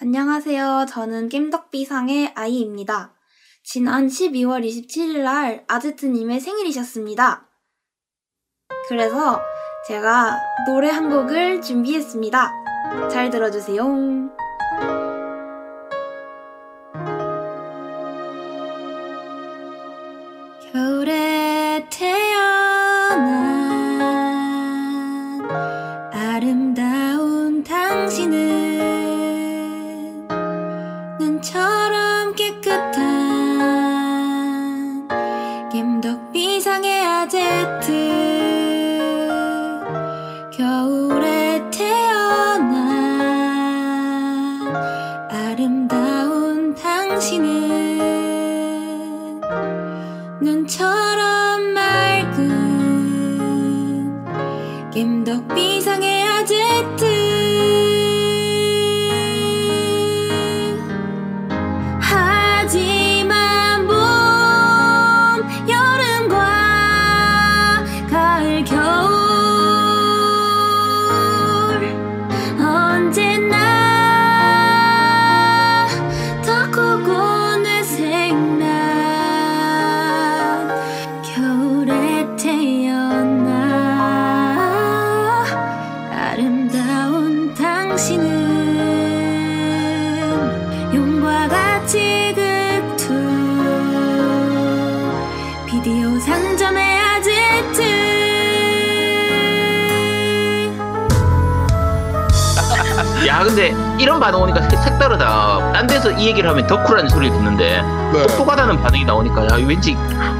안녕하세요. 저는 겜덕비상의 아이입니다. 지난 12월 27일 날 아제트님의 생일이셨습니다. 그래서 제가 노래 한 곡을 준비했습니다. 잘 들어주세요.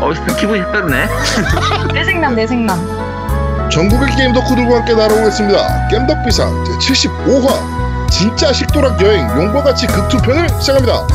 어, 기분이 색다르네. 내 생남 내 생남 전국의 게임 덕후들과 함께 날아오겠습니다. 겜덕비상 제75화 진짜 식도락 여행 용과 같이 극투편을 시작합니다.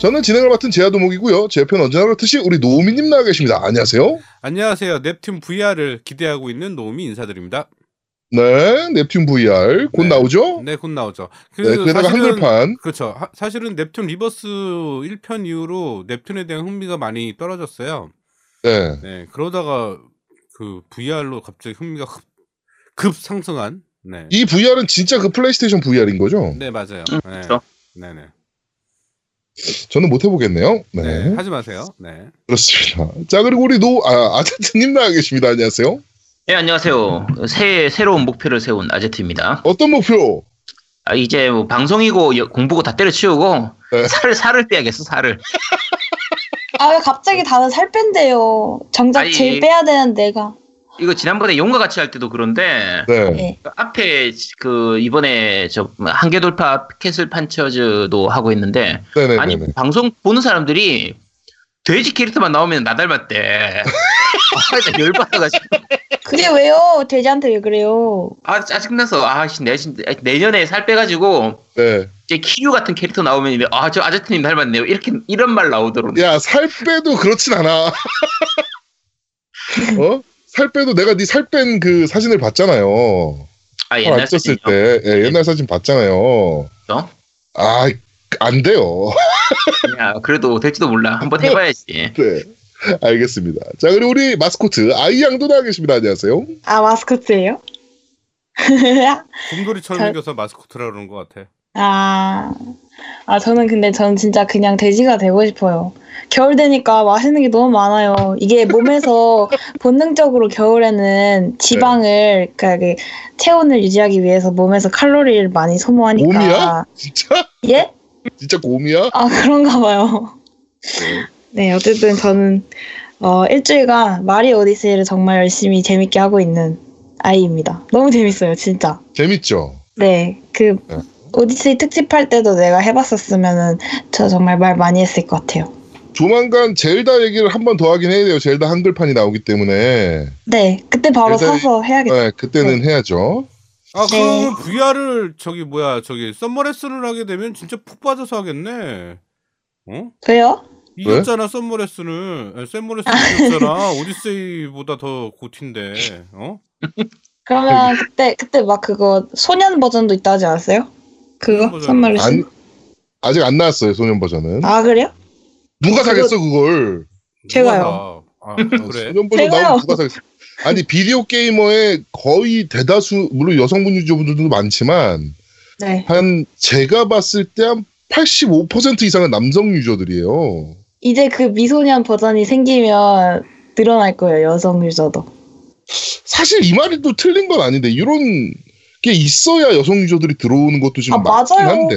저는 진행을 맡은 제아도목이고요. 제 옆에는 언제나 그렇듯이 우리 노우미님 나와 계십니다. 안녕하세요. 안녕하세요. 넵튠 VR을 기대하고 있는 노움이 인사드립니다. 네, 넵튠 VR 곧 네. 나오죠? 네, 곧 나오죠. 그 네, 사실은- 한글판. 그렇죠. 하- 사실은 넵튠 리버스 1편 이후로 넵튠에 대한 흥미가 많이 떨어졌어요. 네. 네, 그러다가 그 VR로 갑자기 흥미가 급, 급 상승한. 네. 이 VR은 진짜 그 플레이스테이션 VR인 거죠? 네, 맞아요. 음, 네. 그렇죠. 네, 네. 저는 못 해보겠네요. 네. 네, 하지 마세요. 네. 그렇습니다. 자, 그리고 우리 노, 아, 아제트님 나와 계십니다. 안녕하세요. 네 안녕하세요. 새 새로운 목표를 세운 아제트입니다. 어떤 목표? 아, 이제 뭐 방송이고 여- 공부고 다 때려치우고 네. 살 살을 빼야겠어 살을. 아 왜 갑자기 다들 살 뺀대요 정작 아니, 제일 빼야 되는 내가 이거 지난번에 용과 같이 할 때도 그런데 네. 네. 그 앞에 그 이번에 저 한계 돌파 캐슬 판처즈도 하고 있는데 네네네. 아니 방송 보는 사람들이 돼지 캐릭터만 나오면 나 닮았대. 아, 진짜 열받아가지고. 그게 왜요? 돼지한테 왜 그래요? 아, 짜증나서. 아, 씨, 내, 진- 내년에 살 빼가지고, 네. 이제 키류 같은 캐릭터 나오면, 이제, 아, 저 아저트님 닮았네요. 이렇게, 이런 말 나오더라고. 야, 살 빼도 그렇진 않아. 어? 살 빼도 내가 네 살 뺀 그 사진을 봤잖아요. 아살 옛날 사진이요. 때 예, 옛날 사진 봤잖아요. 어? 아, 안 돼요. 야 그래도 될지도 몰라. 한번 해봐야지. 네. 알겠습니다. 자, 그리고 우리 마스코트 아이양도 나와 계십니다. 안녕하세요. 아 마스코트예요? 곰돌이처럼 잘- 생겨서 마스코트라 그러는 것 같아. 아, 아 저는 근데 저는 진짜 그냥 돼지가 되고 싶어요. 겨울 되니까 맛있는 게 너무 많아요. 이게 몸에서 본능적으로 겨울에는 지방을 그러니까 그 체온을 유지하기 위해서 몸에서 칼로리를 많이 소모하니까. 곰이야? 진짜? 예? 진짜 곰이야? 아 그런가 봐요. 네 어쨌든 저는 어, 일주일간 마리 오디세이를 정말 열심히 재밌게 하고 있는 아이입니다. 너무 재밌어요 진짜. 재밌죠? 네, 그 네. 오디세이 특집할 때도 내가 해봤었으면은 저 정말 말 많이 했을 것 같아요. 조만간 젤다 얘기를 한 번 더 하긴 해야 돼요. 젤다 한글판이 나오기 때문에. 네, 그때 바로 일단- 사서 해야겠다. 네, 그때는 해야죠. 아 네. 그럼 VR을 저기 뭐야 저기 썸머레슨을 하게 되면 진짜 푹 빠져서 하겠네. 어? 왜요? 이겼잖아 썸머레슨을. 썸머레슨 이겼잖아. 오디세이보다 더 고티인데. 어? 그러면 그때 그때 막 그거 소년 버전도 있다 하지 않았어요? 그거 안, 아직 안 나왔어요, 소년 버전은. 아 그래요? 누가 사겠어, 그걸. 제가요. 아 그래. 소년 버전 제가요. 나오면 누가 사겠어. 아니, 비디오 게이머의 거의 대다수, 물론 여성분 유저분들도 많지만, 네. 한, 제가 봤을 때 한 85% 이상은 남성 유저들이에요. 이제 그 미소년 버전이 생기면 늘어날 거예요 여성 유저도. 사실 이 말이 또 틀린 건 아닌데, 이런 게 있어야 여성 유저들이 들어오는 것도 지금 아, 맞긴 맞아요. 한데.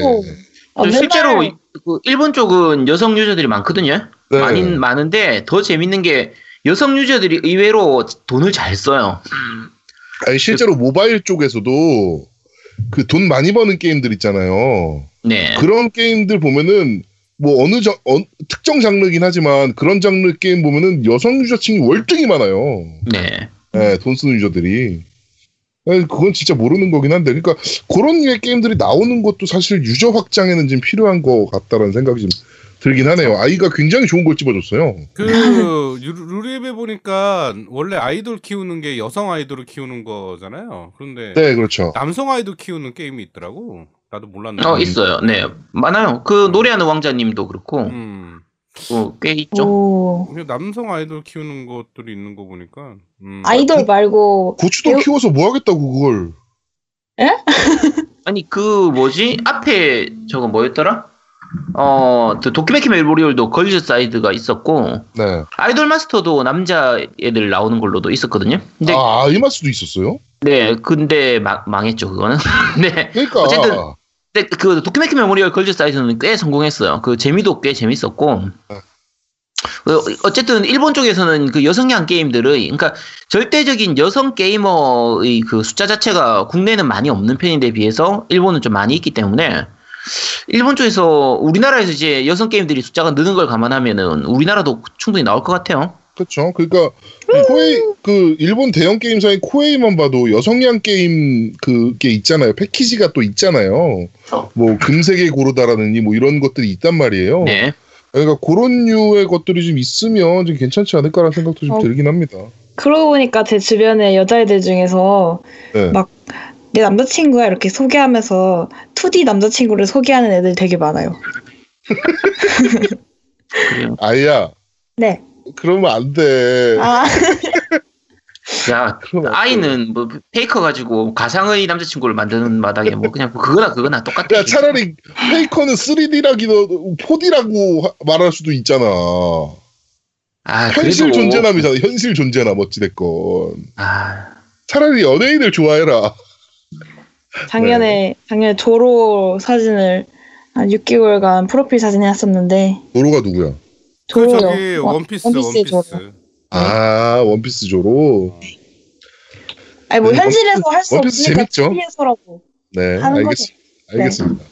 아, 실제로 맨날- 그 일본 쪽은 여성 유저들이 많거든요. 네. 많이 많은데 더 재밌는 게 여성 유저들이 의외로 돈을 잘 써요. 아니, 실제로 모바일 쪽에서도 그 돈 많이 버는 게임들 있잖아요. 네. 그런 게임들 보면은 뭐 어느 장 어, 특정 장르긴 하지만 그런 장르 게임 보면은 여성 유저층이 월등히 많아요. 네. 예, 돈 쓰는 유저들이. 예, 그건 진짜 모르는 거긴 한데, 그러니까 그런 류의 게임들이 나오는 것도 사실 유저 확장에는 좀 필요한 것 같다라는 생각이 좀 들긴 하네요. 아이가 굉장히 좋은 걸 집어줬어요. 그 유- 루리앱에 보니까 원래 아이돌 키우는 게 여성 아이돌을 키우는 거잖아요. 그런데 네, 그렇죠. 남성 아이돌 키우는 게임이 있더라고. 나도 몰랐는데. 어 있어요. 네 많아요. 그 노래하는 왕자님도 그렇고 음. 어, 꽤 있죠. 오. 그냥 남성 아이돌 키우는 것들이 있는 거 보니까. 음. 아이돌 말고 고추도 배우- 키워서 뭐 하겠다고 그걸. 아니 그 뭐지 앞에 저거 뭐였더라? 어, 그 도키메키 메모리얼도 걸즈 사이드가 있었고 네. 아이돌 마스터도 남자 애들 나오는 걸로도 있었거든요. 근데 아, 아이마스도 있었어요? 네, 근데 마- 망했죠 그거는. 네. 그러니까. 어쨌든 근데 그 도키메키 메모리얼 걸즈 사이드는 꽤 성공했어요. 그 재미도 꽤 재밌었고. 네. 어, 어쨌든 일본 쪽에서는 그 여성향 게임들의 그러니까 절대적인 여성 게이머의 그 숫자 자체가 국내는 많이 없는 편인데 비해서 일본은 좀 많이 있기 때문에 일본 쪽에서 우리나라에서 이제 여성 게임들이 숫자가 느는 걸 감안하면은 우리나라도 충분히 나올 것 같아요. 그렇죠. 그러니까 코에이 그 일본 대형 게임사인 코에이만 봐도 여성향 게임 그게 있잖아요. 패키지가 또 있잖아요. 뭐 금색의 고르다라느니 뭐 이런 것들이 있단 말이에요. 네. 그러니까 그런 류의 것들이 좀 있으면 좀 괜찮지 않을까라는 생각도 좀 어. 들긴 합니다. 그러고 보니까 제 주변에 여자애들 중에서 네. 막내 남자친구야 이렇게 소개하면서 2D 남자친구를 소개하는 애들 되게 많아요. 아이야, 네. 그러면 안 돼. 아, 야. 아이는 뭐 페이커 가지고 가상의 남자친구를 만드는 마당에 뭐 그냥 그거나 그거나 똑같아. 야 차라리 페이커는 3D라기도 4D라고 말할 수도 있잖아. 아, 현실 그래도- 존재남이잖아. 현실 존재남 어찌됐건. 아, 차라리 연예인을 좋아해라. 작년에 네. 작년에 조로 사진을 한 6개월간 프로필 사진 해놨었는데 노로가 누구야? 그 조로요. 저기 원- 원피스 원피스. 조로. 아 원피스 조로. 아니 뭐 네, 현실에서 할수 원피스 없으니까 재밌죠? TV에서라고. 네, 알겠. 알겠습니다.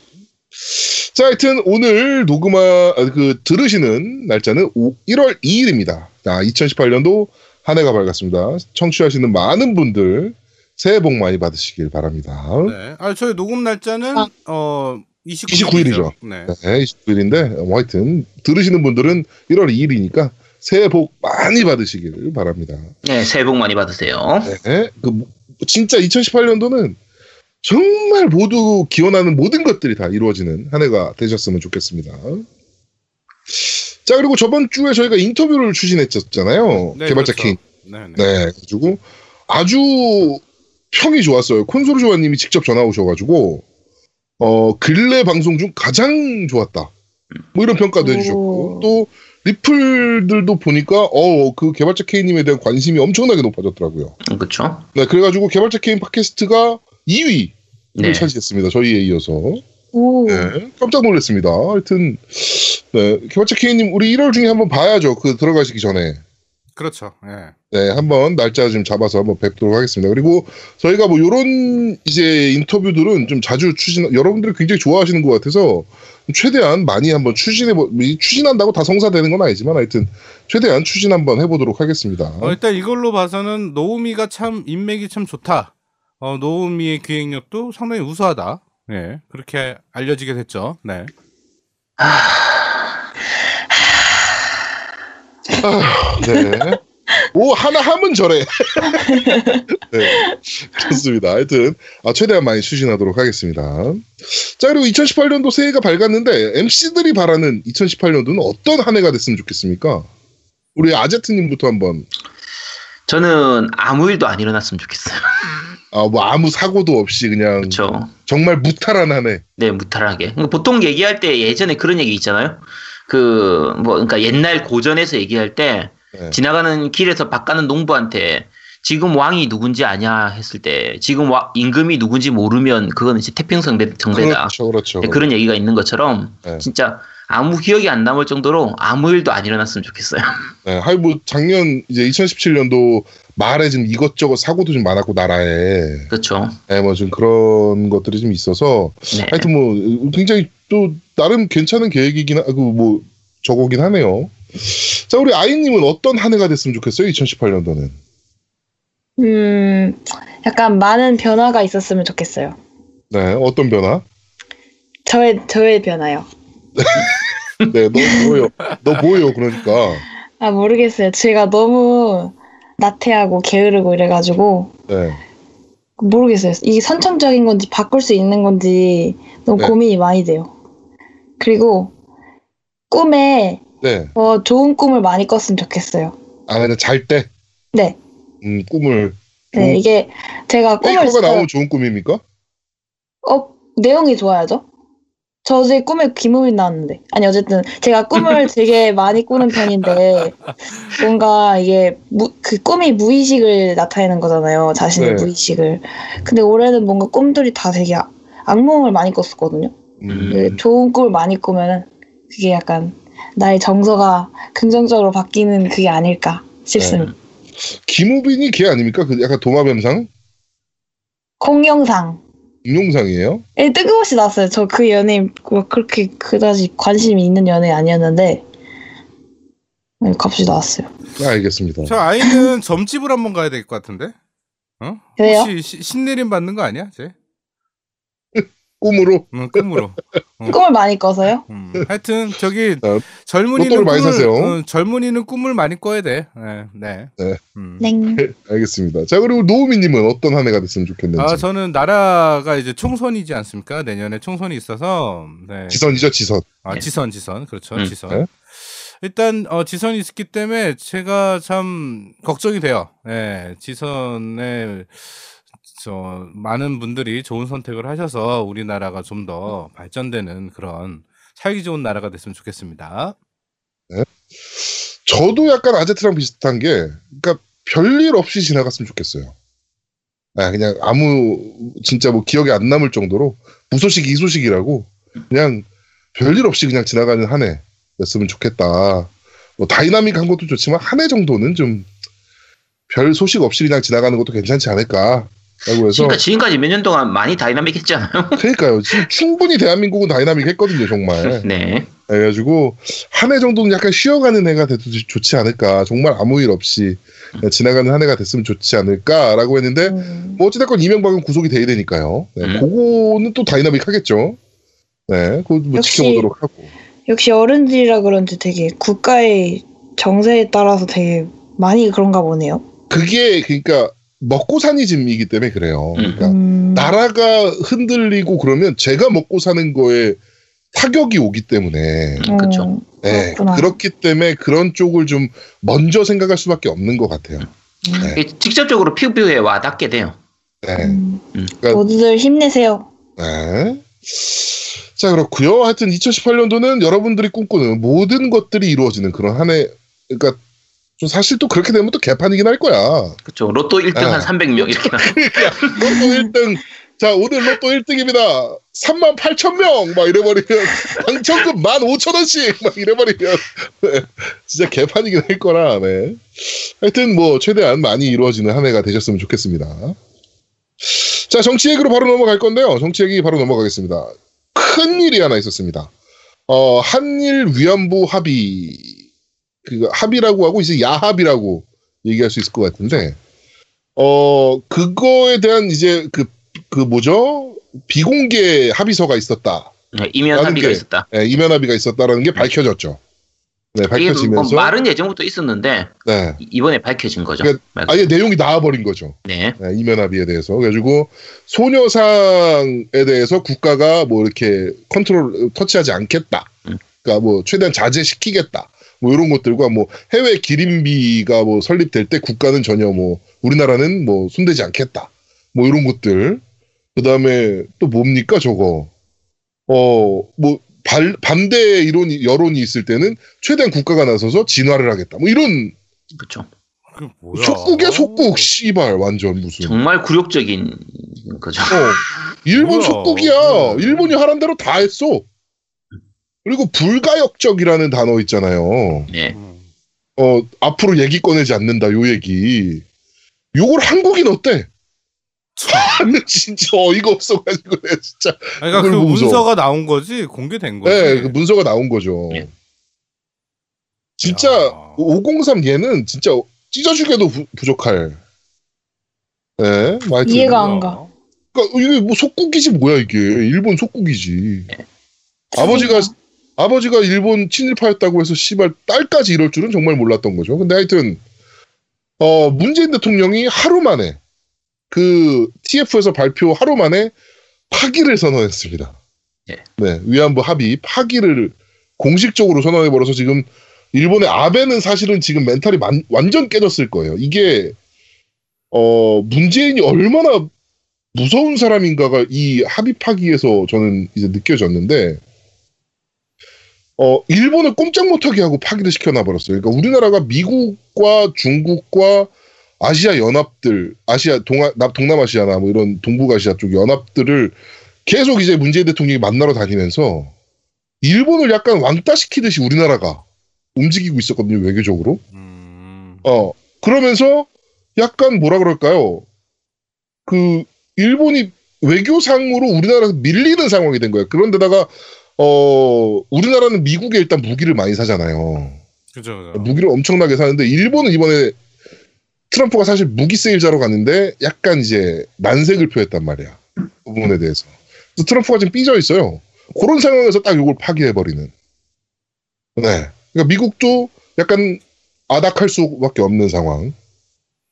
자, 하여튼 오늘 녹음하 아, 그 들으시는 날짜는 1월 2일입니다. 자, 2018년도 한 해가 밝았습니다. 청취하시는 많은 분들 새해 복 많이 받으시길 바랍니다. 네. 아 저희 녹음 날짜는 아. 어 29일이죠. 29일 이죠. 네. 네, 29일인데 뭐 하여튼 들으시는 분들은 1월 2일이니까 새해 복 많이 받으시길 바랍니다. 네, 새해 복 많이 받으세요. 네. 그 뭐- 진짜 2018년도는 정말 모두 기원하는 모든 것들이 다 이루어지는 한 해가 되셨으면 좋겠습니다. 자 그리고 저번 주에 저희가 인터뷰를 추진했었잖아요. 네, 개발자 그렇죠. 케인. 네, 네. 네, 그래가지고 아주 평이 좋았어요. 콘솔 조아님이 직접 전화 오셔가지고 어 근래 방송 중 가장 좋았다. 뭐 이런 평가도 오. 해주셨고 또 리플들도 보니까 어 그 개발자 K님에 대한 관심이 엄청나게 높아졌더라고요. 그렇죠. 네, 그래가지고 개발자 K인 팟캐스트가 2위를 네. 차지했습니다. 저희에 이어서 오. 네, 깜짝 놀랐습니다. 하여튼 네, 개발자 K님 우리 1월 중에 한번 봐야죠. 그 들어가시기 전에. 그렇죠. 예. 네, 한번 날짜 좀 잡아서 한번 뵙도록 하겠습니다. 그리고 저희가 뭐 요런 이제 인터뷰들은 좀 자주 추진, 여러분들이 굉장히 좋아하시는 것 같아서 최대한 많이 한번 추진해, 보, 추진한다고 다 성사되는 건 아니지만 하여튼 최대한 추진 한번 해보도록 하겠습니다. 어, 일단 이걸로 봐서는 노우미가 참 인맥이 참 좋다. 어, 노우미의 기획력도 상당히 우수하다. 예. 그렇게 알려지게 됐죠. 네. 네. 오, 하나 하면 저래. 네. 좋습니다. 하여튼, 아, 최대한 많이 추진하도록 하겠습니다. 자, 그리고 2018년도 새해가 밝았는데, MC들이 바라는 2018년도는 어떤 한 해가 됐으면 좋겠습니까? 우리 아제트님부터 한번, 저는 아무 일도 안 일어났으면 좋겠어요. 아, 뭐, 아무 사고도 없이 그냥, 그렇죠. 정말 무탈한 한 해. 네, 무탈하게. 보통 얘기할 때 예전에 그런 얘기 있잖아요. 그, 뭐, 그러니까 옛날 고전에서 얘기할 때 네. 지나가는 길에서 바가는 농부한테 지금 왕이 누군지 아냐 했을 때 지금 와- 임금이 누군지 모르면 그거는 이제 태평성대 정대다. 그렇죠, 그렇죠. 네, 그런 얘기가 있는 것처럼 네. 진짜 아무 기억이 안 남을 정도로 아무 일도 안 일어났으면 좋겠어요. 네, 하여 뭐, 작년, 이제 2017년도 말에 좀 이것저것 사고도 좀 많았고, 나라에. 그렇죠. 네, 뭐, 좀 그런 것들이 좀 있어서, 네. 하여튼 뭐 굉장히 또 나름 괜찮은 계획이긴 하, 그뭐 저거긴 하네요. 자 우리 아이님은 어떤 한 해가 됐으면 좋겠어요? 2018년도는. 음, 약간 많은 변화가 있었으면 좋겠어요. 네, 어떤 변화? 저의, 저의 변화요. 네, 너 뭐요? 너 뭐요? 그러니까. 아, 모르겠어요. 제가 너무 나태하고 게으르고 이래가지고, 네, 모르겠어요. 이게 선천적인 건지 바꿀 수 있는 건지 너무 네. 고민이 많이 돼요. 그리고 꿈에 네. 어, 좋은 꿈을 많이 꿨으면 좋겠어요. 아 그냥 잘 때, 네. 음 꿈을 네, 음. 이게 제가 꿈을 페이커가 진짜- 나오면 좋은 꿈입니까? 어, 내용이 좋아야죠. 저 어제 꿈에 김우민 나왔는데. 아니, 어쨌든, 제가 꿈을 되게 많이 꾸는 편인데, 뭔가 이게, 무, 그 꿈이 무의식을 나타내는 거잖아요. 자신의 네. 무의식을. 근데 올해는 뭔가 꿈들이 다 되게 악- 악몽을 많이 꿨었거든요. 음, 그 좋은 꿈을 많이 꾸면은, 그게 약간, 나의 정서가 긍정적으로 바뀌는 그게 아닐까 싶습니다. 김우빈이 걔 아닙니까? 그 약간 도마뱀상 공룡상. 공룡상이에요? 예, 뜬금없이 나왔어요. 저 그 연예인 뭐 그렇게 그다지 관심이 있는 연예인 아니었는데 네, 갑자기 나왔어요. 아, 알겠습니다. 저 아이는 점집을 한번 가야 될 것 같은데. 어? 왜요? 혹시 시- 신내림 받는 거 아니야, 쟤? 꿈으로 응, 꿈으로. 꿈을 많이 꿔서요? 음. 하여튼 저기 어, 젊은이는 많이 꿈을, 사세요. 어, 젊은이는 꿈을 많이 꿔야 돼. 네. 네. 네. 음. 냉. 알겠습니다. 자 그리고 노우미님은 어떤 한 해가 됐으면 좋겠는지. 아, 저는 나라가 이제 총선이지 않습니까? 내년에 총선이 있어서 네. 지선이죠 지선. 아, 네. 지선, 지선. 그렇죠. 음. 지선. 네. 일단 어, 지선이 있기 때문에 제가 참 걱정이 돼요. 예. 지선에 저 많은 분들이 좋은 선택을 하셔서 우리나라가 좀 더 발전되는 그런 살기 좋은 나라가 됐으면 좋겠습니다. 저도 약간 아제트랑 비슷한 게, 그러니까 별일 없이 지나갔으면 좋겠어요. 아, 그냥 아무 진짜 뭐 기억에 안 남을 정도로 무소식이 희소식이라고 그냥 별일 없이 그냥 지나가는 한 해였으면 좋겠다. 뭐 다이나믹한 것도 좋지만 한 해 정도는 좀 별 소식 없이 그냥 지나가는 것도 괜찮지 않을까 라고 해서 그러니까 지금까지 몇 년 동안 많이 다이나믹했잖아요. 그러니까요. 충분히 대한민국은 다이나믹했거든요, 정말. 네. 그래가지고 한 해 정도는 약간 쉬어가는 해가 돼도 좋지 않을까. 정말 아무 일 없이 지나가는 한 해가 됐으면 좋지 않을까라고 했는데 음, 뭐 어찌됐건 이명박은 구속이 돼야 되니까요. 네, 음. 그거는 또 다이나믹하겠죠. 네, 그거 뭐 역시- 지켜보도록 하고. 역시 어른들이라 그런지 되게 국가에 정세에 따라서 되게 많이 그런가 보네요. 그게 그러니까 먹고 사니즘이기 때문에 그래요. 음. 그러니까 음, 나라가 흔들리고 그러면 제가 먹고 사는 거에 타격이 오기 때문에 음. 어, 네, 그렇구나. 그렇기 때문에 그런 쪽을 좀 먼저 생각할 수밖에 없는 것 같아요. 네. 이게 직접적으로 피부에 와닿게 돼요. 네. 음, 그러니까 모두들 힘내세요. 네. 자, 그렇고요 하여튼 2018년도는 여러분들이 꿈꾸는 모든 것들이 이루어지는 그런 한 해, 그러니까 좀 사실 또 그렇게 되면 또 개판이긴 할 거야. 그쵸. 로또 1등 네. 한 300명 이렇게 나. 그러니까 로또 1등, 자, 오늘 로또 1등입니다. 3만 8천 명! 막 이래버리면, 당첨금 1만 5천 원씩! 막 이래버리면, 네, 진짜 개판이긴 할 거라, 네. 하여튼 뭐, 최대한 많이 이루어지는 한 해가 되셨으면 좋겠습니다. 자, 정치 얘기로 바로 넘어갈 건데요. 정치 얘기 바로 넘어가겠습니다. 큰 일이 하나 있었습니다. 어, 한일 위안부 합의, 그 합의라고 하고 이제 야합이라고 얘기할 수 있을 것 같은데, 어, 그거에 대한 이제 그, 그 뭐죠? 비공개 합의서가 있었다. 네, 이면 합의가 게- 있었다. 예, 이면 합의가 있었다라는 게 밝혀졌죠. 네, 뭐 밝혀지면서. 말은 예전부터 있었는데 네. 이- 이번에 밝혀진 거죠. 그러니까 말- 아예 내용이 나와버린 거죠. 네. 네, 이면 합의에 대해서. 그래가지고, 소녀상에 대해서 국가가 뭐 이렇게 컨트롤, 터치하지 않겠다. 음. 그러니까 뭐 최대한 자제시키겠다. 뭐 이런 것들과 뭐 해외 기림비가 뭐 설립될 때 국가는 전혀 뭐 우리나라는 뭐 손대지 않겠다. 뭐 이런 것들. 그 다음에 또 뭡니까 저거. 어, 뭐 발, 반대 이론이, 여론이 있을 때는 최대한 국가가 나서서 진화를 하겠다. 뭐 이런 그렇죠. 그 뭐야? 속국의 속국, 씨발, 완전 무슨. 정말 굴욕적인 거죠. 어, 일본 뭐야. 속국이야. 일본이 하란 대로 다 했어. 그리고 불가역적이라는 단어 있잖아요. 네. 음. 어, 앞으로 얘기 꺼내지 않는다, 요 얘기. 요걸 한국인 어때? 나는 진짜 어이가 없어가지고, 내가 진짜. 아니, 그러니까 그. 문서가 나온 거지 공개된 거지. 네, 그 문서가 나온 거죠. 네. 진짜, 야. 503 얘는 진짜 찢어주게도 부, 부족할. 네. 이해가 안 가. 그러니까 이게 뭐 속국이지 뭐야 이게 일본 속국이지. 아버지가 아버지가 일본 친일파였다고 해서 씨발 딸까지 이럴 줄은 정말 몰랐던 거죠. 근데 하여튼 어 문재인 대통령이 하루 만에 그 TF에서 발표 하루 만에 파기를 선언했습니다. 예. 네 위안부 합의 파기를 공식적으로 선언해 버려서 지금 일본의 아베는 사실은 지금 멘탈이 만- 완전 깨졌을 거예요. 이게 어 문재인이 얼마나 무서운 사람인가가 이 합의 파기에서 저는 이제 느껴졌는데, 어, 일본을 꼼짝 못하게 하고 파기를 시켜놔 버렸어요. 그러니까 우리나라가 미국과 중국과 아시아 연합들, 아시아, 동아, 남- 동남아시아나 뭐 이런 동북아시아 쪽 연합들을 계속 이제 문재인 대통령이 만나러 다니면서 일본을 약간 왕따시키듯이 우리나라가 움직이고 있었거든요, 외교적으로. 음. 어, 그러면서 약간 뭐라 그럴까요? 그, 일본이 외교상으로 우리나라에서 밀리는 상황이 된 거예요. 그런데다가, 어, 우리나라는 미국에 일단 무기를 많이 사잖아요. 그죠, 그죠. 무기를 엄청나게 사는데, 일본은 이번에 트럼프가 사실 무기 세일자로 갔는데, 약간 이제 난색을 표했단 말이야. 그 부분에 대해서. 그래서 트럼프가 지금 삐져 있어요. 그런 상황에서 딱 이걸 파기해버리는. 네. 그러니까 미국도 약간 아닥할 수밖에 없는 상황.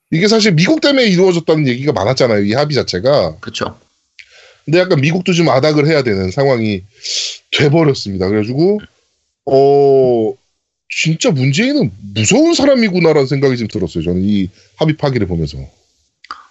이게 사실 미국 때문에 이루어졌다는 얘기가 많았잖아요. 이 합의 자체가. 그렇죠. 근데 약간 미국도 좀 아닥을 해야 되는 상황이 돼버렸습니다. 그래가지고, 어, 진짜 문재인은 무서운 사람이구나라는 생각이 좀 들었어요. 저는 이 합의 파기를 보면서.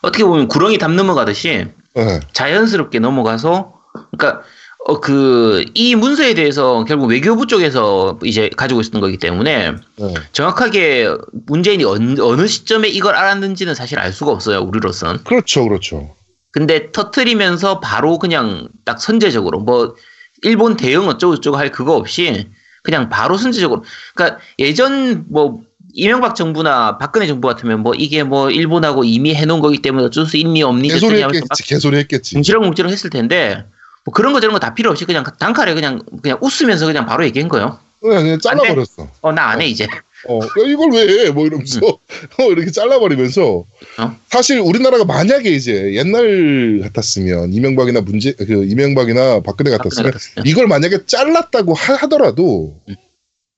어떻게 보면 구렁이 담 넘어가듯이 네. 자연스럽게 넘어가서 그러니까 어 그 이 문서에 대해서 결국 외교부 쪽에서 이제 가지고 있었던 거기 때문에 네. 정확하게 문재인이 어느, 어느 시점에 이걸 알았는지는 사실 알 수가 없어요 우리로선. 그렇죠, 그렇죠. 근데 터트리면서 바로 그냥 딱 선제적으로 뭐 일본 대응 어쩌고저쩌고 할 그거 없이 그냥 바로 선제적으로 그러니까 예전 뭐 이명박 정부나 박근혜 정부 같으면 뭐 이게 뭐 일본하고 이미 해놓은 거기 때문에 어쩔 수 있니 없니 개소리 했겠지, 개소리 했겠지. 뭉치렁뭉치렁 했을 텐데 뭐 그런 거 저런 거 다 필요 없이 그냥 단칼에 그냥 그냥 웃으면서 그냥 바로 얘기한 거예요. 그냥, 그냥 잘라버렸어. 어나 안 해 이제. 어, 야, 이걸 왜 해? 뭐 이러면서, 어, 이렇게 잘라버리면서, 어? 사실 우리나라가 만약에 이제 옛날 같았으면, 이명박이나 문제, 그, 이명박이나 박근혜 같았으면, 같았으면. 이걸 만약에 잘랐다고 하, 더라도 음.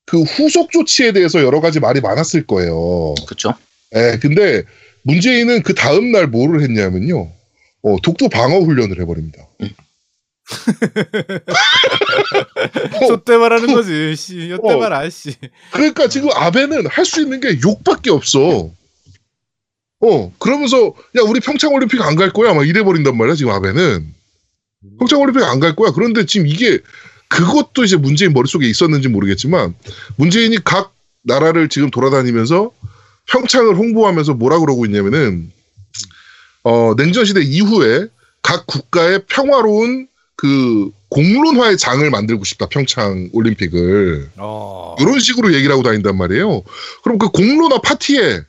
그 후속 조치에 대해서 여러 가지 말이 많았을 거예요. 그렇죠. 예, 근데 문재인은 그 다음 날 뭐를 했냐면요. 어, 독도 방어 훈련을 해버립니다. 저때 말하는 거지. 씨, 여때 어. 말 아 씨. 그러니까 지금 아베는 할 수 있는 게 욕밖에 없어. 어, 그러면서, 야, 우리 평창 올림픽 안 갈 거야. 막 이래 버린단 말이야, 지금 아베는. 평창 올림픽 안 갈 거야. 그런데 지금 이게, 그것도 이제 문재인 머릿속에 있었는지 모르겠지만, 문재인이 각 나라를 지금 돌아다니면서 평창을 홍보하면서 뭐라 그러고 있냐면은, 어, 냉전 시대 이후에 각 국가의 평화로운 그 공론화의 장을 만들고 싶다, 평창 올림픽을. 어. 이런 식으로 얘기를 하고 다닌단 말이에요. 그럼 그 공론화 파티에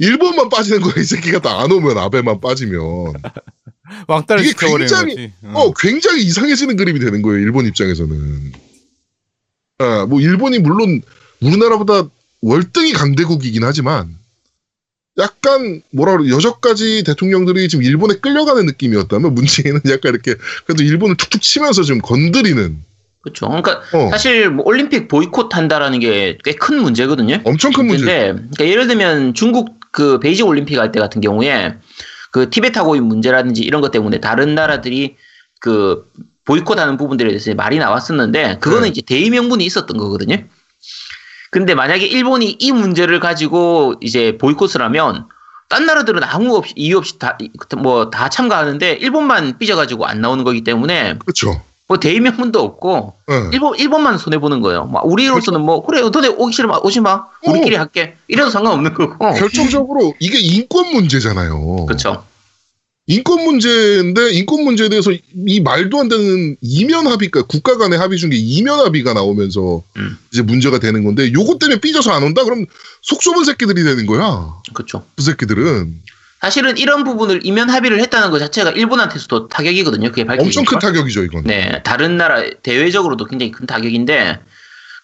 일본만 빠지는 거야, 이 새끼가 다 안 오면, 아베만 빠지면. 왕따를 이게 굉장히-. 응. 어, 굉장히 이상해지는 그림이 되는 거예요, 일본 입장에서는. 아, 뭐, 일본이 물론 우리나라보다 월등히 강대국이긴 하지만, 약간, 뭐라 그래, 여전까지 대통령들이 지금 일본에 끌려가는 느낌이었다면, 문재인은 약간 이렇게, 그래도 일본을 툭툭 치면서 좀 건드리는, 그렇죠. 그러니까 어, 사실 뭐 올림픽 보이콧 한다라는 게 꽤 큰 문제거든요. 엄청 큰 문제. 그러니까 예를 들면 중국 그 베이징 올림픽 할 때 같은 경우에 그 티베트 하고의 문제라든지 이런 것 때문에 다른 나라들이 그 보이콧하는 부분들에 대해서 말이 나왔었는데 그거는 네. 이제 대의 명분이 있었던 거거든요. 근데 만약에 일본이 이 문제를 가지고 이제 보이콧을 하면 딴 나라들은 아무 없이 이유 없이 다 뭐 다 참가하는데 일본만 삐져가지고 안 나오는 거기 때문에 그렇죠. 뭐 대의 명분도 없고 예. 일본 일본만 손해 보는 거예요. 막 우리로서는 뭐 그래 너네 오기 싫으면 오지 마. 우리끼리 할게. 이래도 상관없는 거고. 결정적으로 이게 인권 문제잖아요. 그렇죠. 인권 문제인데 인권 문제에 대해서 이 말도 안 되는 이면 합의가 국가 간의 합의 중에 이면 합의가 나오면서 음. 이제 문제가 되는 건데 요것 때문에 삐져서 안 온다 그럼 속 좁은 새끼들이 되는 거야. 그렇죠. 그 새끼들은 사실은 이런 부분을 이면 합의를 했다는 것 자체가 일본한테서도 타격이거든요. 그게 밝혀지니까. 엄청 큰 타격이죠 이건. 네, 다른 나라 대외적으로도 굉장히 큰 타격인데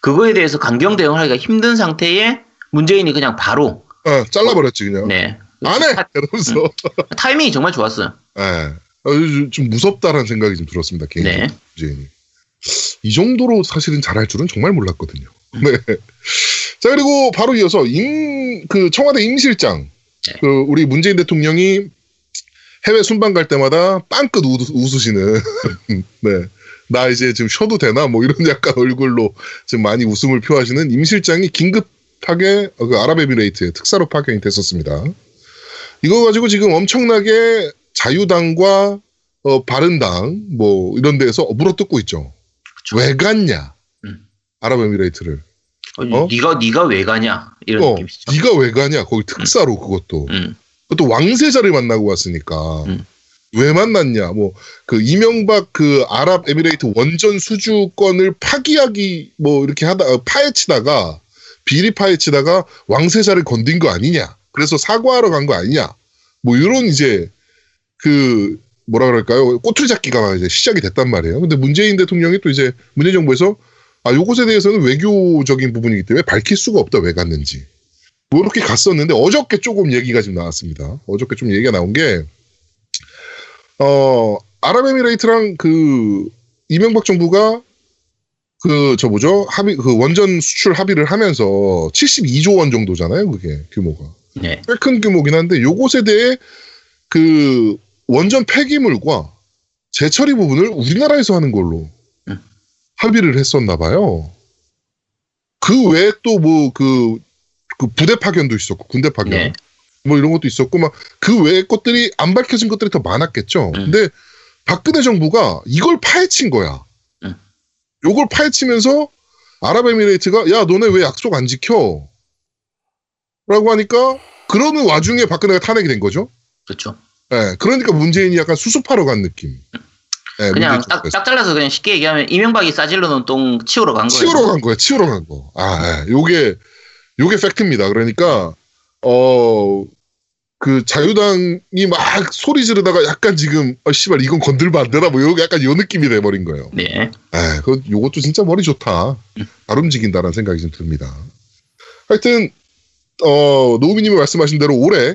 그거에 대해서 강경 대응하기가 힘든 상태에 문재인이 그냥 바로 어, 잘라버렸지 그냥. 네 안 해. 타, 이러면서. 타이밍이 정말 좋았어요. 예. 어, 좀- 좀 무섭다라는 생각이 좀 들었습니다 개인적으로. 네. 이 정도로 사실은 잘할 줄은 정말 몰랐거든요. 네. 자, 그리고 바로 이어서 임, 그 청와대 임실장. 네. 그 우리 문재인 대통령이 해외 순방 갈 때마다 웃, 웃으시는. 네. 나 이제 지금 쉬어도 되나? 뭐 이런 약간 얼굴로 지금 많이 웃음을 표하시는 임 실장이 긴급하게 어, 그 아랍에미레이트에 특사로 파견이 됐었습니다. 이거 가지고 지금 엄청나게 자유당과 어, 바른당 뭐 이런 데서 물어뜯고 있죠. 그쵸. 왜 갔냐? 음. 아랍에미레이트를. 어, 어? 네가 네가 왜 가냐 이런 어, 느낌이시죠. 네가 왜 가냐? 거기 특사로 그것도. 음, 그것도 왕세자를 만나고 왔으니까. 음. 왜 만났냐? 뭐 그 이명박 그 아랍에미레이트 원전 수주권을 파기하기 뭐 이렇게 하다 어, 파헤치다가 비리 파헤치다가 왕세자를 건든 거 아니냐? 그래서 사과하러 간 거 아니냐? 뭐 이런 이제 그 뭐라 그럴까요? 꼬투리 잡기가 이제 시작이 됐단 말이에요. 근데 문재인 대통령이 또 이제 문재인 정부에서 아 요것에 대해서는 외교적인 부분이기 때문에 밝힐 수가 없다 왜 갔는지. 뭐 이렇게 갔었는데 어저께 조금 얘기가 지금 나왔습니다. 어저께 좀 얘기가 나온 게 어, 아랍에미레이트랑 그 이명박 정부가 그 저 뭐죠? 합의 그 원전 수출 합의를 하면서 72조 원 정도잖아요, 그게 규모가. 네, 꽤큰 규모긴 한데 요것에 대해 그 원전 폐기물과 재처리 부분을 우리나라에서 하는 걸로 음. 합의를 했었나 봐요. 그 외에 또 뭐 그 그 부대 파견도 있었고 군대 파견 네. 뭐 이런 것도 있었고 막 그 외의 것들이 안 밝혀진 것들이 더 많았겠죠. 음. 근데 박근혜 정부가 이걸 파헤친 거야. 음. 요걸 파헤치면서 아랍에미레이트가 야 너네 왜 약속 안 지켜? 라고 하니까 그러는 와중에 박근혜가 탄핵이 된 거죠. 그렇죠. 예, 그러니까 문재인이 약간 수습하러 간 느낌. 예, 그냥 딱. 딱 잘라서 그냥 쉽게 얘기하면 이명박이 싸질러 놓은 똥 치우러 간 거예요. 치우러 간 거야, 치우러 간 거. 아, 예, 요게, 요게 팩트입니다. 그러니까, 어, 그 자유당이 막 소리 지르다가 약간 지금, 아, 씨발, 이건 건들면 안 되나? 뭐, 요, 약간 요 느낌이 돼 버린 거예요. 네, 에, 그, 요것도 진짜 머리 좋다. 잘 움직인다라는 생각이 좀 듭니다. 하여튼, 어, 노우미님이 말씀하신 대로 올해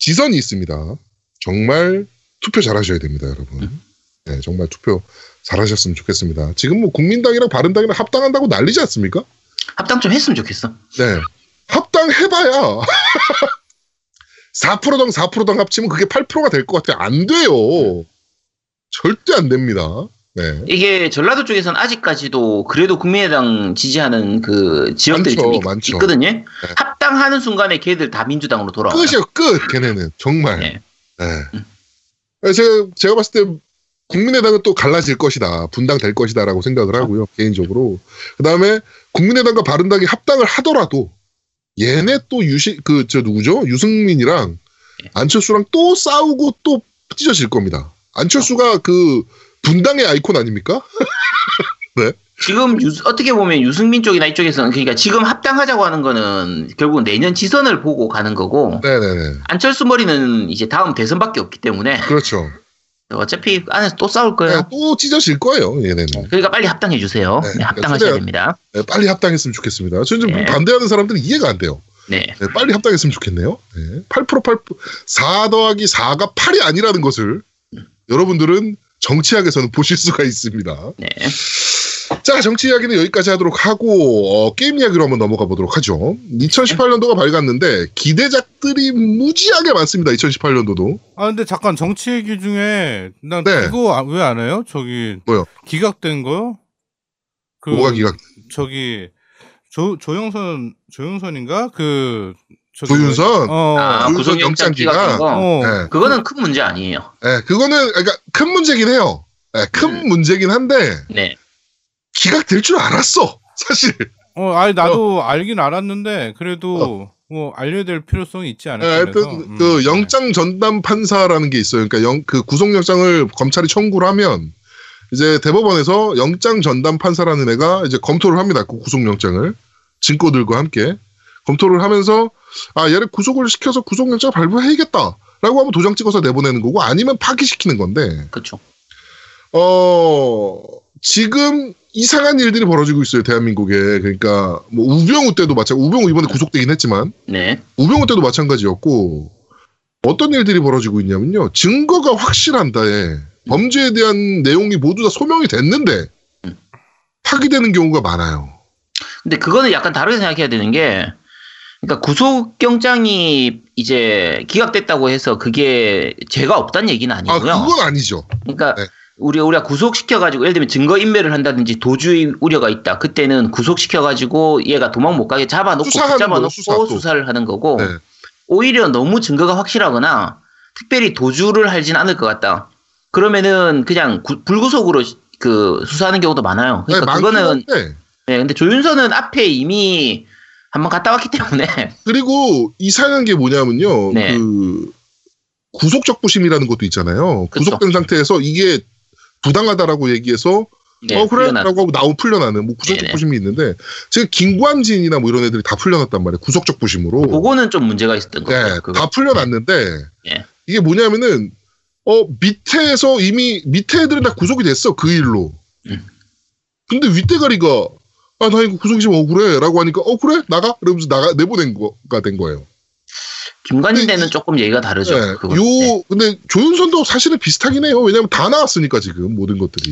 지선이 있습니다. 정말 투표 잘하셔야 됩니다, 여러분. 네, 정말 투표 잘하셨으면 좋겠습니다. 지금 뭐 국민당이랑 바른당이랑 합당한다고 난리지 않습니까? 합당 좀 했으면 좋겠어. 네. 합당해봐야 4%당 4%당 합치면 그게 8%가 될 것 같아요. 안 돼요. 절대 안 됩니다. 네. 이게 전라도 쪽에서는 아직까지도 그래도 국민의당 지지하는 그 지역들이 많죠, 좀 있, 많죠. 있거든요. 합당하는 순간에 걔들 다 민주당으로 돌아와. 끝이요, 끝! 걔네는. 정말. 네. 네. 제가, 제가 봤을 때 국민의당은 또 갈라질 것이다. 분당될 것이다라고 생각을 하고요. 개인적으로. 그 다음에 국민의당과 바른당이 합당을 하더라도 얘네 또 유시, 그, 저 누구죠? 유승민이랑 안철수랑 또 싸우고 또 찢어질 겁니다. 안철수가 그 분당의 아이콘 아닙니까? 지금 유- 어떻게 보면 유승민 쪽이나 이쪽에서는 그러니까 지금 합당하자고 하는 거는 결국 내년 지선을 보고 가는 거고 네네네. 안철수 머리는 이제 다음 대선밖에 없기 때문에 그렇죠. 어차피 안에서 또 싸울 거예요. 네, 또 찢어질 거예요, 얘네는. 그러니까 빨리 합당해 주세요. 네, 네, 합당하셔야 최대한- 됩니다. 네, 빨리 합당했으면 좋겠습니다. 저는 좀 네. 반대하는 사람들은 이해가 안 돼요. 네. 네, 빨리 합당했으면 좋겠네요. 네, 8% 8 4 더하기 4가 8이 아니라는 것을 여러분들은 정치학에서는 보실 수가 있습니다. 네. 자, 정치 이야기는 여기까지 하도록 하고 어, 게임 이야기로 한번 넘어가 보도록 하죠. 2018년도가 밝았는데 기대작들이 무지하게 많습니다. 2018년도도. 아 근데 잠깐 정치 얘기 중에 난 네. 이거 왜 안 해요? 저기 뭐요? 기각된 거요? 그 뭐가 기각? 저기 조 조영선 조영선인가 그 조윤선? 어. 아, 조윤선 구속영장 영장 기각. 기각된 거. 어. 네. 그거는 큰 문제 아니에요. 네, 그거는 그러니까 큰 문제긴 해요. 네, 큰 음. 문제긴 한데 네. 기각될 줄 알았어. 사실. 어, 아니 나도 알긴 알았는데 그래도 뭐 알려야 될 필요성이 있지 네, 않을까 하여튼 그래서. 음, 그 네. 영장 전담 판사라는 게 있어요. 그러니까 영, 그 구속 영장을 검찰이 청구를 하면 이제 대법원에서 영장 전담 판사라는 애가 이제 검토를 합니다. 그 구속 영장을 증거들과 함께 검토를 하면서 아 얘를 구속을 시켜서 구속영장 발부해야겠다라고 하면 도장 찍어서 내보내는 거고 아니면 파기시키는 건데 그렇죠. 어 지금 이상한 일들이 벌어지고 있어요 대한민국에 그러니까 뭐 우병우 때도 마찬가지 우병우 이번에 구속되긴 했지만 네. 우병우 때도 마찬가지였고 어떤 일들이 벌어지고 있냐면요 증거가 확실한다에 범죄에 대한 내용이 모두 다 소명이 됐는데 음. 파기되는 경우가 많아요. 근데 그거는 약간 다르게 생각해야 되는 게, 그러니까 구속영장이 이제 기각됐다고 해서 그게 죄가 없다는 얘기는 아 아니고요. 그건 아니죠. 그러니까 네. 우리 우리가 구속시켜가지고 예를 들면 증거 인멸을 한다든지 도주의 우려가 있다. 그때는 구속시켜가지고 얘가 도망 못 가게 잡아놓고 붙잡아놓고 거예요, 수사 또. 수사 를 하는 거고 네. 오히려 너무 증거가 확실하거나 특별히 도주를 하진 않을 것 같다. 그러면은 그냥 구- 불구속으로 시- 그 수사하는 경우도 많아요. 네, 그러니까 많긴 그거는 네, 근데 조윤선은 앞에 이미 한번 갔다 왔기 때문에 그리고 이상한 게 뭐냐면요. 네. 그 구속적 부심이라는 것도 있잖아요. 그쵸. 구속된 상태에서 이게 부당하다라고 얘기해서 네, 어 그래 풀려나- 라고 하고 나오 풀려나는 뭐 구속적 네네. 부심이 있는데 지금 김관진이나 뭐 이런 애들이 다 풀려났단 말이에요. 구속적 부심으로. 그거는 좀 문제가 있었던 것 같아요. 네, 그거. 다 풀려났는데 예. 이게 뭐냐면은 어 밑에서 이미 밑에 애들은 다 구속이 됐어 그 일로. 음. 근데 윗대가리가 아 나 이거 구속이좀 억울해 라고 하니까 어 그래 나가 이러면서 나가 내보낸 거가 된 거예요. 김관진 때는 조금 얘기가 다르죠. 네, 그건. 요 네. 근데 조윤선도 사실은 비슷하긴 해요. 왜냐면 다 나왔으니까 지금 모든 것들이.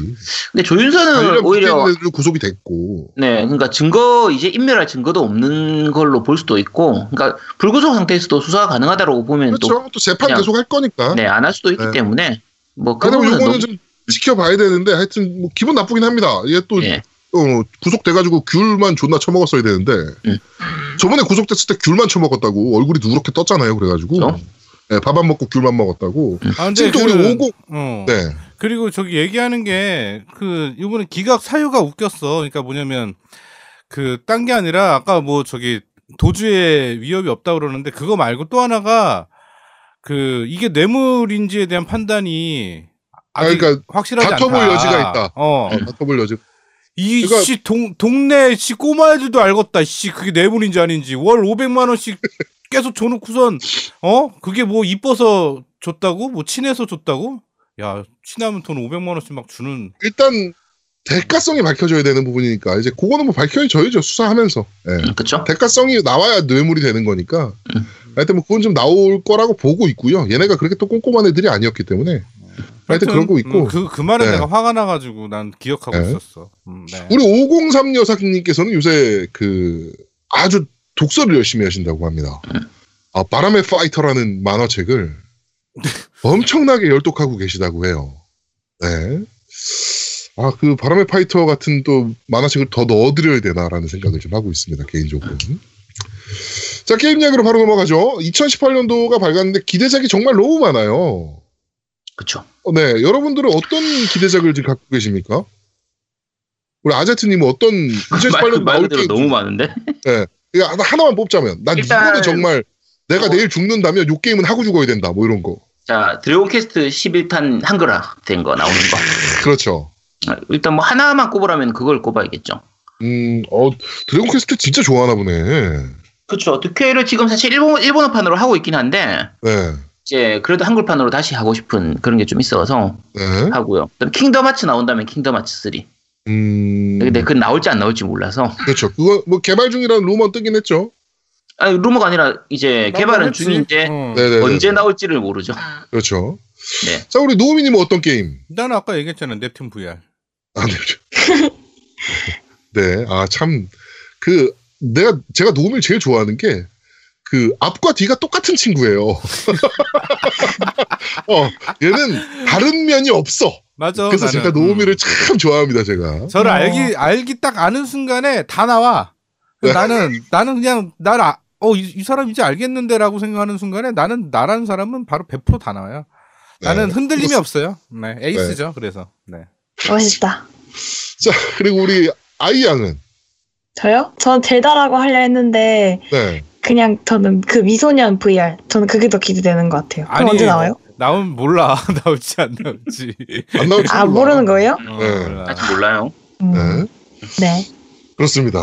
근데 조윤선은 관련 오히려 구속이 됐고. 네, 그러니까 증거 이제 인멸할 증거도 없는 걸로 볼 수도 있고, 그러니까 불구속 상태에서도 수사가 가능하다고 보면 그렇죠. 또, 재판 그냥- 계속 할 거니까. 또 네, 안 할 수도 있기 네. 때문에 뭐 그거는 요거는 너무 좀 지켜봐야 되는데 하여튼 뭐 기분 나쁘긴 합니다. 이게 또 예. 어, 구속돼가지고 귤만 존나 처먹었어야 되는데 음. 저번에 구속됐을 때 귤만 처먹었다고 얼굴이 누렇게 떴잖아요. 그래가지고. 네, 밥안 먹고 귤만 먹었다고. 아, 근데 지금 또 그- 우리 오고 어. 네. 그리고 저기 얘기하는 게 그 이번에 기각 사유가 웃겼어. 그러니까 뭐냐면 그 딴 게 아니라 아까 뭐 저기 도주에 위협이 없다 그러는데 그거 말고 또 하나가 그 이게 뇌물인지에 대한 판단이 아직 그러니까 확실하지 다퉈볼 않다. 여지가 있다. 어. 어, 다퉈볼 여지. 이 그러니까- 씨동 동네 씨 꼬마애들도 알겠다. 씨 그게 뇌물인지 아닌지 월 500만 원씩 계속 줘놓고선 어 그게 뭐 이뻐서 줬다고 뭐 친해서 줬다고 야 친하면 돈 500만 원씩 막 주는 일단 대가성이 밝혀져야 되는 부분이니까 이제 그거는 뭐 밝혀져야죠 수사하면서. 예. 그렇죠. 대가성이 나와야 뇌물이 되는 거니까. 하여튼 뭐 그건 좀 나올 거라고 보고 있고요. 얘네가 그렇게 또 꼼꼼한 애들이 아니었기 때문에. 하여튼 그런 거 있고. 음, 그, 그 말에 네. 내가 화가 나가지고 난 기억하고 네. 있었어. 음, 네. 우리 503 여사님께서는 요새 그 아주 독서를 열심히 하신다고 합니다. 아, 바람의 파이터라는 만화책을 엄청나게 열독하고 계시다고 해요. 네. 아, 그 바람의 파이터 같은 또 만화책을 더 넣어드려야 되나라는 생각을 좀 하고 있습니다, 개인적으로. 자, 게임 이야기로 바로 넘어가죠. 2018년도가 밝았는데 기대작이 정말 너무 많아요. 어, 네, 여러분들은 어떤 기대작을 지금 갖고 계십니까? 우리 아제트님은 어떤 말, 2018년 말 나올 그대로 너무 많은데? 하나- 하나만 뽑자면 난 일단- 이거는 정말 내가 어. 내일 죽는다면 요 게임은 하고 죽어야 된다 뭐 이런 거 자, 드래곤 퀘스트 11탄 한글화 된 거 나오는 거. 그렇죠 아, 일단 뭐 하나만 꼽으라면 그걸 꼽아야겠죠. 음 어 드래곤 퀘스트 진짜 좋아하나 보네 그쵸. 드퀘를 지금 사실 일본, 일본어판으로 하고 있긴 한데, 네 이제 그래도 한글판으로 다시 하고 싶은 그런 게 좀 있어서 네. 하고요. 그다음 킹덤 하츠 나온다면 킹덤 하츠 3. 음 근데 그건 나올지 안 나올지 몰라서. 그렇죠 그거 뭐 개발 중이라는 루머 뜨긴 했죠 아니, 루머가 아니라 이제 개발은 했지. 중인데 어. 네네 언제 나올지를 모르죠. 그렇죠 네. 자 우리 노우미님은 어떤 게임 난 아까 얘기했잖아 넵튠 VR. 아, 네. 네. 아, 참, 그, 내가, 제가 노우미를 제일 좋아하는 게, 그, 앞과 뒤가 똑같은 친구예요. 어, 얘는 다른 면이 없어. 맞아. 그래서 나는. 제가 노우미를 음. 참 좋아합니다, 제가. 저를 어. 알기 알기 딱 아는 순간에 다 나와. 네. 나는 나는 그냥 나를 아, 어 이 이 사람 이제 알겠는데라고 생각하는 순간에 나는 나라는 사람은 바로 100%다 나와요. 나는 네. 흔들림이 없어요. 네, 에이스죠. 그래서 네. 멋있다. 자, 그리고 우리 아이 양은, 저요? 저는 젤다라고 하려 했는데 네. 그냥 저는 그 미소년 VR 저는 그게 더 기대되는 것 같아요. 그럼 아니, 언제 나와요? 나오면 몰라 나올지 안 나올지. 안 나올지 아 몰라. 모르는 거예요? 어, 네. 몰라. 아직 몰라요. 음, 네. 네. 그렇습니다.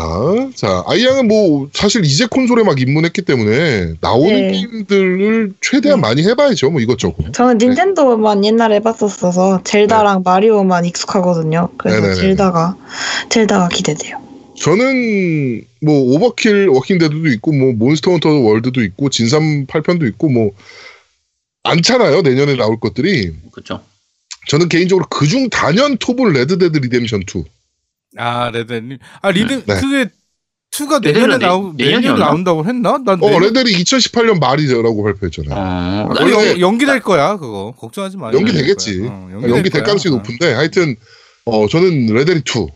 자, 아이 양은 뭐, 사실 이제 콘솔에 막 입문했기 때문에, 나오는 네. 게임들을 최대한 네. 많이 해봐야죠, 뭐 이것저것. 저는 닌텐도만 옛날에 해봤었어서 젤다랑 마리오만 익숙하거든요. 그래서 네네네. 젤다가 젤다가 기대돼요. 저는 뭐 오버킬 워킹데드도 있고 뭐 몬스터 헌터 월드도 있고 진삼 8편도 있고 뭐 많잖아요 내년에 나올 것들이 그쵸. 저는 개인적으로 그중 단연 톱은 레드데드 리뎀션 2 아 레데리. 아 레데리 네. 그게 2가 레데리는 내년에 내- 나오 내년에? 나온다고 했나? 난 어 레데리 2018년 말이라고 발표했잖아요 어, 아, 원래- 연, 연기될 거야 그거 걱정하지 마. 연기 연기될 되겠지 거야. 어, 연기, 연기될. 가능성이 어. 높은데 하여튼 어 저는 레데리 2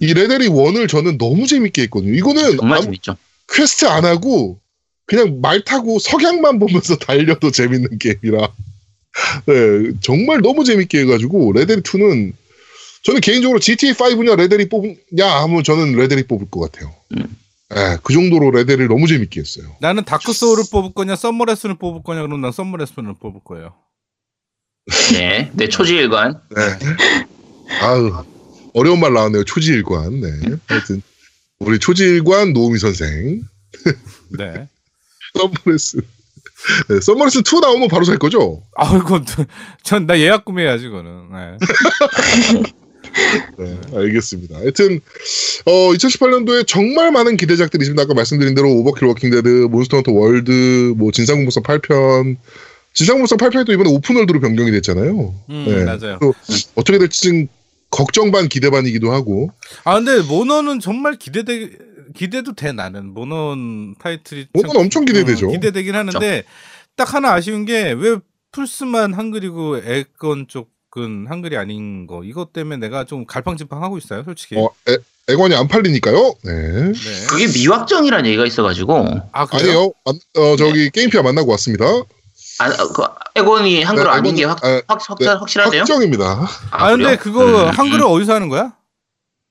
이 레데리 1을 저는 너무 재밌게 했거든요 이거는 정말 재밌죠. 퀘스트 안 하고 그냥 말 타고 석양만 보면서 달려도 재밌는 게임이라 네 정말 너무 재밌게 해가지고 레데리 2는 저는 개인적으로 GTA 5냐 레데리 뽑냐 하면 저는 레데리 뽑을 것 같아요. 음. 네, 그 정도로 레데리를 너무 재밌게 했어요. 나는 다크 소울을 뽑을 거냐 썸머레슨을 뽑을 거냐 그러면 난 썸머레슨을 뽑을 거예요. 네. 네, 초지일관. 네. 아우 어려운 말 나왔네요. 초지일관. 네. 하여튼 우리 초지일관 노우미 선생 네. 썸머레스 네, 썸머레스 2 나오면 바로 살 거죠? 아이고 전나 예약 구매해야지 그거는. 네. 네, 알겠습니다. 하여튼 어 2018년도에 정말 많은 기대작들이 있습니다. 아까 말씀드린 대로 오버킬 워킹데드, 몬스터 헌터 월드, 뭐 진삼국무쌍 8편, 진삼국무쌍 8편이 또 이번에 오픈월드로 변경이 됐잖아요. 음, 네. 맞아요. 또 어떻게 될지 지금 걱정 반 기대 반이기도 하고. 아 근데 모넌은 정말 기대돼 기대도 돼 나는 모넌 타이틀이 참- 엄청 기대되죠. 어, 기대되긴 하는데 딱 하나 아쉬운 게 왜 플스만 한글이고 엑원 쪽은 한글이 아닌 거 이것 때문에 내가 좀 갈팡질팡하고 있어요 솔직히. 어, 엑, 엑원이 안 팔리니까요. 네. 네. 그게 미확정이라는 얘기가 있어가지고. 아 그래요? 아니요. 만- 어, 저기 게임피아 만나고 왔습니다. 아, 그, 엑원이 한글 네, 아닌 게 확, 아, 확, 확, 네, 확실하세요? 확정입니다. 아 근데 그래요? 그거 음, 한글을 음. 어디서 하는 거야?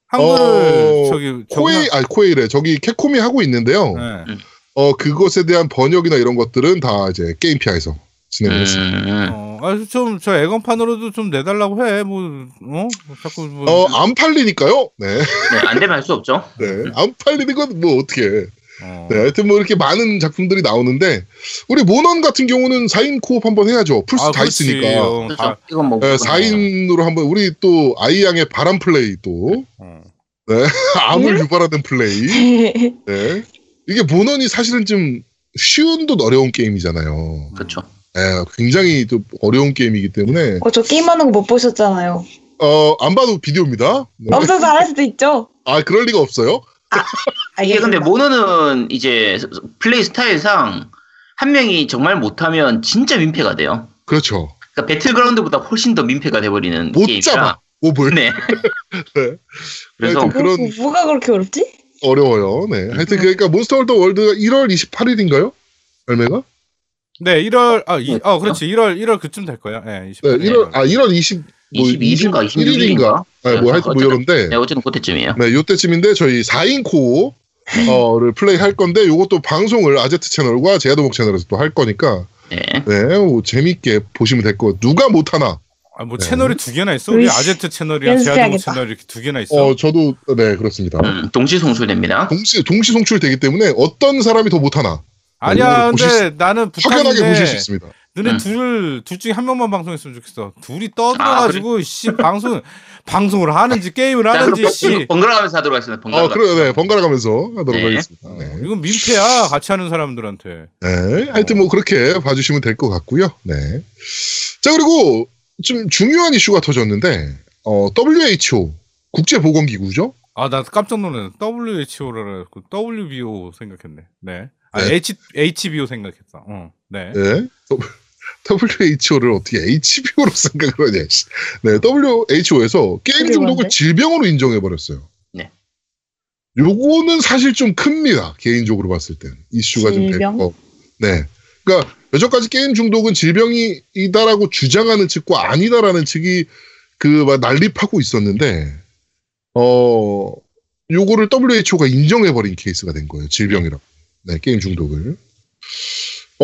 한글 어, 저기 코에이, 아니 코에이래. 저기 캡콤이 하고 있는데요. 네. 어 그것에 대한 번역이나 이런 것들은 다 이제 게임 피아에서 진행을 했습니다. 음, 어, 아, 좀, 저 엑원판으로도 좀 내달라고 해. 뭐, 어? 자꾸 뭐. 어, 안 팔리니까요. 네. 네, 안 되면 할 수 없죠. 네. 안 팔리는 건 뭐 어떻게 해. 어. 네. 하여튼 뭐 이렇게 많은 작품들이 나오는데, 우리 모넌 같은 경우는 4인 co-op 한번 해야죠. 플스 아, 다 그렇지. 있으니까. 어, 그렇죠. 다, 이건 뭐. 네, 그건 4인으로 한번, 우리 또 아이양의 발암 플레이 또, 어. 암을 유발하는 플레이. 네. 이게 모넌이 사실은 좀 쉬운 듯 어려운 게임이잖아요. 그렇죠. 예, 굉장히 또 어려운 게임이기 때문에 어, 저 게임하는 거 못 보셨잖아요. 어, 안 봐도 비디오입니다. 네. 엄청 잘할 수도 있죠. 아, 그럴 리가 없어요. 이게 근데. 몬헌은 이제 플레이 스타일상 한 명이 정말 못하면 진짜 민폐가 돼요. 그렇죠. 그러니까 배틀그라운드보다 훨씬 더 민폐가 돼버리는 못 게임이라. 잡아. 몹을. 네. 네. 그래서 그런 뭐, 뭐가 그렇게 어렵지? 어려워요. 네. 하여튼 그러니까 몬스터 월드 월드가 1월 28일인가요? 열매가? 네, 1월 아, 이, 아 그렇지. 1월 1월 그쯤 될 거예요. 예, 20. 네, 1월 아 1월 20 뭐 22일인가 21일인가? 네, 뭐 하여튼 뭐 이런데 네, 어쨌든 그때쯤이에요. 네, 요때쯤인데 저희 4인 코어 어를 플레이 할 건데 요것도 방송을 아제트 채널과 제야도목 채널에서 또 할 거니까 네. 네, 뭐 재밌게 보시면 될 거. 누가 못 하나? 아, 뭐 네. 채널이 두 개나 있어. 우리 아제트 채널이랑 제아동. 채널 이렇게 두 개나 있어. 어, 저도 네 그렇습니다. 음, 동시 송출됩니다. 동시 동시 송출되기 때문에 어떤 사람이 더 못하나 아니야, 보실 근데 나는 확연하게 보실 수 있습니다. 너네 음. 둘, 둘 중에 한 명만 방송했으면 좋겠어. 둘이 떠들어가지고, 씨, 방송, 방송을 하는지, 게임을 자, 하는지, 씨. 번갈아 가면서 하도록 하겠습니다. 번갈아 어, 그래, 네, 번갈아 가면서 하도록 네. 하겠습니다. 네. 이건 민폐야, 같이 하는 사람들한테. 네, 하여튼 뭐 그렇게 봐주시면 될 것 같고요. 네. 자 그리고 좀 중요한 이슈가 터졌는데 어, WHO 국제보건기구죠. 아, 나 깜짝 놀랐네. WHO를, WBO 생각했네. 네. 아, 네. H, HBO 생각했어. 어, 네. 네. WHO를 어떻게 HBO로 생각을 하냐. 씨. 네, WHO에서 게임 중독을? 질병으로 인정해 버렸어요. 네. 요거는 사실 좀 큽니다. 개인적으로 봤을 땐 이슈가 좀 질병? 됐고. 네. 그러니까 여태까지 게임 중독은 질병이다라고 주장하는 측과 아니다라는 측이 그 막 난립하고 있었는데 어 요거를 WHO가 인정해 버린 케이스가 된 거예요. 질병이라고. 네, 게임 중독을.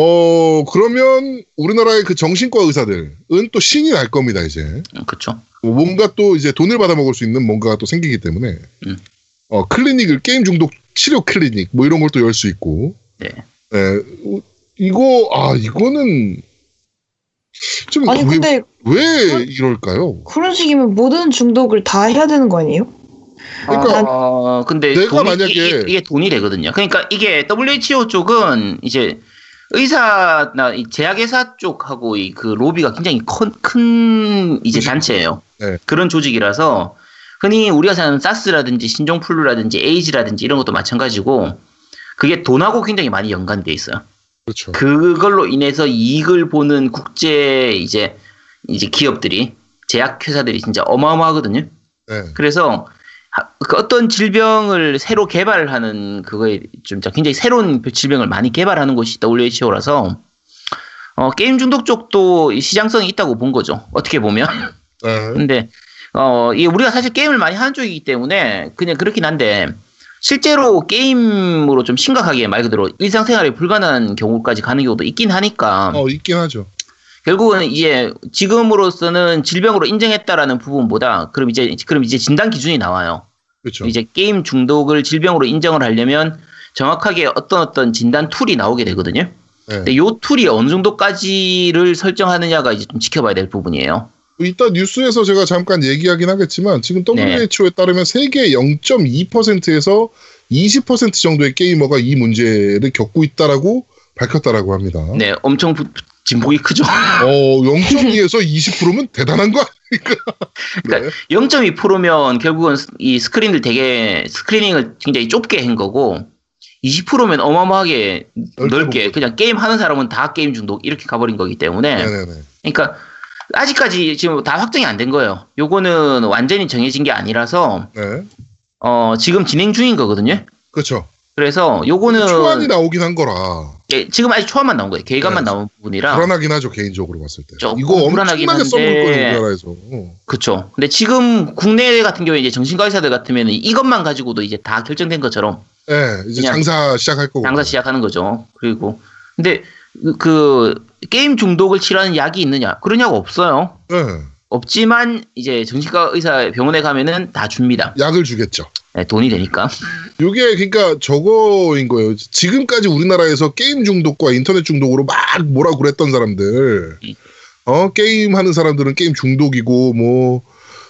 어 그러면 우리나라의 그 정신과 의사들은 또 신이 날 겁니다 이제 음, 그쵸. 뭐 뭔가 또 이제 돈을 받아 먹을 수 있는 뭔가가 또 생기기 때문에 음. 어 클리닉을 게임 중독 치료 클리닉 뭐 이런 걸 또 열 수 있고 네. 네, 어, 이거 아 이거는 좀 아니, 왜, 근데 왜 이럴까요? 그런 식이면 모든 중독을 다 해야 되는 거 아니에요? 그러니까 어, 근데 내가 돈이, 만약에- 이게, 이게 돈이 되거든요. 그러니까 이게 WHO 쪽은 이제 의사나 이 제약회사 쪽하고 이 그 로비가 굉장히 큰, 큰 이제. 단체예요. 네. 그런 조직이라서 흔히 우리가 생각하는 사스라든지 신종플루라든지 에이즈라든지 이런 것도 마찬가지고 그게 돈하고 굉장히 많이 연관돼 있어요. 그렇죠. 그걸로 인해서 이익을 보는 국제 이제 이제 기업들이 제약회사들이 진짜 어마어마하거든요. 네. 그래서 어떤 질병을 새로 개발하는 그거에 좀 굉장히 새로운 질병을 많이 개발하는 곳이 WHO라서 어, 게임 중독 쪽도 이 시장성이 있다고 본 거죠. 어떻게 보면. 네. 근데 어, 이게 우리가 사실 게임을 많이 하는 쪽이기 때문에 그냥 그렇긴 한데 실제로 게임으로 좀 심각하게 말 그대로 일상생활에 불가능한 경우까지 가는 경우도 있긴 하니까 어 있긴 하죠. 결국은 이제 지금으로서는 질병으로 인정했다라는 부분보다 그럼 이제 그럼 이제 진단 기준이 나와요. 그렇죠. 이제 게임 중독을 질병으로 인정을 하려면 정확하게 어떤 어떤 진단 tool이 나오게 되거든요. 네. 근데 요 tool이 어느 정도까지를 설정하느냐가 이제 좀 지켜봐야 될 부분이에요. 이따 뉴스에서 제가 잠깐 얘기하긴 하겠지만 지금 네. WHO에 따르면 세계 0.2%에서 20% 정도의 게이머가 이 문제를 겪고 있다라고 밝혔다라고 합니다. 네, 엄청 부- 진폭이 크죠. 어, 0.2에서 20%면 대단한 거 아닙니까? 그러니까 0.2%면 결국은 스- 이 스크린을 되게 screening을 굉장히 좁게 한 거고 20%면 어마어마하게 넓게 넓게 그냥 게임 하는 사람은 다 게임 중독 이렇게 가버린 거기 때문에 네네네. 그러니까 아직까지 지금 다 확정이 안 된 거예요. 요거는 완전히 정해진 게 아니라서 네. 어 지금 진행 중인 거거든요. 그렇죠. 그래서 요거는 초안이 나오긴 한 거라 예, 지금 아직 초안만 나온 거예요. 계획안만 네. 나온 부분이라 불안하긴 하죠 개인적으로 봤을 때. 이거 엄청나게 한데 거예요 우리나라에서. 어. 그렇죠. 근데 지금 국내 같은 경우에 이제 정신과 의사들 같으면 이것만 가지고도 이제 다 결정된 것처럼 네, 이제 장사 시작할 거고. 장사 시작하는 거죠. 그리고 근데 그, 그 게임 중독을 치료하는 약이 있느냐? 그런 약 없어요. 네, 없지만 이제 정신과 의사 병원에 가면은 다 줍니다. 약을 주겠죠. 네, 돈이 되니까. 요게 그러니까 저거인 거예요. 지금까지 우리나라에서 게임 중독과 인터넷 중독으로 막 뭐라 그랬던 사람들, 음. 어 게임 하는 사람들은 게임 중독이고 뭐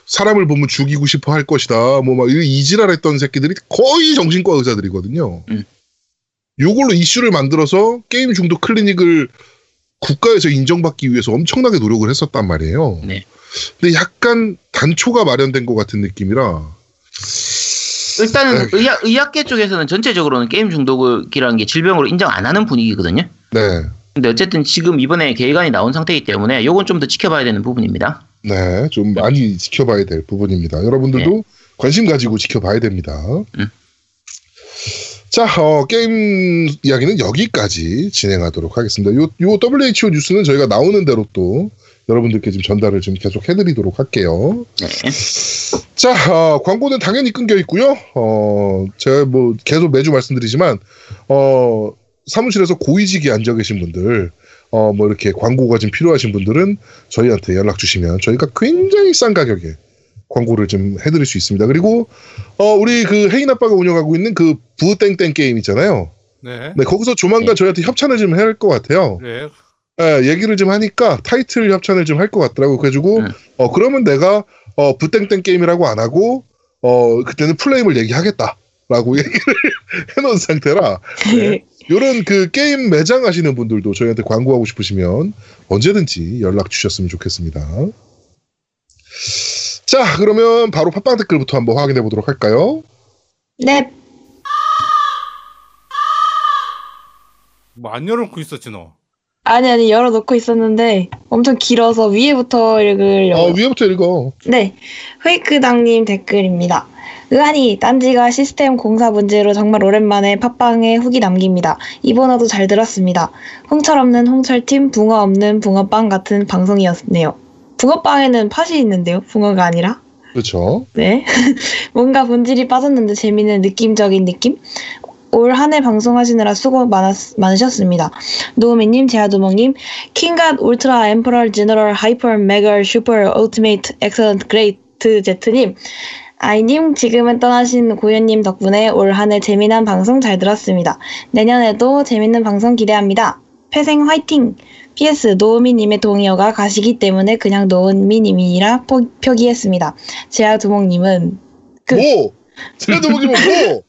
사람을 보면 죽이고 싶어 할 것이다. 뭐 막 이지랄 했던 새끼들이 거의 정신과 의사들이거든요. 음. 요걸로 이슈를 만들어서 게임 중독 클리닉을 국가에서 인정받기 위해서 엄청나게 노력을 했었단 말이에요. 네. 근데 약간 단초가 마련된 것 같은 느낌이라 일단은 네. 의학, 의학계 쪽에서는 전체적으로는 게임 중독이라는 게 질병으로 인정 안 하는 분위기거든요. 네, 근데 어쨌든 지금 이번에 계획안이 나온 상태이기 때문에 요건 좀 더 지켜봐야 되는 부분입니다. 네, 좀 많이 지켜봐야 될 부분입니다. 여러분들도 관심 가지고 지켜봐야 됩니다. 음. 자, 어, 게임 이야기는 여기까지 진행하도록 하겠습니다. 요, 요 WHO 뉴스는 저희가 나오는 대로 또 여러분들께 좀 전달을 좀 계속 해드리도록 할게요. 네. 자, 어, 광고는 당연히 끊겨 있고요. 어, 제가 뭐 계속 매주 말씀드리지만 어, 사무실에서 고위직에 앉아 계신 분들 어, 뭐 이렇게 광고가 좀 필요하신 분들은 저희한테 연락 주시면 저희가 굉장히 싼 가격에 광고를 좀 해드릴 수 있습니다. 그리고 어, 우리 그 혜인 아빠가 운영하고 있는 그 부땡땡 게임 있잖아요. 네. 네, 거기서 조만간 저희한테 협찬을 좀 해야 할 것 같아요. 그래. 예, 얘기를 좀 하니까 타이틀 협찬을 좀 할 것 같더라고. 그래가지고 음. 어 그러면 내가 어 부땡땡 게임이라고 안 하고 어 그때는 플레임을 얘기하겠다 라고 얘기를 해놓은 상태라 네. 이런 그 게임 매장 하시는 분들도 저희한테 광고하고 싶으시면 언제든지 연락 주셨으면 좋겠습니다. 자 그러면 바로 팟빵 댓글부터 한번 확인해 보도록 할까요? 네. 뭐 안 열어놓고 있었지 너. 아니 아니 열어놓고 있었는데 엄청 길어서 위에부터 읽으려고. 어 위에부터 읽어. 네. 페이크당님 댓글입니다. 의한이 딴지가 시스템 공사 문제로 정말 오랜만에 팟빵에 후기 남깁니다. 이번화도 잘 들었습니다. 홍철 없는 홍철팀, 붕어 없는 붕어빵 같은 방송이었네요. 붕어빵에는 팥이 있는데요. 붕어가 아니라. 그렇죠. 네. 뭔가 본질이 빠졌는데 재미있는 느낌적인 느낌? 올 한 해 방송하시느라 수고 많았, 많으셨습니다. 노우미님, 제아두목님, king god ultra emperor general hyper mega super ultimate excellent great 제트님, 아이님, 지금은 떠나신 고현님 덕분에 올 한 해 재미난 방송 잘 들었습니다. 내년에도 재밌는 방송 기대합니다. 폐생 화이팅! PS 노우미님의 동의어가 가시기 때문에 그냥 노우미님이라 포, 표기했습니다. 제아두목님은 끝. 뭐? 보기면 뭐?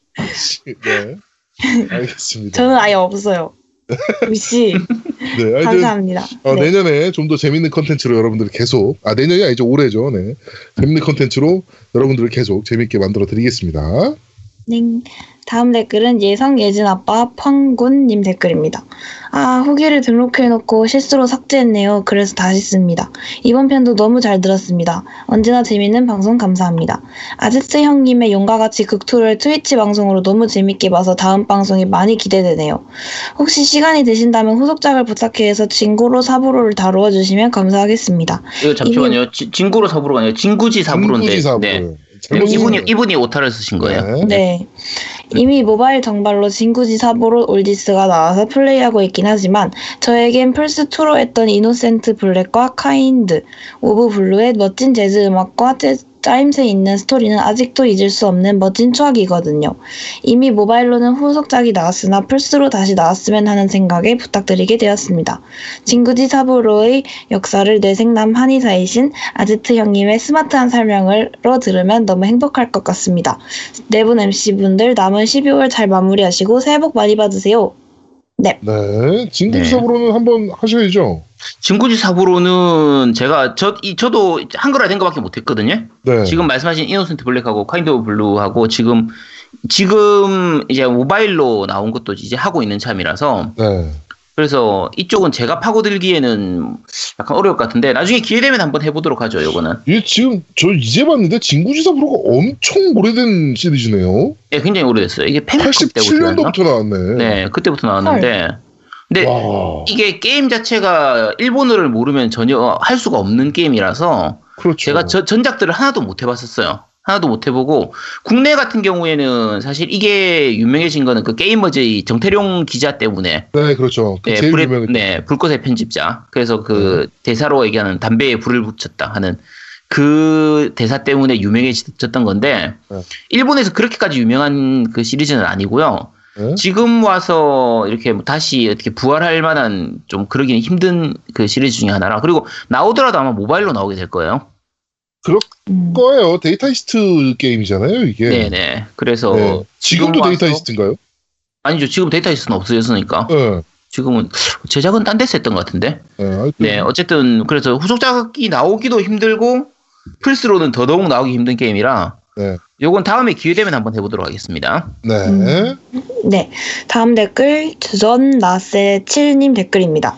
네. 알겠습니다. 저는 아예 없어요. 우씨 네, 감사합니다. 어, 네. 내년에 좀 더 재밌는 컨텐츠로 여러분들이 계속 아 내년이 아니죠 올해죠. 네. 재밌는 컨텐츠로 여러분들을 계속 재밌게 만들어 드리겠습니다. 네. 다음 댓글은 예성 예진 아빠 펑군님 댓글입니다. 아 후기를 등록해놓고 실수로 삭제했네요. 그래서 다시 씁니다. 이번 편도 너무 잘 들었습니다. 언제나 재밌는 방송 감사합니다. 아제트 형님의 용과 같이 극투를 트위치 방송으로 너무 재밌게 봐서 다음 방송이 많이 기대되네요. 혹시 시간이 되신다면 후속작을 부탁해서 진고로 사부로를 다루어 주시면 감사하겠습니다. 이거 잠시만요. 지- 진구로 사부로가 아니라 진구지 사부로인데. 중구지 사부. 네. 이분이 이분이 오타를 쓰신 거예요. 네. 네. 이미 모바일 정발로 진구지 사보로 올디스가 나와서 플레이하고 있긴 하지만 저에겐 플스 2로 했던 이노센트 블랙과 카인드, 오브 블루의 멋진 재즈 음악과 재, 짜임새 있는 스토리는 아직도 잊을 수 없는 멋진 추억이거든요. 이미 모바일로는 후속작이 나왔으나 플스로 다시 나왔으면 하는 생각에 부탁드리게 되었습니다. 진구지 사부로의 역사를 뇌섹남 한의사이신 아제트 형님의 스마트한 설명으로 들으면 너무 행복할 것 같습니다. 네분 MC분들 남은 12월 잘 마무리하시고 새해 복 많이 받으세요. 네. 진구지 네. 사부로는 한번 하셔야죠. 진구지 사부로는 제가 저 이, 저도 한글화 된 거밖에 못 했거든요. 네. 지금 말씀하신 이노센트 블랙하고 카인드 오브 블루하고 지금 지금 이제 모바일로 나온 것도 이제 하고 있는 참이라서 네. 그래서 이쪽은 제가 파고들기에는 약간 어려울 것 같은데 나중에 기회 되면 한번 해보도록 하죠. 요거는 이게 지금 저 이제 봤는데 진구지 사부로가 엄청 오래된 시리즈네요. 예, 굉장히 오래됐어요. 이게 팬컵 때부터 나왔나? 87년도부터 나왔네. 네, 그때부터 나왔는데 근데 와. 이게 게임 자체가 일본어를 모르면 전혀 할 수가 없는 게임이라서 그렇죠. 제가 저, 전작들을 하나도 못 해봤었어요. 하나도 못 해보고 국내 같은 경우에는 사실 이게 유명해진 거는 그 게이머즈의 정태룡 기자 때문에 네, 그렇죠. 그 네, 제일 불의. 네, 불꽃의 편집자. 그래서 그 대사로 얘기하는 담배에 불을 붙였다 하는 그 대사 때문에 유명해졌던 건데 네. 일본에서 그렇게까지 유명한 그 시리즈는 아니고요. 네. 지금 와서 이렇게 뭐 다시 어떻게 부활할 만한 좀 그러기는 힘든 그 시리즈 중에 하나라. 그리고 나오더라도 아마 모바일로 나오게 될 거예요. 음. 거예요. 데이터 이스트 게임이잖아요, 이게. 네네. 그래서 네. 지금도 지금 데이터 이스트인가요? 아니죠. 지금 데이터 이스는 없어졌으니까. 네. 지금은 제작은 딴 데서 했던 것 같은데. 네, 하여튼 네, 어쨌든 그래서 후속작이 나오기도 힘들고 플스로는 더더욱 나오기 힘든 게임이라 네. 요건 다음에 기회 되면 한번 해보도록 하겠습니다. 네. 음. 네. 다음 댓글, 전 나세 7님 댓글입니다.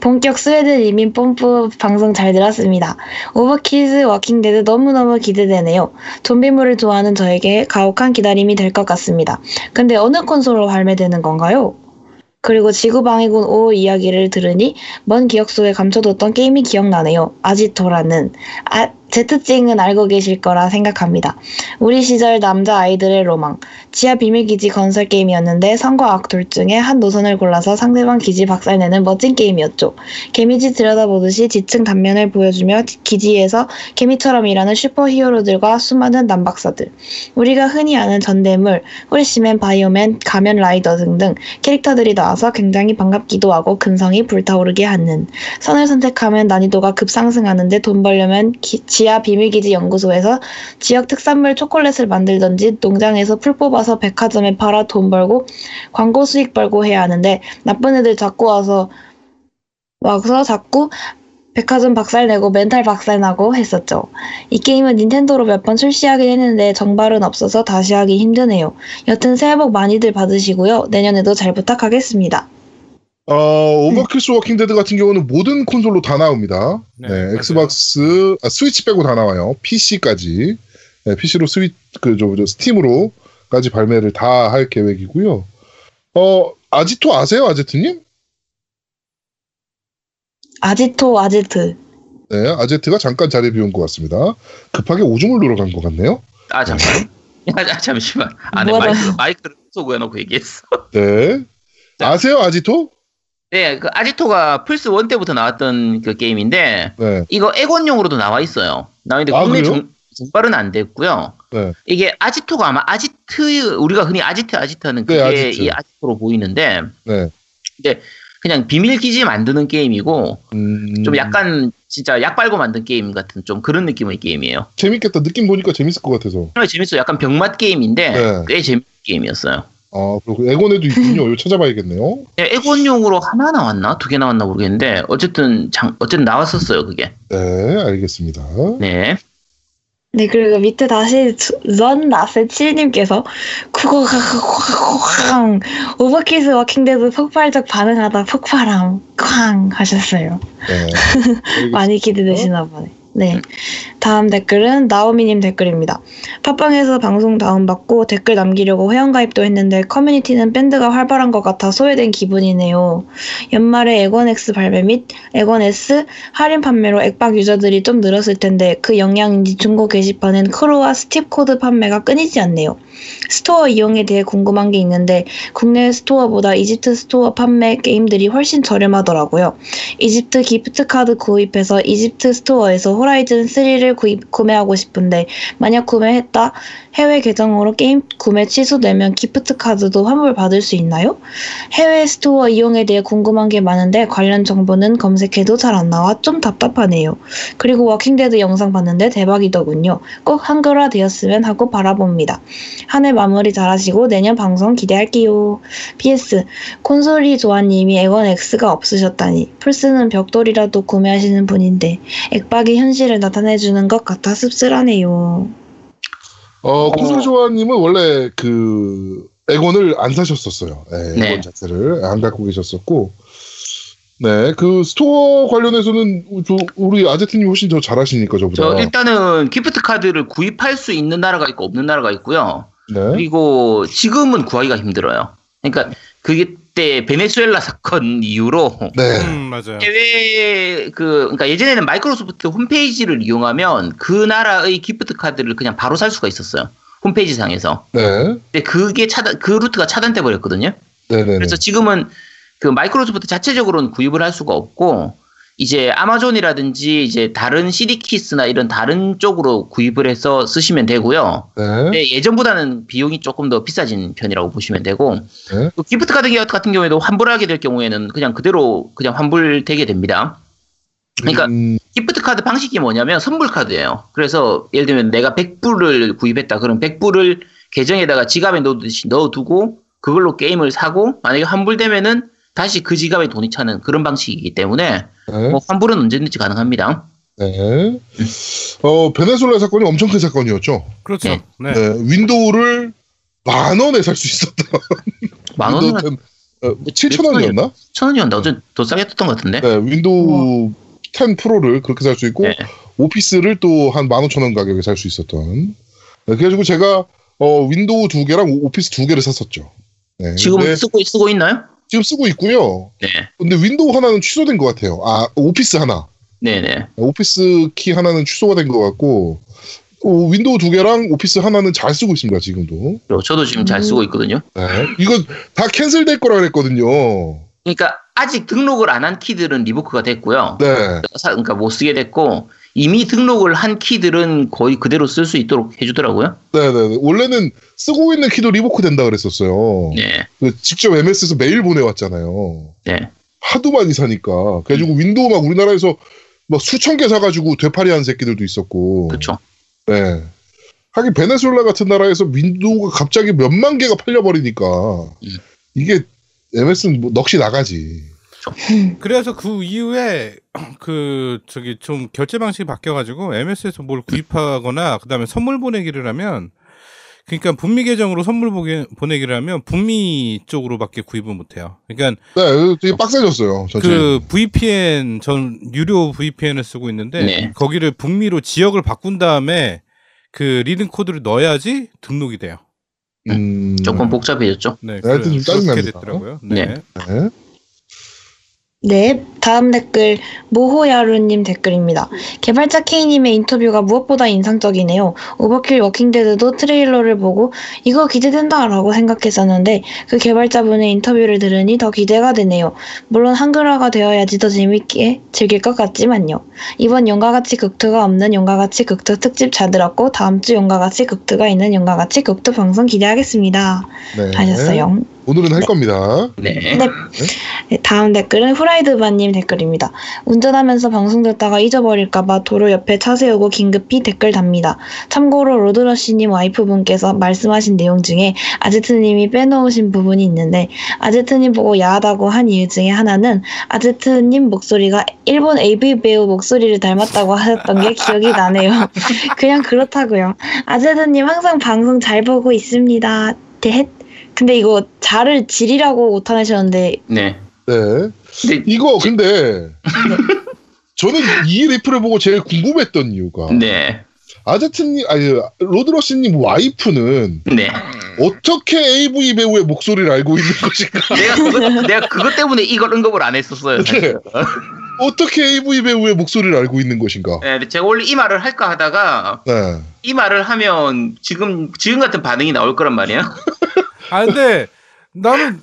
본격 스웨덴 이민 뽐뿌 방송 잘 들었습니다. 오버킬즈 워킹데드 너무너무 기대되네요. 좀비물을 좋아하는 저에게 가혹한 기다림이 될 것 같습니다. 근데 어느 콘솔로 발매되는 건가요? 그리고 지구방해군 5 이야기를 들으니 먼 기억 속에 감춰뒀던 게임이 기억나네요. 아지토라는. 아, 제트찡은 알고 계실 거라 생각합니다. 우리 시절 남자 아이들의 로망. 지하 비밀기지 건설 게임이었는데 선과 악 둘 중에 한 노선을 골라서 상대방 기지 박살내는 멋진 게임이었죠. 개미지 들여다보듯이 지층 단면을 보여주며 기지에서 개미처럼 일하는 슈퍼히어로들과 수많은 남박사들. 우리가 흔히 아는 전대물, 후레시맨, 바이오맨, 가면 라이더 등등 캐릭터들이 나와서 굉장히 반갑기도 하고 근성이 불타오르게 하는 선을 선택하면 난이도가 급상승하는데 돈 벌려면 기- 지하 비밀기지 연구소에서 지역 특산물 초콜릿을 만들던지 농장에서 풀 뽑아서 백화점에 팔아 돈 벌고 광고 수익 벌고 해야 하는데 나쁜 애들 자꾸 와서 와서 자꾸 백화점 박살내고 멘탈 박살나고 했었죠. 이 게임은 닌텐도로 몇 번 출시하긴 했는데 정발은 없어서 다시 하기 힘드네요. 여튼 새해 복 많이들 받으시고요. 내년에도 잘 부탁하겠습니다. 어, 오버킬스 워킹 데드 같은 경우는 모든 콘솔로 다 나옵니다. 네, 네. 엑스박스, 아, 스위치 빼고 다 나와요. PC까지. 네, PC로 스위, 그, 저, 저, 스팀으로까지 발매를 다 할 계획이고요. 어, 아지토 아세요, 아제트님? 아지토 아지트. 네, 아제트가 잠깐 자리 비운 것 같습니다. 급하게 오줌을 누러 간 것 같네요. 아 잠시만. 아, 잠시만. 안에 뭐라- 마이크 마이크를 쏘고 해놓고 얘기했어. 네. 자. 아세요, 아지토? 네, 그 아지토가 플스 1 때부터 나왔던 그 게임인데 네. 이거 엑원용으로도 나와 있어요. 나왔는데 아, 국내? 정, 정발은 안 됐고요. 네. 이게 아지토가 아마 아지트 우리가 흔히 아지트 아지트 하는 네, 그게 아지트. 이 아지토로 보이는데 네. 그냥 비밀 기지 만드는 게임이고 음, 좀 약간 진짜 약 빨고 만든 게임 같은 좀 그런 느낌의 게임이에요. 재밌겠다. 느낌 보니까 재밌을 것 같아서. 정말 재밌어요. 약간 병맛 게임인데 네. 꽤 재밌는 게임이었어요. 아, 그리고 엑원에도 있군요. 이거 찾아봐야겠네요. 네, 엑원용으로 하나 나왔나 두 개 나왔나 모르겠는데 어쨌든 장 어쨌든 나왔었어요 그게. 네, 알겠습니다. 네. 네, 그리고 밑에 다시 전 나세 7님께서 국어가 쾅 오버킬스 워킹데드 폭발적 반응하다 폭발함 쾅 하셨어요. 네. 많이 기대되시나 보네. 네. 다음 댓글은 나오미님 댓글입니다. 팟빵에서 방송 다운받고 댓글 남기려고 회원가입도 했는데 커뮤니티는 밴드가 활발한 것 같아 소외된 기분이네요. 연말에 엑원X 발매 및 엑원S 할인 판매로 액박 유저들이 좀 늘었을 텐데 그 영향인지 중고 게시판엔 크루와 스팁 코드 판매가 끊이지 않네요. 스토어 이용에 대해 궁금한 게 있는데 국내 스토어보다 이집트 스토어 판매 게임들이 훨씬 저렴하더라고요. 이집트 기프트 카드 구입해서 이집트 스토어에서 호라이즌 3를 구입, 구매하고 싶은데 만약 구매했다 해외 계정으로 게임 구매 취소되면 기프트 카드도 환불 받을 수 있나요? 해외 스토어 이용에 대해 궁금한 게 많은데 관련 정보는 검색해도 잘 안 나와 좀 답답하네요. 그리고 워킹데드 영상 봤는데 대박이더군요. 꼭 한글화 되었으면 하고 바라봅니다. 한 해 마무리 잘하시고 내년 방송 기대할게요. PS 콘솔이 조아님이 엑원 X가 없으셨다니 플스는 벽돌이라도 구매하시는 분인데 액박이 현실을 나타내주는 것 같아 씁쓸하네요. 어, 콘솔 조아님은 원래 그 엑원을 안 사셨었어요. 네, 엑원 네. 자체를 안 갖고 계셨었고, 네, 그 스토어 관련해서는 저, 우리 아제트님 훨씬 더 잘하시니까 저보다. 저 일단은 기프트 카드를 구입할 수 있는 나라가 있고 없는 나라가 있고요. 네, 그리고 지금은 구하기가 힘들어요. 그러니까 그 때 베네수엘라 사건 이후로 네, 음, 맞아요. 해외 그 그러니까 예전에는 마이크로소프트 홈페이지를 이용하면 그 나라의 기프트 카드를 그냥 바로 살 수가 있었어요. 홈페이지 상에서. 네, 근데 그게 차단 그 루트가 차단돼 버렸거든요. 네, 네. 그래서 지금은 그 마이크로소프트 자체적으로는 구입을 할 수가 없고 이제 아마존이라든지 이제 다른 CDKeys나 이런 다른 쪽으로 구입을 해서 쓰시면 되고요. 네, 근데 예전보다는 비용이 조금 더 비싸진 편이라고 보시면 되고 네. 또 기프트 카드 같은 경우에도 환불하게 될 경우에는 그냥 그대로 그냥 환불되게 됩니다. 그러니까 음, 기프트 카드 방식이 뭐냐면 선불 카드예요. 그래서 예를 들면 내가 100불을 구입했다. 그럼 100불을 계정에다가 지갑에 넣듯이 넣어두고 그걸로 게임을 사고 만약에 환불되면은 다시 그 지갑에 돈이 차는 그런 방식이기 때문에 네. 뭐 환불은 언제든지 가능합니다. 네. 어, 베네수엘라 사건이 엄청 큰 사건이었죠. 그렇죠. 네. 네. 네, 윈도우를 만 원에 살 수 있었던. 만 원은 10, 어, 7천 원이었나? 천 원이었나? 어제 더 싸게 떴던 것 같은데. 네, 윈도우 10 프로를 그렇게 살 수 있고, 네. 오피스를 또한 15,000원 가격에 살 수 있었던. 네, 그래가지고 제가, 어, 윈도우 두 개랑 오피스 두 개를 샀었죠. 네, 지금 쓰고 쓰고 있나요? 지금 쓰고 있고요. 네, 근데 윈도우 하나는 취소된 것 같아요. 아, 오피스 하나. 네, 네. 오피스 키 하나는 취소가 된 것 같고, 어, 윈도우 두 개랑 오피스 하나는 잘 쓰고 있습니다, 지금도. 저도 지금 잘 쓰고 있거든요. 네. 이거 다 캔슬될 거라 그랬거든요. 그러니까 아직 등록을 안 한 키들은 revoke가 됐고요. 네. 사- 그러니까 못 쓰게 됐고 이미 등록을 한 키들은 거의 그대로 쓸 수 있도록 해주더라고요. 네네. 원래는 쓰고 있는 키도 revoke 된다 그랬었어요. 네, 그 직접 MS에서 메일 보내왔잖아요. 네, 하도 많이 사니까. 그래가지고 음. 윈도우 막 우리나라에서 막 수천 개 사가지고 되팔이 한 새끼들도 있었고. 그렇죠. 네. 하긴 베네수엘라 같은 나라에서 윈도우가 갑자기 몇만 개가 팔려버리니까 음. 이게 MS는 뭐 넋이 나가지. 그래서 그 이후에 그 저기 좀 결제 방식이 바뀌어가지고 MS에서 뭘 구입하거나 그다음에 선물 보내기를 하면 그러니까 북미 계정으로 선물 보내기를 하면 북미 쪽으로밖에 구입을 못해요. 그러니까 네, 되게 빡세졌어요. 전체. 그 VPN 전 유료 VPN을 쓰고 있는데 네. 거기를 북미로 지역을 바꾼 다음에 그 redeem 코드를 넣어야지 등록이 돼요. 음, 조금 복잡해졌죠. 네, 네, 하여튼 좀 그렇게 짜증나게 됐더라고요. 네. 네. 네. 네, 다음 댓글 모호야루님 댓글입니다. 개발자 K님의 인터뷰가 무엇보다 인상적이네요. 오버킬 워킹데드도 트레일러를 보고 이거 기대된다라고 생각했었는데 그 개발자분의 인터뷰를 들으니 더 기대가 되네요. 물론 한글화가 되어야지 더 재밌게 즐길 것 같지만요. 이번 용가같이 극투가 없는 용가같이 극투 특집 잘 들었고 다음 주 용가같이 극투가 있는 용가같이 극투 방송 기대하겠습니다. 네. 하셨어요. 오늘은 할 겁니다. 네, 네. 네, 다음 댓글은 후라이드바님 댓글입니다. 운전하면서 방송 듣다가 잊어버릴까봐 도로 옆에 차 세우고 긴급히 댓글 답니다. 참고로 로드러쉬님 와이프분께서 말씀하신 내용 중에 아제트님이 빼놓으신 부분이 있는데 아제트님 보고 야하다고 한 이유 중에 하나는 아제트님 목소리가 일본 AV 배우 목소리를 닮았다고 하셨던 게 기억이 나네요. 그냥 그렇다고요. 아제트님 항상 방송 잘 보고 있습니다. 대헷. 근데 이거 잘을 지리라고 오타내셨는데 네. 네. 근데 이거 근데 저는 이 리플을 보고 제일 궁금했던 이유가 네, 아제트님 아니 로드러시님 와이프는 네. 어떻게 AV 배우의 목소리를 알고 있는 것인가? 내가 그거, 내가 그것 때문에 이걸 언급을 안 했었어요. 사실. 어떻게 AV 배우의 목소리를 알고 있는 것인가? 네, 제가 원래 이 말을 할까 하다가 네. 이 말을 하면 지금 지금 같은 반응이 나올 거란 말이에요. 아 근데 나는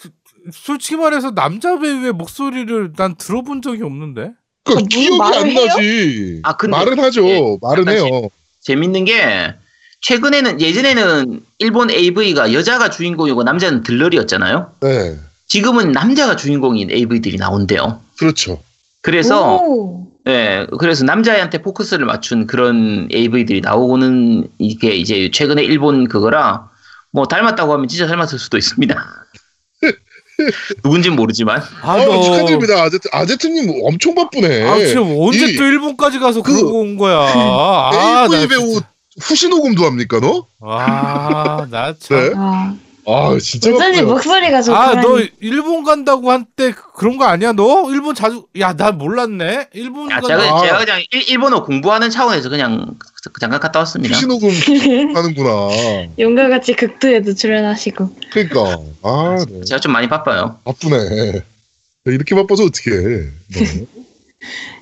그- 솔직히 말해서 남자 배우의 목소리를 난 들어본 적이 없는데. 그 무슨 기억이 안 해요? 나지. 아, 근데 말은 하죠. 예, 말은 해요. 재 밌는 게 최근에는 예전에는 일본 AV가 여자가 주인공이고 남자는 들러리였잖아요. 네. 지금은 남자가 주인공인 AV들이 나온대요. 그렇죠. 그래서 오. 예, 그래서 남자애한테 포커스를 맞춘 그런 AV들이 나오고는 이게 이제 최근에 일본 그거라 뭐 닮았다고 하면 진짜 닮았을 수도 있습니다. 누군진 모르지만 아, 어, 너- 축하드립니다. 아제트, 아제트님 엄청 바쁘네. 아, 지금 언제 이 또 일본까지 가서 그- 그러고 온 거야? 아, 나 배우 후시 녹음도 합니까 너? 아, 나 참. 네. 아, 아 진짜 여전히 바쁘네요. 목소리가 아, 좋더라니. 너 일본 간다고 한 때 그런 거 아니야? 너 일본 자주 야, 나 몰랐네. 일본 야, 간 제가, 아. 제가 그냥 일, 일본어 공부하는 차원에서 그냥 그- 잠깐 갔다 왔습니다. 녹음 하는구나. 용과 같이 극도에도 출연하시고. 그러니까 아 네. 제가 좀 많이 바빠요. 바쁘네. 이렇게 바빠서 어떻게 해. 네.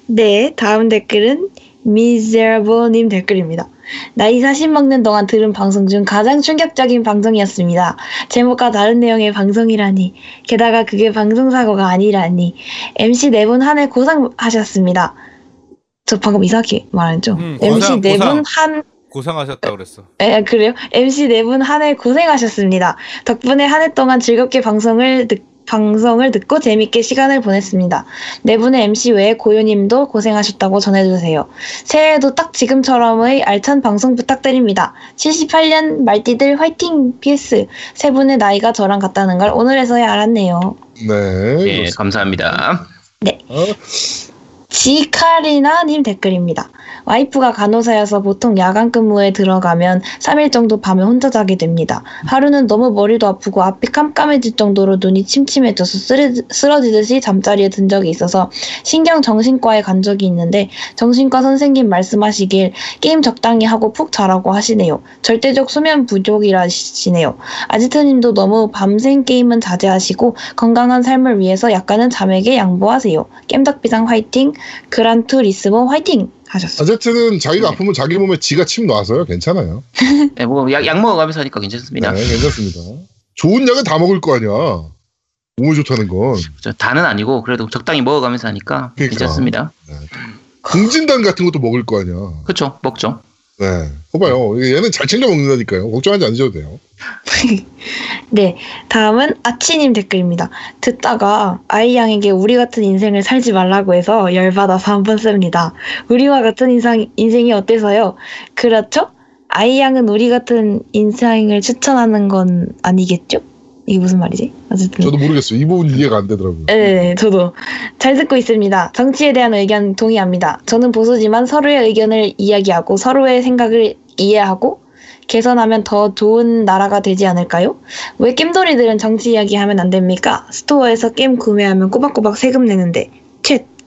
네, 다음 댓글은 미제라블님 댓글입니다. 나이 40 먹는 동안 들은 방송 중 가장 충격적인 방송이었습니다. 제목과 다른 내용의 방송이라니. 게다가 그게 방송사고가 아니라니. MC 네 분 한 해 고생하셨습니다. 저 방금 이상하게 말했죠? 음, MC 네. 분 한, 고생하셨다 그랬어. 에, 그래요? MC 네 분 한 해 고생하셨습니다. 덕분에 한 해 동안 즐겁게 방송을 듣, 방송을 듣고 재밌게 시간을 보냈습니다. 네 분의 MC 외에 고요님도 고생하셨다고 전해주세요. 새해에도 딱 지금처럼의 알찬 방송 부탁드립니다. 78년 말띠들 화이팅! PS 세 분의 나이가 저랑 같다는 걸 오늘에서야 알았네요. 네. 예, 그렇습니다. 감사합니다. 어, 지카리나님 댓글입니다. 와이프가 간호사여서 보통 야간 근무에 들어가면 3일 정도 밤에 혼자 자게 됩니다. 하루는 너무 머리도 아프고 앞이 깜깜해질 정도로 눈이 침침해져서 쓰러지- 쓰러지듯이 잠자리에 든 적이 있어서 신경정신과에 간 적이 있는데 정신과 선생님 말씀하시길 게임 적당히 하고 푹 자라고 하시네요. 절대적 수면 부족이라시네요. 아지트님도 너무 밤샘 게임은 자제하시고 건강한 삶을 위해서 약간은 잠에게 양보하세요. 겜덕비상 화이팅! 그란투리스모 화이팅! 하셨어요. 아제트는 자기가 아프면 자기 몸에 지가 침 놔서요. 괜찮아요. 네, 뭐, 약, 약 먹어가면서 하니까 괜찮습니다. 네, 괜찮습니다. 좋은 약은 다 먹을 거 아니야. 몸에 좋다는 건. 저 다는 아니고, 그래도 적당히 먹어가면서 하니까 그러니까. 괜찮습니다. 공진단 같은 것도 먹을 거 아니야. 그쵸, 먹죠. 네. 봐봐요. 얘는 잘 챙겨 먹는다니까요. 걱정하지 않으셔도 돼요. 네, 다음은 아치님 댓글입니다. 듣다가 아이 양에게 우리 같은 인생을 살지 말라고 해서 열받아서 한 번 씁니다. 우리와 같은 인상, 인생이 어때서요? 그렇죠? 아이 양은 우리 같은 인생을 추천하는 건 아니겠죠? 이게 무슨 말이지? 어쨌든. 저도 모르겠어요. 이 부분 이해가 안 되더라고요. 네, 저도 잘 듣고 있습니다. 정치에 대한 의견 동의합니다. 저는 보수지만 서로의 의견을 이야기하고 서로의 생각을 이해하고 개선하면 더 좋은 나라가 되지 않을까요? 왜 겜돌이들은 정치 이야기하면 안 됩니까? 스토어에서 게임 구매하면 꼬박꼬박 세금 내는데 챗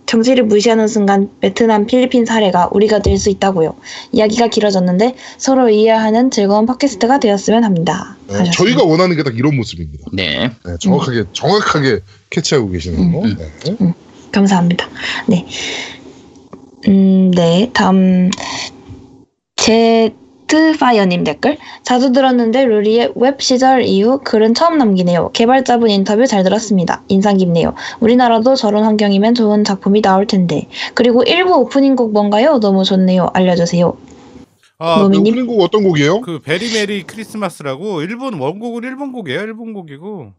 정치를 무시하는 순간 베트남, 필리핀 사례가 우리가 될 수 있다고요. 이야기가 길어졌는데 서로 이해하는 즐거운 팟캐스트가 되었으면 합니다. 네. 저희가 원하는 게 딱 이런 모습입니다. 네. 네, 정확하게, 정확하게 캐치하고 계시는 거. 음, 네. 감사합니다. 네. 음, 네. 다음, 제 트파이어님 댓글. 자주 들었는데 루리웹 시절 이후 글은 처음 남기네요. 개발자분 인터뷰 잘 들었습니다. 인상 깊네요. 우리나라도 저런 환경이면 좋은 작품이 나올 텐데. 그리고 일부 오프닝 곡 뭔가요? 너무 좋네요. 알려주세요. 아, 미님? 오프닝 곡 어떤 곡이에요? 그 Very Merry Christmas라고 일본 원곡은 일본 곡이에요. 일본 곡이고.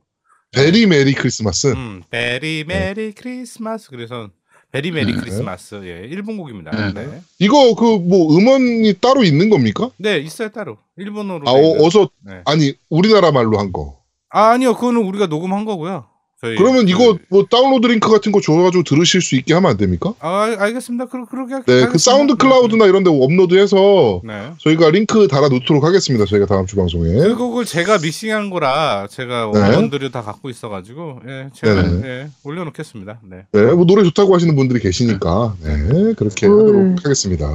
Very Merry Christmas. 음, Very Merry Christmas 그래서 Very Merry 음. 크리스마스 예, 일본 곡입니다. 음. 네. 이거 그 뭐 음원이 따로 있는 겁니까? 네, 있어요 따로. 일본어로. 아. 어, 어서 네. 아니 우리나라 말로 한 거. 아, 아니요. 그거는 우리가 녹음한 거고요. 저희 그러면 그- 이거 뭐 다운로드 링크 같은 거 줘가지고 들으실 수 있게 하면 안 됩니까? 아, 알- 알겠습니다. 그러, 그렇게. 네, 그 사운드 클라우드나 이런 데 업로드해서 네. 저희가 링크 달아 놓도록 하겠습니다. 저희가 다음 주 방송에. 그 곡을 제가 믹싱한 거라 제가 네. 음원들을 다 갖고 있어가지고 예, 제가 네네. 예, 올려놓겠습니다. 네. 네, 뭐 노래 좋다고 하시는 분들이 계시니까 네, 그렇게 음. 하도록 하겠습니다.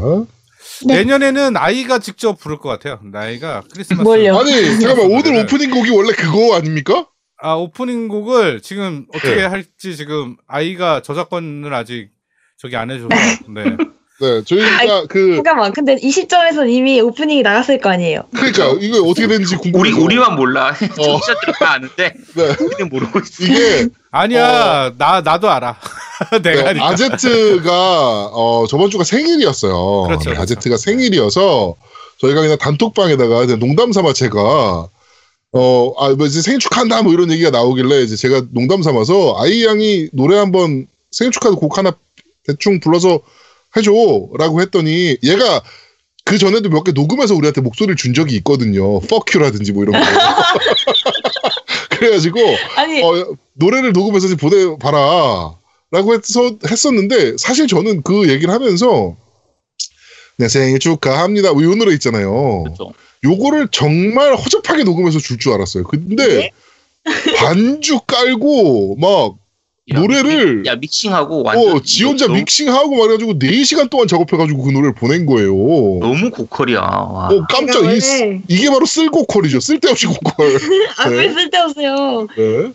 네. 내년에는 아이가 직접 부를 것 같아요. 나이가 크리스마스. 뭘요? 아니 잠깐만 오늘 네. 오프닝 곡이 원래 그거 아닙니까? 아 오프닝 곡을 지금 어떻게 네. 할지 지금 아이가 저작권을 아직 저기 안 해줘서 네. 네, 저희가 그 잠깐만, 근데 이 시점에서 이미 오프닝이 나갔을 거 아니에요? 그러니까 이거 어떻게 되는지 우리, 궁금해서 우리만 몰라. 청취자들은 다 아는데, 네, 우리는 모르고 있어. 이게 아니야 나 나도 알아. 내가 네. 아제트가 어, 저번 주가 생일이었어요. 그렇죠, 네, 그렇죠. 아제트가 생일이어서 저희가 그냥 단톡방에다가 그냥 농담 삼아 제가 어, 아, 뭐 이제 생일 축하한다 뭐 이런 얘기가 나오길래 이제 제가 농담 삼아서 아이 양이 노래 한번 생일 축하 곡 하나 대충 불러서 해줘라고 했더니 얘가 그 전에도 몇 개 녹음해서 우리한테 목소리를 준 적이 있거든요. Fuck you라든지 뭐 이런 거. 그래가지고 아니, 어, 노래를 녹음해서 좀 보내봐라. 라고 해서 했었는데, 사실 저는 그 얘기를 하면서, 네, 생일 축하합니다. 뭐, 이 노래 있잖아요. 그렇죠. 요거를 정말 허접하게 녹음해서 줄 줄 알았어요. 근데, 반주 깔고, 막, 야, 노래를- 믹- 야, 믹싱하고 완전. 어, 지 혼자 너무, 믹싱하고 말해가지고 4시간 동안 작업해가지고 그 노래를 보낸 거예요. 너무 고퀄이야. 와. 어, 깜짝, 이, 원래- 이게 바로 쓸고퀄이죠. 쓸데없이 고퀄. 아, 왜 네. 쓸데없어요. 네.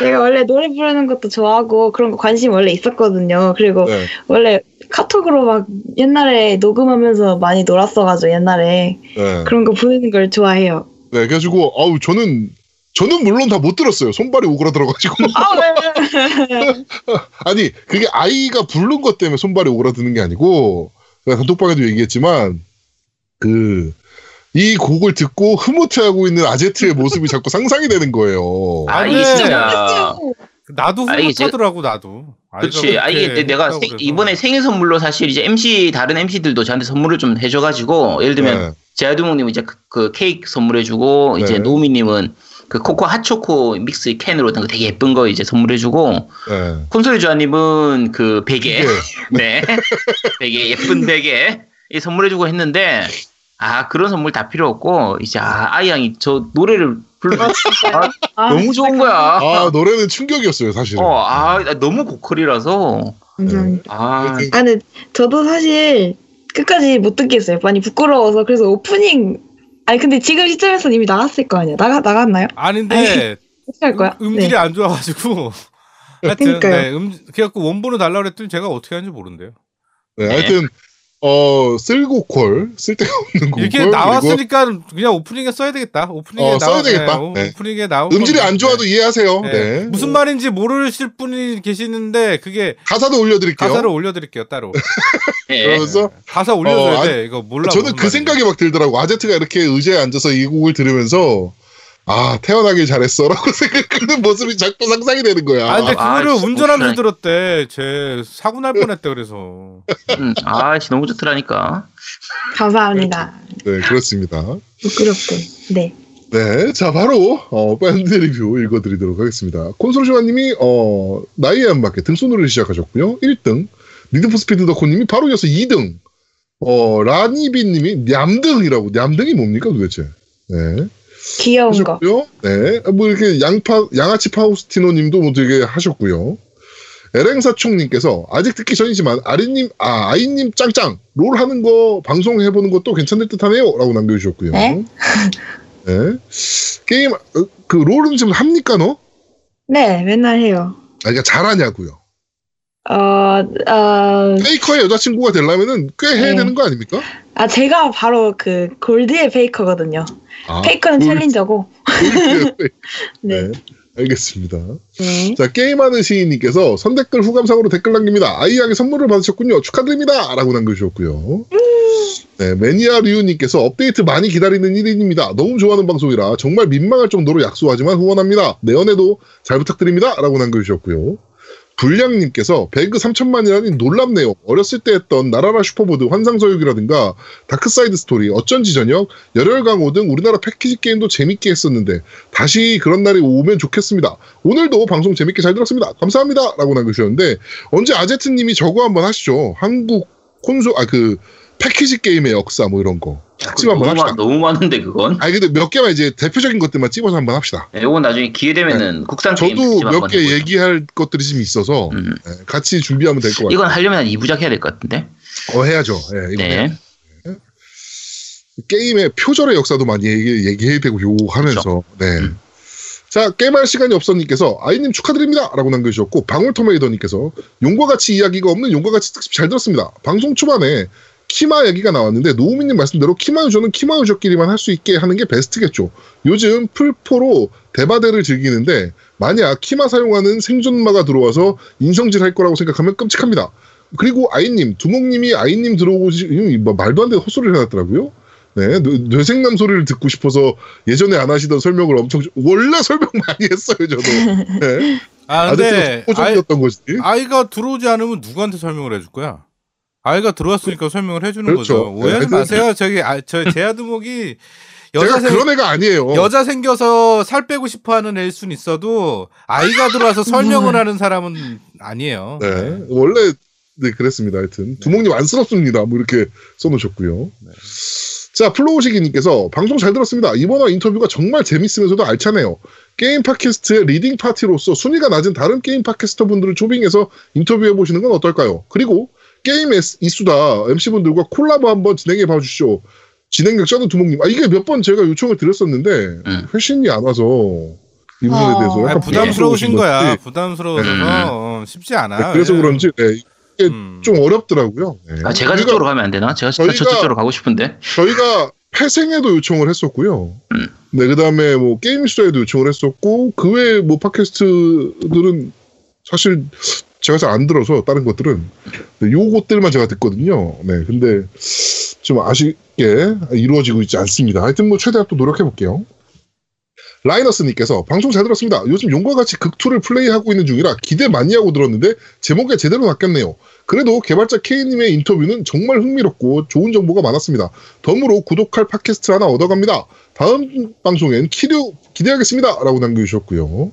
제가 원래 노래 부르는 것도 좋아하고 그런 거 관심 원래 있었거든요. 그리고 네. 원래 카톡으로 막 옛날에 녹음하면서 많이 놀았어가지고 옛날에 네. 그런 거 보내는 걸 좋아해요. 네, 그래가지고, 아우, 저는, 저는 물론 다 못 들었어요. 손발이 오그라들어가지고. 아, 네. 아니, 그게 아이가 부른 것 때문에 손발이 오그라드는 게 아니고, 단톡방에도 얘기했지만, 그, 이 곡을 듣고 흐뭇해하고 있는 아제트의 모습이 자꾸 상상이 되는 거예요. 아, 아, 네. 진짜. 나도 아, 흐뭇하더라고 나도. 그렇지. 아, 이게 그렇게 내가 생-. 이번에 생일 선물로 사실 이제 MC, 다른 MC들도 저한테 선물을 좀 해줘가지고, 예를 들면, 네. 제아두목님 이제 그, 그 케이크 선물해주고, 이제 네. 노우미님은 그 코코 핫초코 믹스 캔으로 그 되게 예쁜 거 이제 선물해주고, 네. 콘솔 주아님은 그 베개, 네. 베개, 예쁜 베개, 이 선물해주고 했는데, 아, 그런 선물 다 필요 없고, 이제, 아, 아이 양이 저 노래를 아, 너무 좋은 거야. 아 노래는 충격이었어요 사실은. 어, 아, 너무 고퀄이라서, 감사합니다. 아, 네. 아, 근데 저도 사실 끝까지 못 듣겠어요. 많이 부끄러워서. 그래서 오프닝, 아니, 근데 지금 시점에서는 이미 나갔을 거 아니야. 나가, 나갔나요? 아닌데 어떻게 할 거야? 음, 질이 네. 안 좋아가지고. 하여튼 그러니까요. 네, 음, 그래갖고 원본을 달라 그랬더니 제가 어떻게 하는지 모른대요. 네, 하여튼 어 쓸고콜 쓸데없는 이렇게 그리고 나왔으니까 그냥 오프닝에 써야 되겠다. 오프닝에 어, 써야 나와- 되겠다. 네, 네. 오프닝에 나온 음질이. 안 좋아도 이해하세요. 네. 네. 무슨 말인지 모르실 분이 계시는데 그게 가사도 올려드릴게요. 가사를 올려드릴게요 따로. 예. 그러면서 가사 올려줘야 어, 돼. 이거 몰라. 저는 그 말인지. 생각이 막 들더라고. 아제트가 이렇게 의자에 앉아서 이 곡을 들으면서 아 태어나길 잘했어라고 생각하는 모습이 자꾸 상상이 되는 거야. 아 근데 아, 그거를 진짜 운전하면서. 들었대. 쟤 사고 날 뻔했대 그래서. 음, 아, 씨, 너무 좋더라니까. 감사합니다. 네 그렇습니다. 부끄럽게. 네. 네, 자 바로 어, 밴드 리뷰 읽어드리도록 하겠습니다. 콘솔쇼아님이 어, 나이에 안 맞게 등손으로 시작하셨고요. 1등 리드포 스피드 덕후님이 바로 이어서 2등 어, 라니비님이 냠등이라고 냠등이 뭡니까 도대체? 네. 귀여운 거. 하셨고요. 네, 뭐 이렇게 양파 양아치 파우스티노님도 뭐 되게 하셨고요. 에랭사총님께서 아직 듣기 전이지만 아리님 아 아이님 짱짱 롤 하는 거 방송 해보는 것도 괜찮을 듯하네요라고 남겨주셨고요. 네? 네. 게임 어, 그 롤은 지금 합니까 너? 네, 맨날 해요. 아 그러니까 잘하냐고요. 어, 어, 페이커의 여자친구가 되려면은 꽤 해야 네. 되는 거 아닙니까? 아, 제가 바로 그 골드의 페이커거든요. 아, 페이커는 골- 챌린저고. 네. 네. 알겠습니다. 네. 자, 게임하는 시인님께서 선댓글 후감상으로 댓글 남깁니다. 아이양의 선물을 받으셨군요. 축하드립니다. 라고 남겨주셨고요. 네, 매니아 류님께서 업데이트 많이 기다리는 1인입니다. 너무 좋아하는 방송이라 정말 민망할 정도로 약소하지만 후원합니다. 내연에도 잘 부탁드립니다. 라고 남겨주셨고요. 불량님께서 배그 3천만이라니 놀랍네요. 어렸을 때 했던 나라라 슈퍼보드 환상서유기라든가 다크사이드 스토리, 어쩐지 저녁, 열혈강호 등 우리나라 패키지 게임도 재밌게 했었는데 다시 그런 날이 오면 좋겠습니다. 오늘도 방송 재밌게 잘 들었습니다. 감사합니다. 라고 남겨주셨는데 언제 아제트님이 저거 한번 하시죠. 한국 콘솔 아그 패키지 게임의 역사 뭐 이런 거 특집 한번 합시다. 많- 너무 많은데, 그건. 아니 근데 몇 개만 이제 대표적인 것들만 찍어서 한번 합시다. 네, 이건 나중에 기회 되면은 국산 게임 저도 몇 개. 얘기할 것들이 좀 있어서 음. 네, 같이 준비하면 될 것 같아요. 이건 하려면 한 2부작 해야 될 것 같은데. 어, 해야죠. 예, 이거 네. 게임의 표절의 역사도 많이 얘기, 얘기해야 되고 요거 하면서 네. 음. 자 게임할 시간이 없어님께서 아이님 축하드립니다 라고 남겨주셨고 방울토메이더님께서 용과 같이 이야기가 없는 용과 같이 특집 잘 들었습니다 방송 초반에 키마 얘기가 나왔는데 노우미님 말씀대로 키마 유저는 키마 유저끼리만 할 수 있게 하는 게 베스트겠죠 요즘 풀포로 대바대를 즐기는데 만약 키마 사용하는 생존마가 들어와서 인성질 할 거라고 생각하면 끔찍합니다 그리고 아이님 두목님이 아이님 들어오시 뭐 말도 안 되는 헛소리를 해놨더라고요 네, 뇌- 뇌생남 소리를 듣고 싶어서 예전에 안 하시던 설명을 엄청 원래 설명 많이 했어요 저도. 네. 아 근데 아이. 아이가 들어오지 않으면 누구한테 설명을 해줄 거야? 아이가 들어왔으니까 설명을 해주는 그렇죠. 거죠. 오해하지 네, 마세요. 저기 아, 저 제아두목이 제가 여자 생 그런 애가 아니에요. 여자 생겨서 살 빼고 싶어하는 애일 순 있어도 아이가 들어와서 설명을 하는 사람은 아니에요. 네, 원래 네 그랬습니다. 하여튼 두목님 안쓰럽습니다. 뭐 이렇게 써놓으셨고요. 자 플로우시기님께서 방송 잘 들었습니다. 이번화 인터뷰가 정말 재밌으면서도 알차네요. 게임 팟캐스트의 leading party로서 순위가 낮은 다른 게임 팟캐스터 분들을 초빙해서 인터뷰해 보시는 건 어떨까요? 그리고 게임 이수다 MC분들과 콜라보 한번 진행해 봐주시죠. 진행력 저는 두목님. 아 이게 몇 번 제가 요청을 드렸었는데 음. 회신이 안 와서 이 부분에 어. 대해서 아, 약간 부담스러우신 부담스러우신 거야. 건지. 부담스러워서 음. 어, 쉽지 않아. 네, 그래서 예. 그런지 네, 이게 음. 좀 어렵더라고요. 네. 아, 제가 우리가- 저쪽으로 가면 안 되나? 제가 저- 저희가- 저쪽으로 가고 싶은데. 저희가 폐생에도 요청을 했었고요. 음. 네, 그 다음에 뭐 게임 스토어에도 요청을 했었고, 그 외에 뭐 팟캐스트들은 사실 제가 잘 안 들어서 다른 것들은 네, 요것들만 제가 듣거든요. 네, 근데 좀 아쉽게 이루어지고 있지 않습니다. 하여튼 뭐 최대한 또 노력해 볼게요. 라이너스님께서 방송 잘 들었습니다. 요즘 용과 같이 극2를 플레이하고 있는 중이라 기대 많이 하고 들었는데 제목에 제대로 낚였네요. 그래도 개발자 K님의 인터뷰는 정말 흥미롭고 좋은 정보가 많았습니다. 덤으로 구독할 팟캐스트 하나 얻어갑니다. 다음 방송엔 키류 기대하겠습니다. 라고 남겨주셨고요.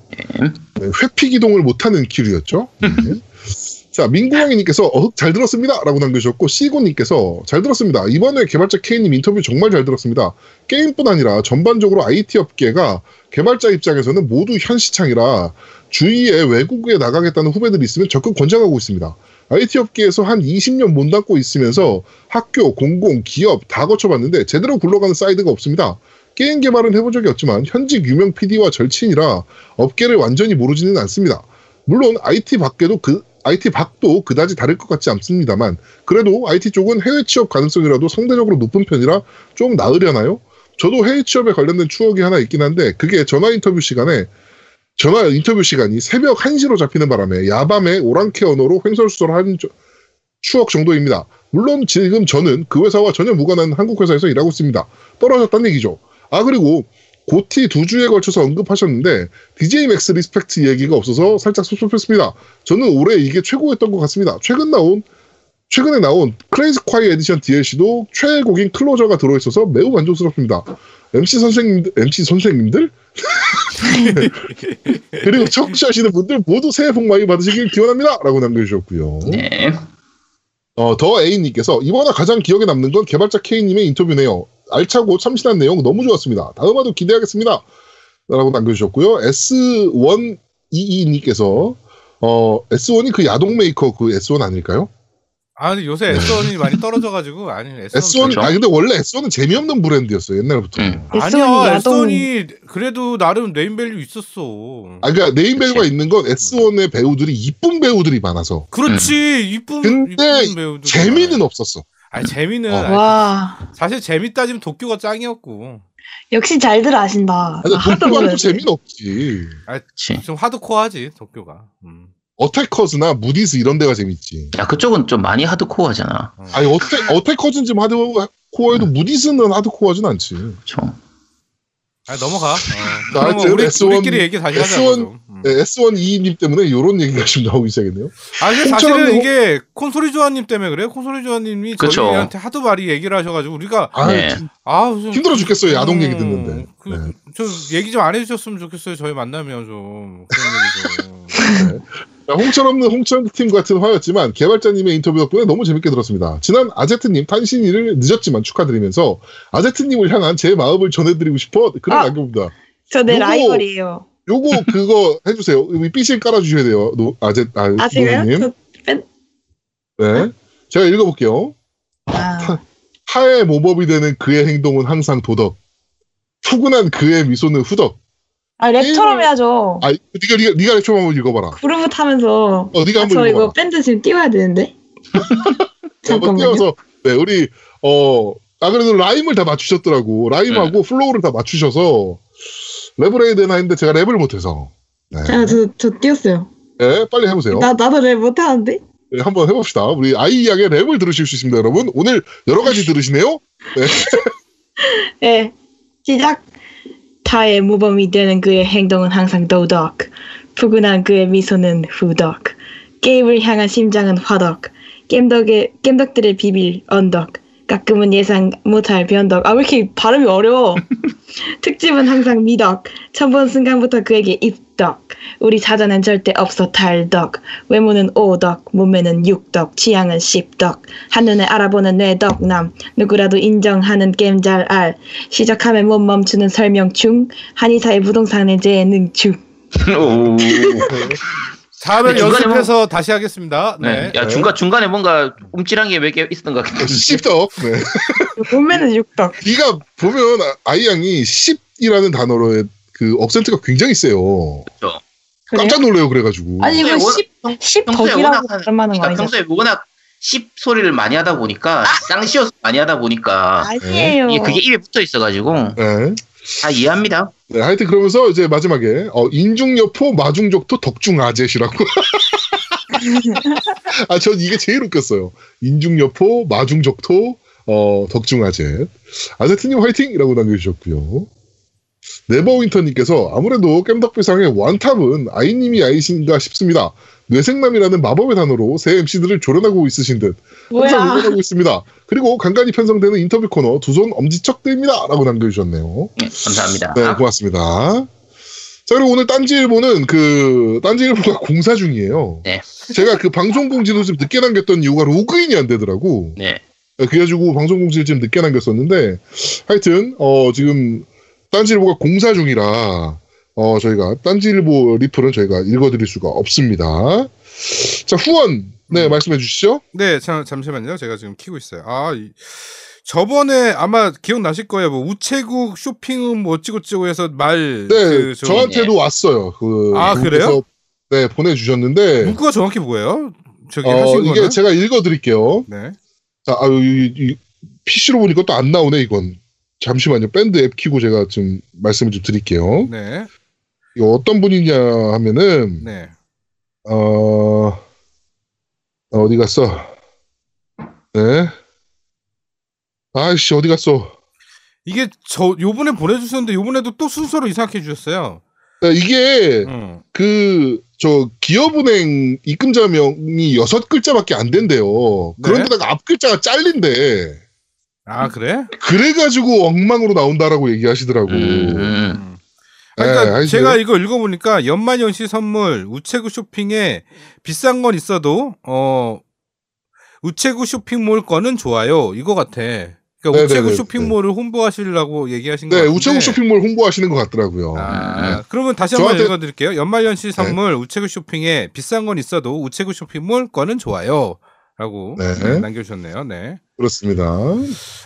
네, 회피 기동을 못하는 키류였죠. 네. 자, 민구왕이님께서 어흑 잘 들었습니다. 라고 남겨주셨고, 시고님께서 잘 들었습니다. 이번에 개발자 K님 인터뷰 정말 잘 들었습니다. 게임뿐 아니라 전반적으로 IT 업계가 개발자 입장에서는 모두 현시창이라 주위에 외국에 나가겠다는 후배들이 있으면 적극 권장하고 있습니다. IT 업계에서 한 20년 몸담고 있으면서 학교, 공공, 기업 다 거쳐봤는데 제대로 굴러가는 사이트가 없습니다. 게임 개발은 해본 적이 없지만 현직 유명 PD와 절친이라 업계를 완전히 모르지는 않습니다. 물론 IT 밖에도 그 IT 밖도 그다지 다를 것 같지 않습니다만 그래도 IT 쪽은 해외 취업 가능성이라도 상대적으로 높은 편이라 좀 나으려나요? 저도 해외 취업에 관련된 추억이 하나 있긴 한데 그게 전화 인터뷰 시간에 전화 인터뷰 시간이 새벽 1시로 잡히는 바람에 야밤에 오랑캐 언어로 횡설수설한 저- 추억 정도입니다. 물론 지금 저는 그 회사와 전혀 무관한 한국 회사에서 일하고 있습니다. 떨어졌다는 얘기죠. 아 그리고 GOTY 두 주에 걸쳐서 언급하셨는데 DJMAX Respect 얘기가 없어서 살짝 섭섭했습니다. 저는 올해 이게 최고였던 것 같습니다. 최근 나온 최근에 나온 Clazziquai Edition DLC도 최애곡인 Closer가 들어있어서 매우 만족스럽습니다. MC 선생님들, MC 선생님들? 그리고 청취하시는 분들 모두 새해 복 많이 받으시길 기원합니다. 라고 남겨주셨고요. 네. 어, 더 A님께서 이번에 가장 기억에 남는 건 개발자 K님의 인터뷰네요. 알차고 참신한 내용 너무 좋았습니다. 다음 화도 기대하겠습니다. 라고 남겨주셨고요. S122님께서 어, S1이 그 야동 메이커 그 S1 아닐까요? 아 근데 요새 S1이 많이 떨어져가지고 아니 S1 S1, 그렇죠. 아 근데 원래 S1은 재미없는 브랜드였어요. 옛날부터. 음. 아니야 S1이 야동- S1이 그래도 나름 네임밸류 있었어. 아, 그러니까 네임밸류가. 있는 건 S1의 배우들이 이쁜 배우들이 많아서 그렇지 이쁜 근데 이쁜 배우들. 재미는 없었어. 아니 재미는 어. 아니, 와 사실 재미 따지면 도쿄가 짱이었고. 역시 잘들 아신다. 아, 하도 도쿄가 또 재미는 없지. 그치. 좀 하드코어하지 도쿄가. 음. 어태커즈나 무디스 이런 데가 재밌지. 야, 그쪽은 좀 많이 하드코어하잖아. 아니 어태 어태커즈는 좀 하드코어해도 무디스는 하드코어하진 않지. 그쵸. 아 넘어가. 어. 나 하여튼 우리 S1 우리끼리 얘기 다시 하자. S1 좀. 음. 네, S1 이님 때문에 이런 얘기가 좀 나오기 시작했네요. 아 근데 사실은 언니, 이게 콘솔이 조아님 때문에 그래요. 콘솔이 조아님이. 저희한테 하도 많이 얘기를 하셔가지고 우리가 아, 네. 아 좀, 힘들어 죽겠어요. 야동 얘기 음, 듣는데. 그, 네. 저 얘기 좀 안 해주셨으면 좋겠어요. 저희 만나면 좀 그런 얘기 좀. 자, 홍철 없는 홍철 팀 같은 화였지만 개발자님의 인터뷰 덕분에 너무 재밌게 들었습니다. 지난 아제트님 탄신일을 늦었지만 축하드리면서 아제트님을 향한 제 마음을 전해드리고 싶어 글을 아. 남겨봅니다. 저 내 라이벌이에요. 요거 그거 해주세요. 삐실 깔아주셔야 돼요. 노, 아제 아, 아. 저 뺀- 네. 제가 읽어볼게요. 아, 타의 모범이 되는 그의 행동은 항상 도덕. 푸근한 그의 미소는 후덕. 아 랩처럼 해야죠. 아, 네가 네가 네가 랩좀 한번 읽어봐라. 그루브 타면서 어, 네가 아, 한번 저 읽어봐. 이거 밴드 지금 띄워야 되는데. 잠깐만요. 띄워서 네 우리 어. 아 그래도 라임을 다 맞추셨더라고. 라임하고 flow를 다 맞추셔서 랩을 해야 되나 했는데 제가 랩을 못해서. 네. 자, 저, 저 띄웠어요. 네, 빨리 해보세요. 나, 나도 랩 못하는데? 네, 한번 해봅시다. 우리 아이 양의 랩을 들으실 수 있습니다, 여러분. 오늘 여러 가지 들으시네요. 예. 시작. 타의 모범이 되는 그의 행동은 항상 도덕. 푸근한 그의 미소는 후덕. 게임을 향한 심장은 화덕. 겜덕의, 겜덕들의 비빌 언덕. 가끔은 예상 못할 변덕. 아, 왜 이렇게 발음이 어려워? 특집은 항상 미덕. 처음 본 순간부터 그에게 입덕. 우리 사전엔 절대 없어 탈덕. 외모는 오덕. 몸매는 육덕. 취향은 십덕. 한눈에 알아보는 뇌덕남. 누구라도 인정하는 게임 잘 알. 시작하면 못 멈추는 설명충. 한의사의 부동산의 재능충. 오. 다음에 네, 중간에 연습해서 다시 하겠습니다. 네. 네. 야, 중간, 중간에 뭔가 움찔한 게 몇 개 있었던 것 같은데. 씹덕. 네. 몸매는 육덕. 네가 보면 아- 아이 양이 10이라는 단어로의 그 억센트가 굉장히 세요. 그렇죠. 그래요? 깜짝 놀래요, 그래가지고. 아니 이거 네, 워낙 10, 평- 10 평소에 덕이라고 워낙 한- 발음하는 거 그러니까? 평소에 워낙 씹 소리를 많이 하다 보니까 쌍시어서 많이 하다 보니까 아니에요. 이게 그게 입에 붙어 있어가지고 네. 다 이해합니다. 네, 하여튼 그러면서 이제 마지막에 어, 인중여포 마중족토 덕중아jet이라고. 아, 전 이게 제일 웃겼어요. 인중여포 마중족토 어, 덕중아재. 아제트님 화이팅이라고 남겨주셨고요. 네버윈터님께서 아무래도 깸덕비상의 원탑은 아이님이 아이신가 싶습니다. 뇌생남이라는 마법의 단어로 새 MC들을 조련하고 있으신 듯 항상 뭐야? 응원하고 있습니다. 그리고 간간히 편성되는 인터뷰 코너 두 손 엄지척 드립니다. 라고 남겨주셨네요. 예, 감사합니다. 네, 고맙습니다. 자, 그리고 오늘 딴지일보는 그, 딴지일보가 공사 중이에요. 네. 제가 그 방송 공지도 좀 늦게 남겼던 이유가 로그인이 안 되더라고. 네. 네, 그래가지고 방송 공지를 좀 늦게 남겼었는데, 하여튼, 어, 지금, 딴지일보가 공사 중이라, 어, 저희가, 딴지일보 리플은 저희가 읽어드릴 수가 없습니다. 자, 후원, 네, 말씀해 주시죠. 네, 자, 잠시만요. 제가 지금 키고 있어요. 아, 이, 저번에 아마 기억나실 거예요. 뭐 우체국 쇼핑은 뭐 어찌고찌고 해서 말. 네, 그, 저- 저한테도 왔어요. 그, 아, 분께서, 네, 보내주셨는데, 문구가 정확히 뭐예요? 저기 어, 하신 이게 거는? 제가 읽어드릴게요. 네. 자, 아, 이, 이, PC로 보니까 또 안 나오네, 이건. 잠시만요. 밴드 앱 키고 제가 좀 말씀을 좀 드릴게요. 네. 이거 어떤 분이냐 하면은, 네. 어, 어디 갔어? 네. 아이씨, 어디 갔어? 이게 저 요번에 보내주셨는데 요번에도 또 순서로 이상하게 해주셨어요. 야, 이게, 응. 그, 저, 기업은행 입금자명이 여섯 글자밖에 안 된대요. 네. 그런데다가 앞 글자가 잘린대. 아 그래? 그래가지고 엉망으로 나온다라고 얘기하시더라고. 음, 음. 음. 그러니까 네. 제가 이거 읽어보니까 연말연시 선물 우체국 쇼핑에 비싼 건 있어도 어 우체국 쇼핑몰 거는 좋아요 이거 같아. 그러니까 네네네, 우체국 쇼핑몰을 홍보하시려고 얘기하신 거 네, 같은데. 우체국 쇼핑몰 홍보하시는 것 같더라고요. 아, 그러면 다시 한번 저한테- 읽어드릴게요. 연말연시 선물 우체국 쇼핑에 비싼 건 있어도 우체국 쇼핑몰 거는 좋아요. 라고 네. 남겨주셨네요. 네. 그렇습니다.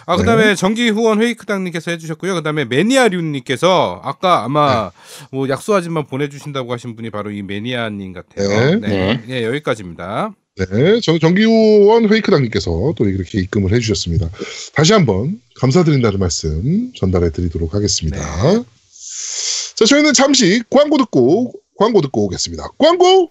아, 그 다음에 정기 후원 회이크당님께서 해주셨고요. 그 다음에 매니아류님께서 아까 아마 뭐 약소하지만 보내주신다고 하신 분이 바로 이 매니아님 같아요. 네. 네. 네, 여기까지입니다. 네, 정, 정기원 회이크당님께서 또 이렇게 입금을 해주셨습니다. 다시 한번 감사드린다는 말씀 전달해 드리도록 하겠습니다. 네. 자, 저희는 잠시 광고 듣고, 광고 듣고 오겠습니다. 광고!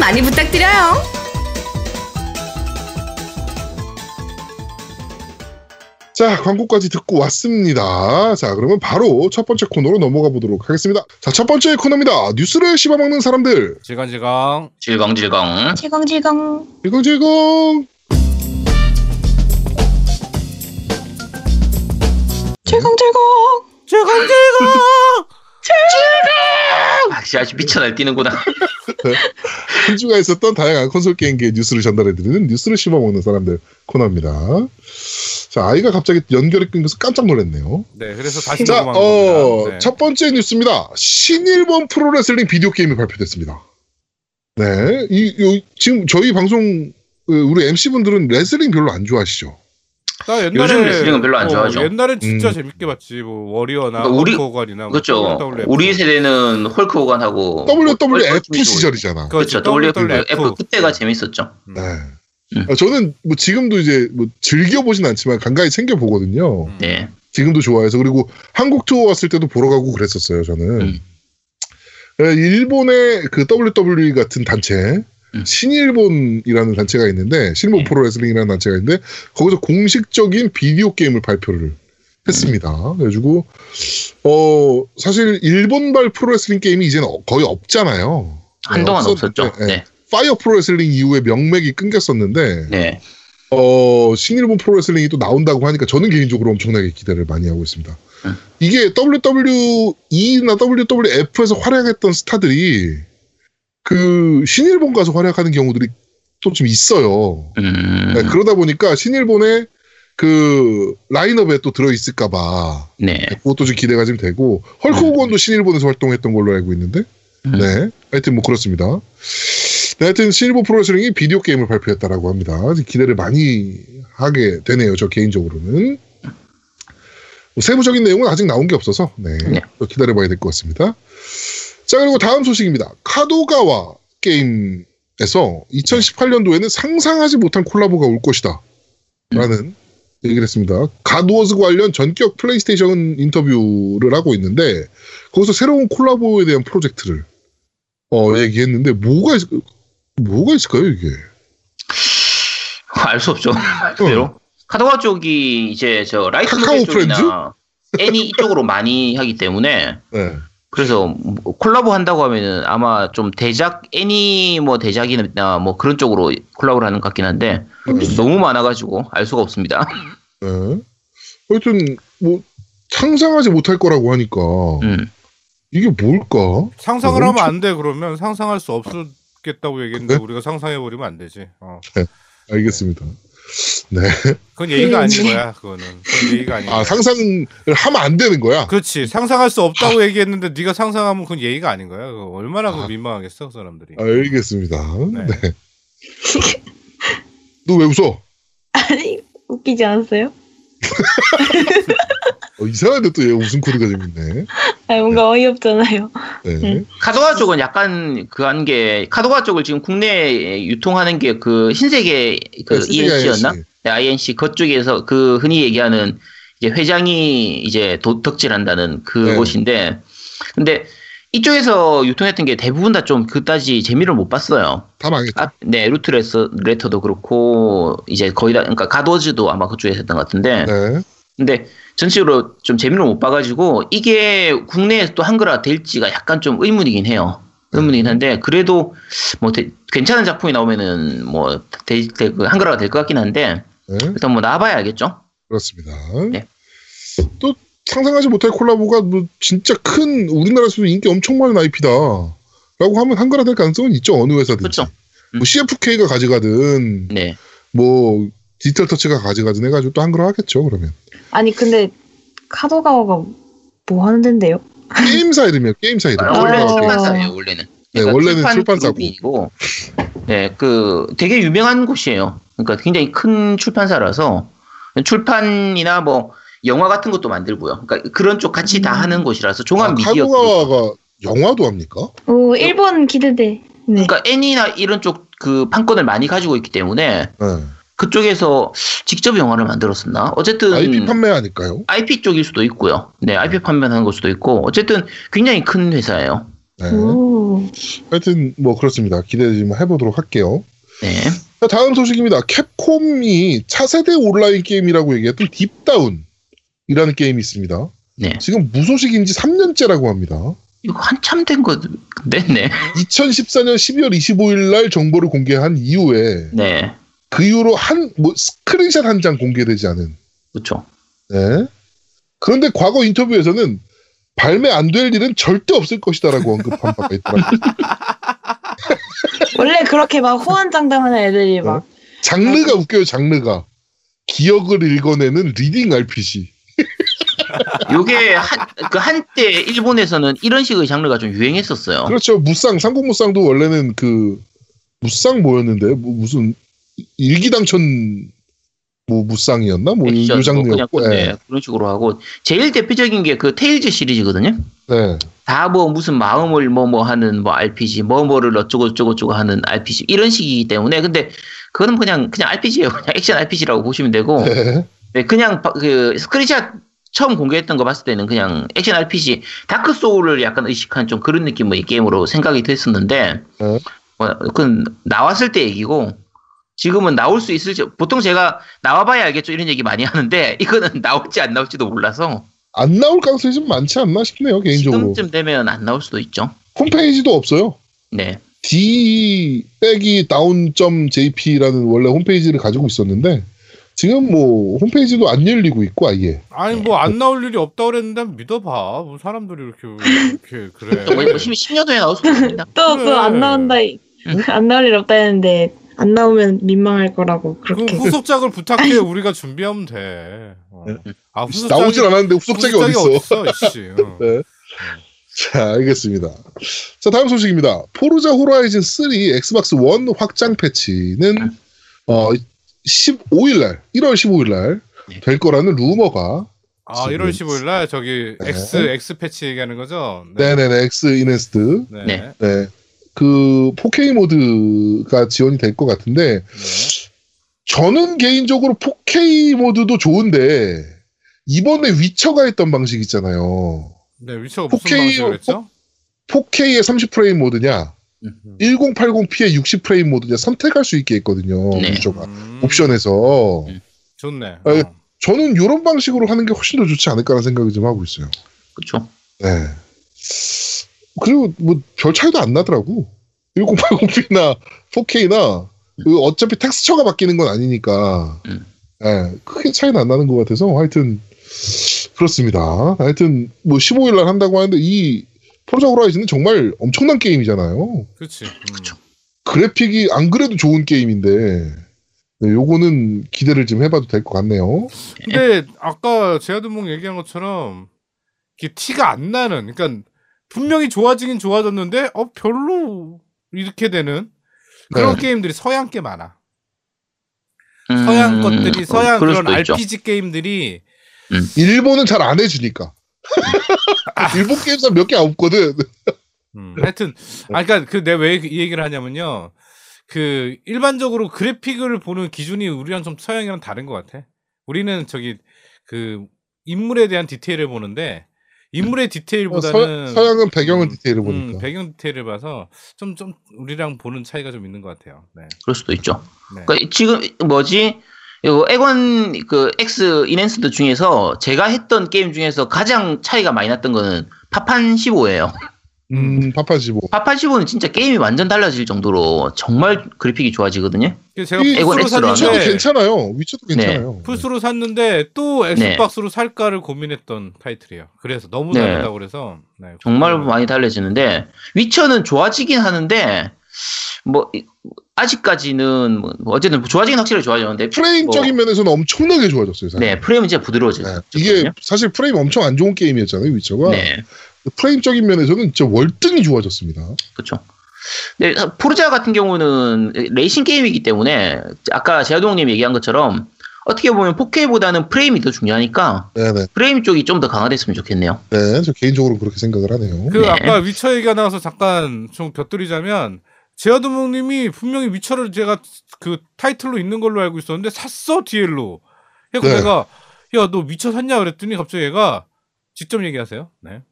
많이 부탁드려요. 자, 광고까지 듣고 왔습니다. 자, 그러면 바로 첫 번째 코너로 넘어가 보도록 하겠습니다. 자, 첫 번째 코너입니다. 뉴스를 씹어먹는 사람들. 질겅질겅. 질겅질겅. 질겅질겅. 질겅질겅. 질겅질겅. 아씨, 아주 미쳐 날 뛰는구나. 한 주가 있었던 다양한 콘솔 게임기의 뉴스를 전달해드리는 뉴스를 씹어먹는 사람들 코너입니다. 자, 아이가 갑자기 연결이 끊겨서 깜짝 놀랐네요. 네, 그래서 다시 자, 어, 겁니다. 네. 첫 번째 뉴스입니다. 신일본 프로레슬링 비디오 게임이 발표됐습니다. 네, 이, 요- 지금 저희 방송 그, 우리 MC 분들은 레슬링 별로 안 좋아하시죠? 나 옛날에 요즘 레슬링은 별로 안 어, 좋아하죠. 옛날엔 진짜 음. 재밌게 봤지. 뭐 워리어나 그러니까 우리- 헐크호간이나 뭐 그렇죠. WWF. 우리 세대는 헐크 호간하고 WWF 시절이잖아. 그렇죠. WWF 그때가 재밌었죠. 네. 음. 아, 저는 뭐 지금도 이제 뭐 즐겨 보진 않지만 간간히 챙겨 보거든요. 음. 네. 지금도 좋아해서 그리고 한국 투어 왔을 때도 보러 가고 그랬었어요. 저는 음. 에, 일본의 그 WWE 같은 단체 음. 신일본이라는 단체가 있는데 신일본 네. 프로레슬링이라는 단체가 있는데 거기서 공식적인 비디오 게임을 발표를 했습니다. 그래가지고 어 사실 일본발 프로레슬링 게임이 이제는 어- 거의 없잖아요. 한동안 네, 없었죠. 없었는데, 네. 파이어 프로레슬링 이후에 명맥이 끊겼었는데 네. 어, 신일본 프로레슬링이 또 나온다고 하니까 저는 개인적으로 엄청나게 기대를 많이 하고 있습니다. 음. 이게 WWE나 WWF에서 활약했던 스타들이 그 신일본 가서 활약하는 경우들이 또 좀 있어요. 음. 네, 그러다 보니까 신일본의 그 라인업에 또 들어있을까봐 네. 그것도 좀 기대가 좀 되고 헐크 호건도 신일본에서 활동했던 걸로 알고 있는데 음. 네 하여튼 뭐 그렇습니다 네, 하여튼 신일본 프로레슬링이 비디오 게임을 발표했다라고 합니다 기대를 많이 하게 되네요 저 개인적으로는 뭐 세부적인 내용은 아직 나온 게 없어서 네, 네. 또 기다려봐야 될 것 같습니다 자 그리고 다음 소식입니다 카도가와 게임에서 2018년도에는 상상하지 못한 콜라보가 올 것이다 라는 얘기를 했습니다. 갓워즈 관련 전격 플레이스테이션 인터뷰를 하고 있는데 거기서 새로운 콜라보에 대한 프로젝트를 어, 얘기했는데 뭐가 있, 뭐가 있을까요 이게? 알 수 없죠. 그대로. 카도가 쪽이 이제 저 라이트 노벨 쪽이나 애니 이쪽으로 많이 하기 때문에 네. 그래서 뭐 콜라보 한다고 하면은 아마 좀 대작 애니 뭐 대작이나 뭐 그런 쪽으로 콜라보를 하는 것 같긴 한데 너무 많아가지고 알 수가 없습니다. 네. 하여튼 뭐 상상하지 못할 거라고 하니까 음. 이게 뭘까? 상상을 어, 하면 안 돼 그러면 상상할 수 없겠다고 얘기했는데 네? 우리가 상상해 버리면 안 되지. 어. 알겠습니다. 네. 그건 예의가 아닌 거야. 그거는 그건 예의가 아닌 거야. 아 상상을 하면 안 되는 거야? 그렇지 상상할 수 없다고 얘기했는데 네가 상상하면 그건 예의가 아닌 거야. 그거 얼마나 그 아. 민망하겠어 그 사람들이. 알겠습니다. 네. 네. 너 왜 웃어? 아니 웃기지 않았어요? 어, 이상한데 또 얘 웃음 코드가 재밌네. 아니 뭔가 어이없잖아요. 네. 음. 카도가 쪽은 약간 그한 게 카도가 쪽을 지금 국내에 유통하는 게 그 흰색의 그 네, ENC였나? INC. 네, INC 그쪽에서 그 흔히 얘기하는 이제 회장이 이제 도, 덕질한다는 그곳인데 근데 이쪽에서 유통했던 게 대부분 다 좀 그다지 재미를 못 봤어요. 다 망했죠. 아, 네, 루트 레서, 레터도 그렇고 이제 거의 다 그러니까 가도즈도 아마 그쪽에서 했던 것 같은데 네. 근데 전체적으로 좀 재미를 못 봐가지고 이게 국내에서 또 한글화 될지가 약간 좀 의문이긴 해요. 의문이긴 한데 그래도 뭐 대- 괜찮은 작품이 나오면은 뭐 대, 대- 그 한글화가 될 것 같긴 한데 네. 일단 뭐 나와봐야 알겠죠. 그렇습니다. 네. 또 상상하지 못할 콜라보가 뭐 진짜 큰 우리나라에서도 인기 엄청 많은 IP다. 라고 하면 한글화 될 가능성은 있죠. 어느 회사든지. 그렇죠. 음. 뭐 CFK가 가져가든 네. 뭐 디지털 터치가 가져가든 해가지고 또 한글화 하겠죠. 그러면 아니 근데 카도가와가 뭐 하는 데인데요? 게임사 이름이에요. 게임사 이름. 아, 원래는 어. 출판사예요. 원래는. 네, 원래는 출판 출판사고. 그룹이고, 네, 그 되게 유명한 곳이에요. 그러니까 굉장히 큰 출판사라서 출판이나 뭐 영화 같은 것도 만들고요. 그러니까 그런 쪽 같이 다 음. 하는 곳이라서 종합 아, 미디어. 카도가와가 영화도 합니까? 오 일본 기대돼. 네. 그러니까 애니나 이런 쪽 그 판권을 많이 가지고 있기 때문에 네. 그쪽에서 직접 영화를 만들었었나? 어쨌든 IP 판매하니까요. IP 쪽일 수도 있고요. 네, IP 판매하는 걸 수도 있고 어쨌든 굉장히 큰 회사예요. 네. 오. 하여튼 뭐 그렇습니다. 기대 좀 해보도록 할게요. 네. 자, 다음 소식입니다. 캡콤이 차세대 온라인 게임이라고 얘기했던 딥다운이라는 게임이 있습니다. 네. 지금 무소식인지 3년째라고 합니다. 이거 한참 된 건데, 네. 2014년 12월 25일 날 정보를 공개한 이후에 네. 그 이후로 한 뭐 스크린샷 한 장 공개되지 않은. 그렇죠. 네. 그런데 과거 인터뷰에서는 발매 안 될 일은 절대 없을 것이다라고 언급한 바가 있더라고요. 원래 그렇게 막 호언장담하는 애들이 막 장르가 웃겨요, 장르가. 기억을 읽어내는 reading RPG. 요게 한, 그 한때 일본에서는 이런 식의 장르가 좀 유행했었어요. 그렇죠. 무쌍, 삼국무쌍도 원래는 그, 무쌍 뭐였는데, 뭐 무슨, 일기당천, 뭐 무쌍이었나? 뭐, 이 액션, 뭐 그냥 장르였고, 네, 예. 그런 식으로 하고 제일 대표적인 게 그 테일즈 시리즈거든요. 네. 다 뭐 무슨 마음을 뭐뭐 하는 뭐 RPG, 뭐 뭐를 어쩌고 저쩌고 저쩌고 하는 RPG 이런 식이기 때문에 근데 그거는 그냥 그냥 RPG예요. 그냥 액션 RPG라고 보시면 되고 네. 네, 그냥 바- 그 스크린샷 처음 공개했던 거 봤을 때는 그냥 액션 RPG 다크 소울을 약간 의식한 좀 그런 느낌의 게임으로 생각이 됐었는데 네. 뭐, 그건 나왔을 때 얘기고 지금은 나올 수 있을지 보통 제가 나와봐야 알겠죠 이런 얘기 많이 하는데 이거는 나올지 안 나올지도 몰라서 안 나올 가능성이 좀 많지 않나 싶네요, 개인적으로. 지금쯤 되면 안 나올 수도 있죠. 홈페이지도 없어요. 네, deep 빼기 down.jp라는 원래 홈페이지를 가지고 있었는데 지금 뭐 홈페이지도 안 열리고 있고 아예 아니 뭐 안 나올 일이 없다 그랬는데 믿어봐. 뭐 사람들이 이렇게 이렇게 그래. 뭐 10년도에 나올 수도 있습니다. 또. 그 안 나온다 안 나올 일 없다 했는데 안 나오면 민망할 거라고 그 그렇게 후속작을 부탁해 우리가 준비하면 돼. 어. 아 후속작이 나오질 않았는데 후속작이 어딨어 어딨어, 이씨. 어. 네. 자, 알겠습니다. 자, 다음 소식입니다. 포르자 호라이즌 3 엑스박스 1 확장 패치는 어 15일 날, 1월 15일 날 될 거라는 루머가 아 1월 15일 날 저기 네. X X 패치 얘기하는 거죠? 네, 네, 네. X Enhanced. 네. 네. 네. 그 4K 모드가 지원이 될 것 같은데 네. 저는 개인적으로 4K 모드도 좋은데 이번에 위쳐가 했던 방식 있잖아요. 네, 위쳐가 무슨 4K 방식을 했죠? 4K에 30프레임 모드냐, 음. 1080p에 60프레임 모드냐 선택할 수 있게 했거든요. 네. 위쳐가 음, 옵션에서 음. 좋네. 아, 어. 저는 이런 방식으로 하는 게 훨씬 더 좋지 않을까라는 생각을 좀 하고 있어요. 그렇죠. 네. 그리고 뭐 별 차이도 안 나더라고. 1080p나 4K나 그 어차피 텍스처가 바뀌는 건 아니니까 음. 예, 크게 차이는 안 나는 것 같아서 하여튼 그렇습니다. 하여튼 뭐 15일 날 한다고 하는데 이 포르자 호라이즌은 정말 엄청난 게임이잖아요. 그렇지. 음. 그래픽이 안 그래도 좋은 게임인데 네, 요거는 기대를 좀 해봐도 될 것 같네요. 근데 아까 제아드몽 얘기한 것처럼 이게 티가 안 나는. 그러니까 분명히 좋아지긴 좋아졌는데 어 별로 이렇게 되는 그런 네. 게임들이 서양 게 많아. 음, 서양 것들이 서양 그럴 그런 수도 있죠. RPG 게임들이 일본은 잘 안 해주니까. 일본 게임사 몇 개 없거든. 음, 하여튼 아 그러니까 그 내가 왜이 얘기를 하냐면요. 그 일반적으로 그래픽을 보는 기준이 우리랑 좀 서양이랑 다른 것 같아. 우리는 저기 그 인물에 대한 디테일을 보는데 인물의 디테일보다는 어, 서, 양은 배경은 음, 디테일을 음, 보니까. 배경 디테일을 봐서 좀 좀 우리랑 보는 차이가 좀 있는 것 같아요. 네. 그럴 수도 있죠. 네. 그러니까 지금 뭐지? 이거 에건 그 X Enhanced 중에서 제가 했던 게임 중에서 가장 차이가 많이 났던 거는 파판 15예요. 음, 15. 파판 15는 진짜 게임이 완전 달라질 정도로 정말 그래픽이 좋아지거든요. 그래서 제가 위쳐도 샀는데 괜찮아요. 위쳐도 네. 괜찮아요. 플스로 샀는데 또 네. 엑스박스로 살까를 고민했던 타이틀이에요. 그래서 너무 네. 다르다고 그래서 네, 정말 많이 달라지는데 위쳐는 좋아지긴 하는데 뭐 이- 아직까지는 뭐 어쨌든 좋아지긴 확실히 좋아졌는데 프레임적인 면에서는 엄청나게 좋아졌어요. 사실. 네 프레임은 진짜 부드러워져요. 네. 이게 사실 프레임 엄청 안 좋은 게임이었잖아요. 위쳐가. 네. 프레임적인 면에서는 진짜 월등히 좋아졌습니다. 그렇죠. 네, 포르자 같은 경우는 레이싱 게임이기 때문에 아까 제아동님 얘기한 것처럼 어떻게 보면 4K보다는 프레임이 더 중요하니까 네네. 프레임 쪽이 좀 더 강화됐으면 좋겠네요. 네, 저 개인적으로 그렇게 생각을 하네요. 그 네. 아까 위쳐 얘기가 나와서 잠깐 좀 곁들이자면 제아드몽님이 분명히 위쳐를 제가 그 타이틀로 있는 걸로 알고 있었는데 샀어 DL로. 그래서 네. 내가 야 너 위쳐 샀냐 그랬더니 갑자기 얘가 직접 얘기하세요. 네.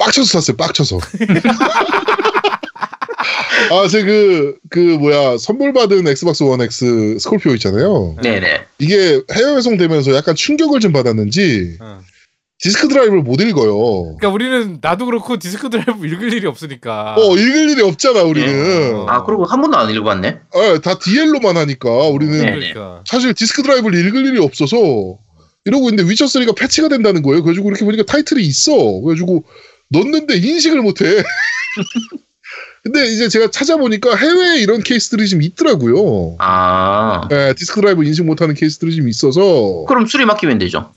빡쳐서 샀어요. 빡쳐서. 아, 제 그, 그, 뭐야, 선물 받은 엑스박스 원 X 스콜피오 있잖아요. 네네. 이게 해외 배송되면서 약간 충격을 좀 받았는지 어. 디스크 드라이브를 못 읽어요. 그러니까 우리는 나도 그렇고 디스크 드라이브 읽을 일이 없으니까. 어, 읽을 일이 없잖아, 우리는. 어. 아 그리고 한 번도 안 읽어봤네. 어, 다 DL로만 하니까 우리는 네. 그러니까. 사실 디스크 드라이브를 읽을 일이 없어서 이러고 있는데 위쳐3가 패치가 된다는 거예요. 그래가지고 이렇게 보니까 타이틀이 있어. 그래가지고 넣는데 인식을 못해. 근데 이제 제가 찾아보니까 해외에 이런 케이스들이 좀 있더라고요. 아 예, 디스크 드라이브 인식 못하는 케이스들이 좀 있어서 그럼 수리 맡기면 되죠.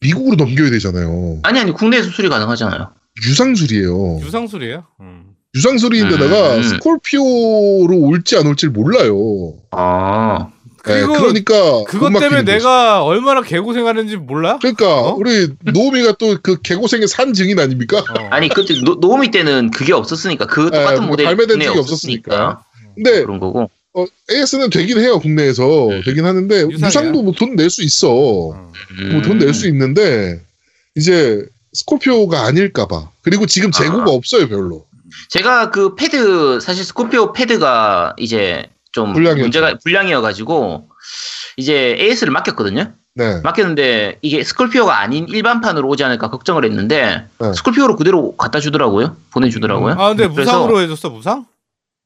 미국으로 넘겨야 되잖아요. 아니 아니 국내에서 수리 가능하잖아요. 유상수리예요. 유상수리예요. 음. 유상수리인데다가 음. 스콜피오로 올지 안 올지 몰라요. 아 예, 그리고 그러니까 그것 못 때문에. 내가 얼마나 개고생하는지 몰라? 그러니까 어? 우리 노미가 또 그 개고생의 산 증인 아닙니까? 어. 아니 그때 노, 노미 때는 그게 없었으니까 그 똑같은 뭐 모델 발매된 적이 없었으니까 없었으니까. 근데 그런 거고. 어, AS는 되긴 해요 국내에서 음. 되긴 하는데 유상이야. 유상도 뭐 돈 낼 수 있어. 어. 뭐 돈 낼 수 있는데 이제 스콜피오가 아닐까봐. 그리고 지금 재고가 아. 없어요 별로. 제가 그 패드 사실 스콜피오 패드가 이제 좀 불량이었죠. 문제가 불량이어가지고 이제 AS를 맡겼거든요. 네. 맡겼는데 이게 스콜피오가 아닌 일반판으로 오지 않을까 걱정을 했는데 네. 스콜피오로 그대로 갖다 주더라고요. 보내주더라고요. 아 근데 그래서 무상으로 해줬어 무상?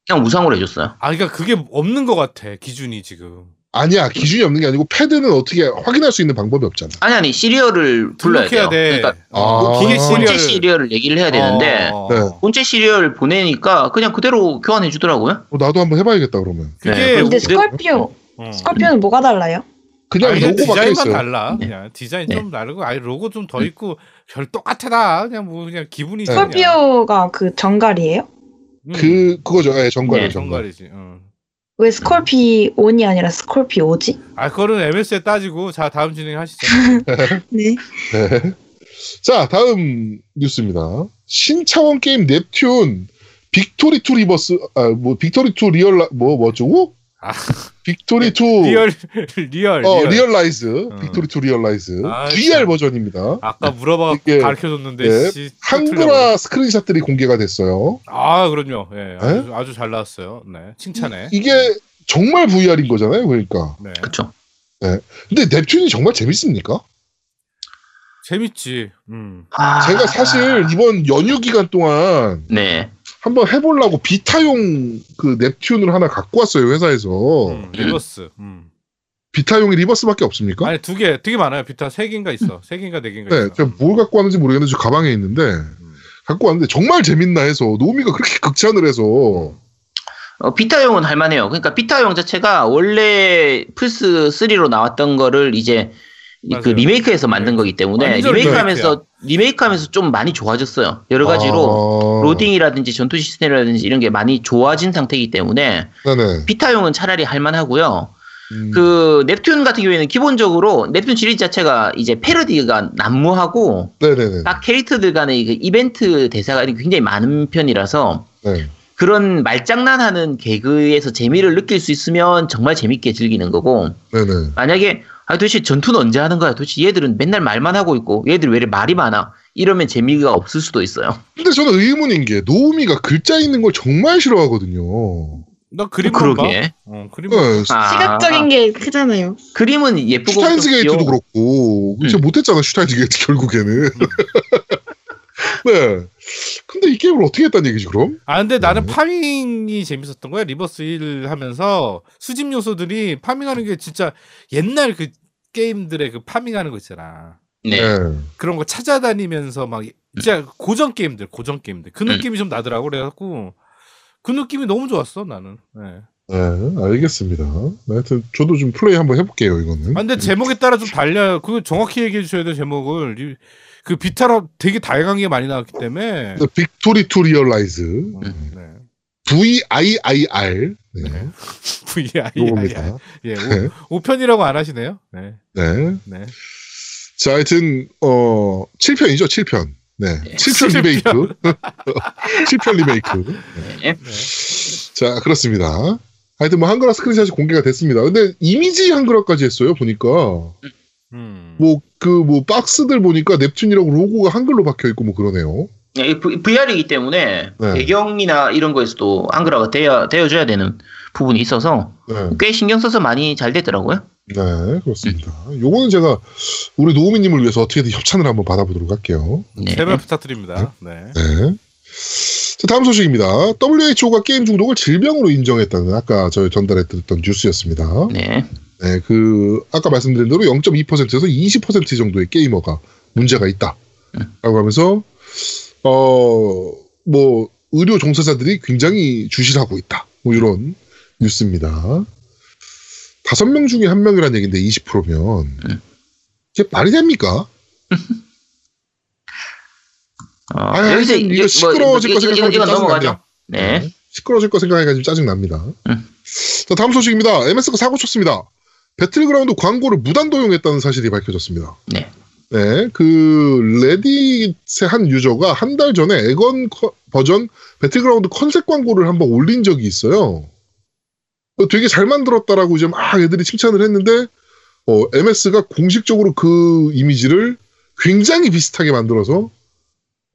그냥 무상으로 해줬어요. 아 그러니까 그게 없는 것 같아 기준이 지금. 아니야 기준이 없는 게 아니고 패드는 어떻게 확인할 수 있는 방법이 없잖아. 아니 아니 시리얼을 불러야 돼요. 돼. 그러니까 아. 기계 본체 시리얼. 시리얼을 얘기를 해야 되는데 어, 네. 본체 시리얼 보내니까 그냥 그대로 교환해 주더라고요. 어, 나도 한번 해봐야겠다 그러면. 그게 네, 근데 그리고 스콜피오, 어. 스콜피오는 뭐가 달라요? 그냥 아니, 로고 디자인만 있어요. 달라. 네. 그냥 디자인 네. 좀 다르고 아니 로고 좀 더 있고 별 똑같아. 그냥 뭐 그냥 기분이 네. 스콜피오가 그 전갈이에요? 그 그거죠. 예, 전갈이 네, 전갈. 전갈이지. 응. 왜 스콜피온이 아니라 스콜피오지? 아 그거는 MS에 따지고 자 다음 진행하시죠. 네. 네. 자 다음 뉴스입니다. 신차원 게임 넵튠 Victory Two Rebirth 아 뭐 Victory Two Real 라- 뭐 뭐죠? 아. Victory Two Real Real 어 Real. Real ize 어. Victory Two Realize 아, VR 참. 버전입니다. 아까 물어봐 이게- 가르쳐 줬는데 네. 씨, 한글화 스크린샷들이 공개가 됐어요. 아 그럼요. 예. 아주, 아주 잘 나왔어요. 네. 칭찬해. 이, 게 정말 VR인 거잖아요. 그러니까. 네. 그렇죠. 근데 넵튠이 정말 재밌습니까? 재밌지. 음. 아, 제가 사실 이번 연휴 기간 동안 네. 한번 해보려고 비타용 그 넵튠을 하나 갖고 왔어요 회사에서. 음. Rebirth. 음. 비타용이 Rebirth밖에 없습니까? 아니 두 개, 되게 많아요. 비타 세 개인가 있어. 세 개인가 네 개인가 네, 있어. 제가 뭘 갖고 왔는지 모르겠는데 저 가방에 있는데 갖고 왔는데 정말 재밌나 해서 노미가 그렇게 극찬을 해서 어, 비타용은 할만해요. 그러니까 비타용 자체가 원래 플스 3로 나왔던 거를 이제 맞아요. 리메이크해서 만든 거기 때문에 리메이크하면서 리메이크하면서 좀 많이 좋아졌어요. 여러 가지로 아, 로딩이라든지 전투 시스템이라든지 이런 게 많이 좋아진 상태이기 때문에 네네. 비타용은 차라리 할만하고요. 음, 그 넵튠 같은 경우에는 기본적으로 넵튠 시리즈 자체가 이제 패러디가 난무하고 네네네. 각 캐릭터들 간의 그 이벤트 대사가 굉장히 많은 편이라서 네. 그런 말장난하는 개그에서 재미를 느낄 수 있으면 정말 재밌게 즐기는 거고 네네. 만약에 아 도대체 전투는 언제 하는 거야 도대체 얘들은 맨날 말만 하고 있고 얘들 왜 이렇게 말이 많아 이러면 재미가 없을 수도 있어요 근데 저는 의문인 게 노미가 글자 있는 걸 정말 싫어하거든요. 나 그림만 봐. 그러게 어, 그림. 네, 아, 시각적인 게 크잖아요. 그림은 예쁘고 슈타인즈 게이트도 귀여워. 그렇고 진짜 음. 못했잖아 슈타인즈 게이트 결국에는. 네. 근데 이 게임을 어떻게 했다는 얘기지 그럼? 아 근데 나는 네. 파밍이 재밌었던 거야. Rebirth 1 하면서 수집 요소들이 파밍하는 게 진짜 옛날 그 게임들의 그 파밍하는 거 있잖아. 네. 그런 거 찾아다니면서 막 진짜 고전 게임들, 고전 게임들 그 음. 느낌이 좀 나더라고. 그래갖고 그 느낌이 너무 좋았어 나는. 네. 네, 알겠습니다. 하여튼 저도 좀 플레이 한번 해볼게요 이거는. 아, 근데 제목에 따라 좀 달려. 그거 정확히 얘기해 주셔야 돼 제목을. 이- 그 비타라 되게 다양한 게 많이 나왔기 때문에. 네, Victory Two Realize 네. V I I R 네. VI. 요겁니다. 예, 네. 오, 5편이라고 안 하시네요. 네. 네. 네. 자, 하여튼 어 7편이죠, 7편. 네. 네. 7편 리메이크. 7편 리메이크. 네. 자, 그렇습니다. 하여튼 뭐 한글화 스크린샷이 공개가 됐습니다. 근데 이미지 한글화까지 했어요, 보니까. 음. 뭐그뭐 박스들 보니까 넵튠이라고 로고가 한글로 박혀 있고 뭐 그러네요. VR이기 때문에 네. 배경이나 이런 거에서도 한글화가 되어, 되어줘야 되는 부분이 있어서 네. 꽤 신경 써서 많이 잘 됐더라고요. 네, 그렇습니다. 요거는 제가 우리 노우미님을 위해서 어떻게든 협찬을 한번 받아보도록 할게요. 네. 제발 부탁드립니다. 네. 네. 자, 다음 소식입니다. WHO가 게임 중독을 질병으로 인정했다는 아까 저희 전달해드렸던 뉴스였습니다. 네. 네, 그 아까 말씀드린 대로 0.2%에서 20% 정도의 게이머가 문제가 있다라고 하면서 어 뭐 의료 종사자들이 굉장히 주시하고 있다. 뭐 이런 뉴스입니다. 다섯 명 중에 한 명이라는 얘기인데 20%면 이게 말이 됩니까? 어, 아, 여기서 이거 이- 뭐, 시끄러워질 거 이거- 이거- 생각하면 이거 좀 넘어가죠. 짜증나네요. 네. 시끄러질 거 생각하니까 좀 짜증납니다. 음. 자, 다음 소식입니다. MS가 사고 쳤습니다. 배틀그라운드 광고를 무단 도용했다는 사실이 밝혀졌습니다. 네. 네, 그 레딧의 한 유저가 한 달 전에 엑원 커- 버전 배틀그라운드 컨셉 광고를 한번 올린 적이 있어요. 어, 되게 잘 만들었다라고 이제 막 애들이 칭찬을 했는데 어, MS가 공식적으로 그 이미지를 굉장히 비슷하게 만들어서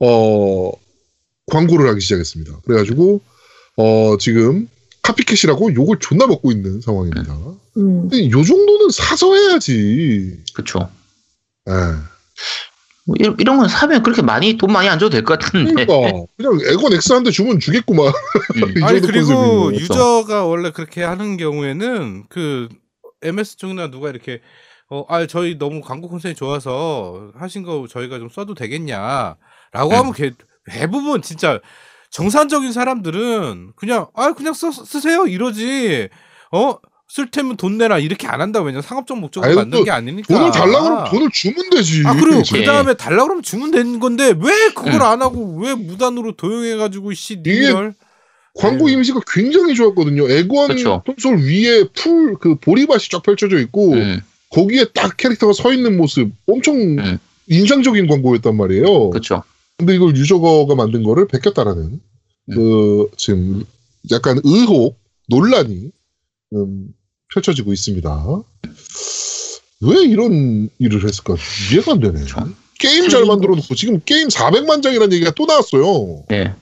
어, 광고를 하기 시작했습니다. 그래가지고 어, 지금 카피캣이라고 욕을 존나 먹고 있는 상황입니다. 음. 근데 요 정도는 사서 해야지. 그쵸. 예. 뭐 이런, 이런 건 사면 그렇게 많이 돈 많이 안 줘도 될 것 같은데. 그러니까 그냥 에건 X 한대 주면 주겠구만. 음. 이 아니 그리고 컨셉이면. 유저가 원래 그렇게 하는 경우에는 그 MS 쪽이나 누가 이렇게 어, 아 저희 너무 광고 콘셉이 좋아서 하신 거 저희가 좀 써도 되겠냐라고 네. 하면 개, 대부분 진짜 정상적인 사람들은 그냥 아 그냥 써, 쓰세요 이러지 어 쓸 테면 돈 내라 이렇게 안 한다 왜냐 상업적 목적으로 아니, 만든 또게 아니니까 돈을 달라 그러면 돈을 주면 되지. 아 그리고. 그 다음에 달라 그러면 주면 되는 건데 왜 그걸 응. 안 하고 왜 무단으로 도용해 가지고 씨 이게 니들 광고 네. 이미지가 굉장히 좋았거든요. 그쵸. 콘솔 위에 풀 그 보리밭이 쫙 펼쳐져 있고 음, 거기에 딱 캐릭터가 서 있는 모습 엄청 음. 인상적인 광고였단 말이에요. 그쵸. 근데 이걸 유저가 만든 거를 베꼈다라는 음. 그 지금 약간 의혹 논란이 음, 펼쳐지고 있습니다. 왜 이런 일을 했을까 이해가 안 되네. 그쵸. 게임 잘 만들어 놓고 지금 게임 400만 장이라는 얘기가 또 나왔어요. 네.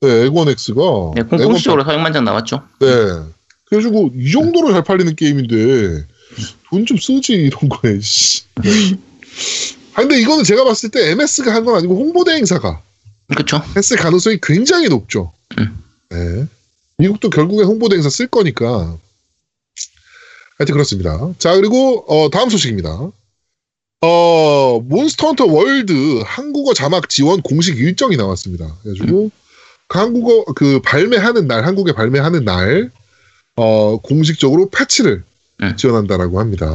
네, X가 네, 공- 공식적으로 400만 장 나왔죠. 네. 그래가지고 이 정도로 잘 팔리는 게임인데 돈 좀 쓰지 이런 거에. 씨. 아 근데 이거는 제가 봤을 때 MS가 한 건 아니고 홍보대 행사가 그쵸. 했을 가능성이 굉장히 높죠. 음. 네. 미국도 결국에 홍보대 행사 쓸 거니까. 하여튼 그렇습니다. 자 그리고 어, 다음 소식입니다. 어 몬스터 헌터 월드 한국어 자막 지원 공식 일정이 나왔습니다. 그래가지고 그 한국어 그 발매하는 날 한국에 발매하는 날 어, 공식적으로 패치를 음. 지원한다라고 합니다.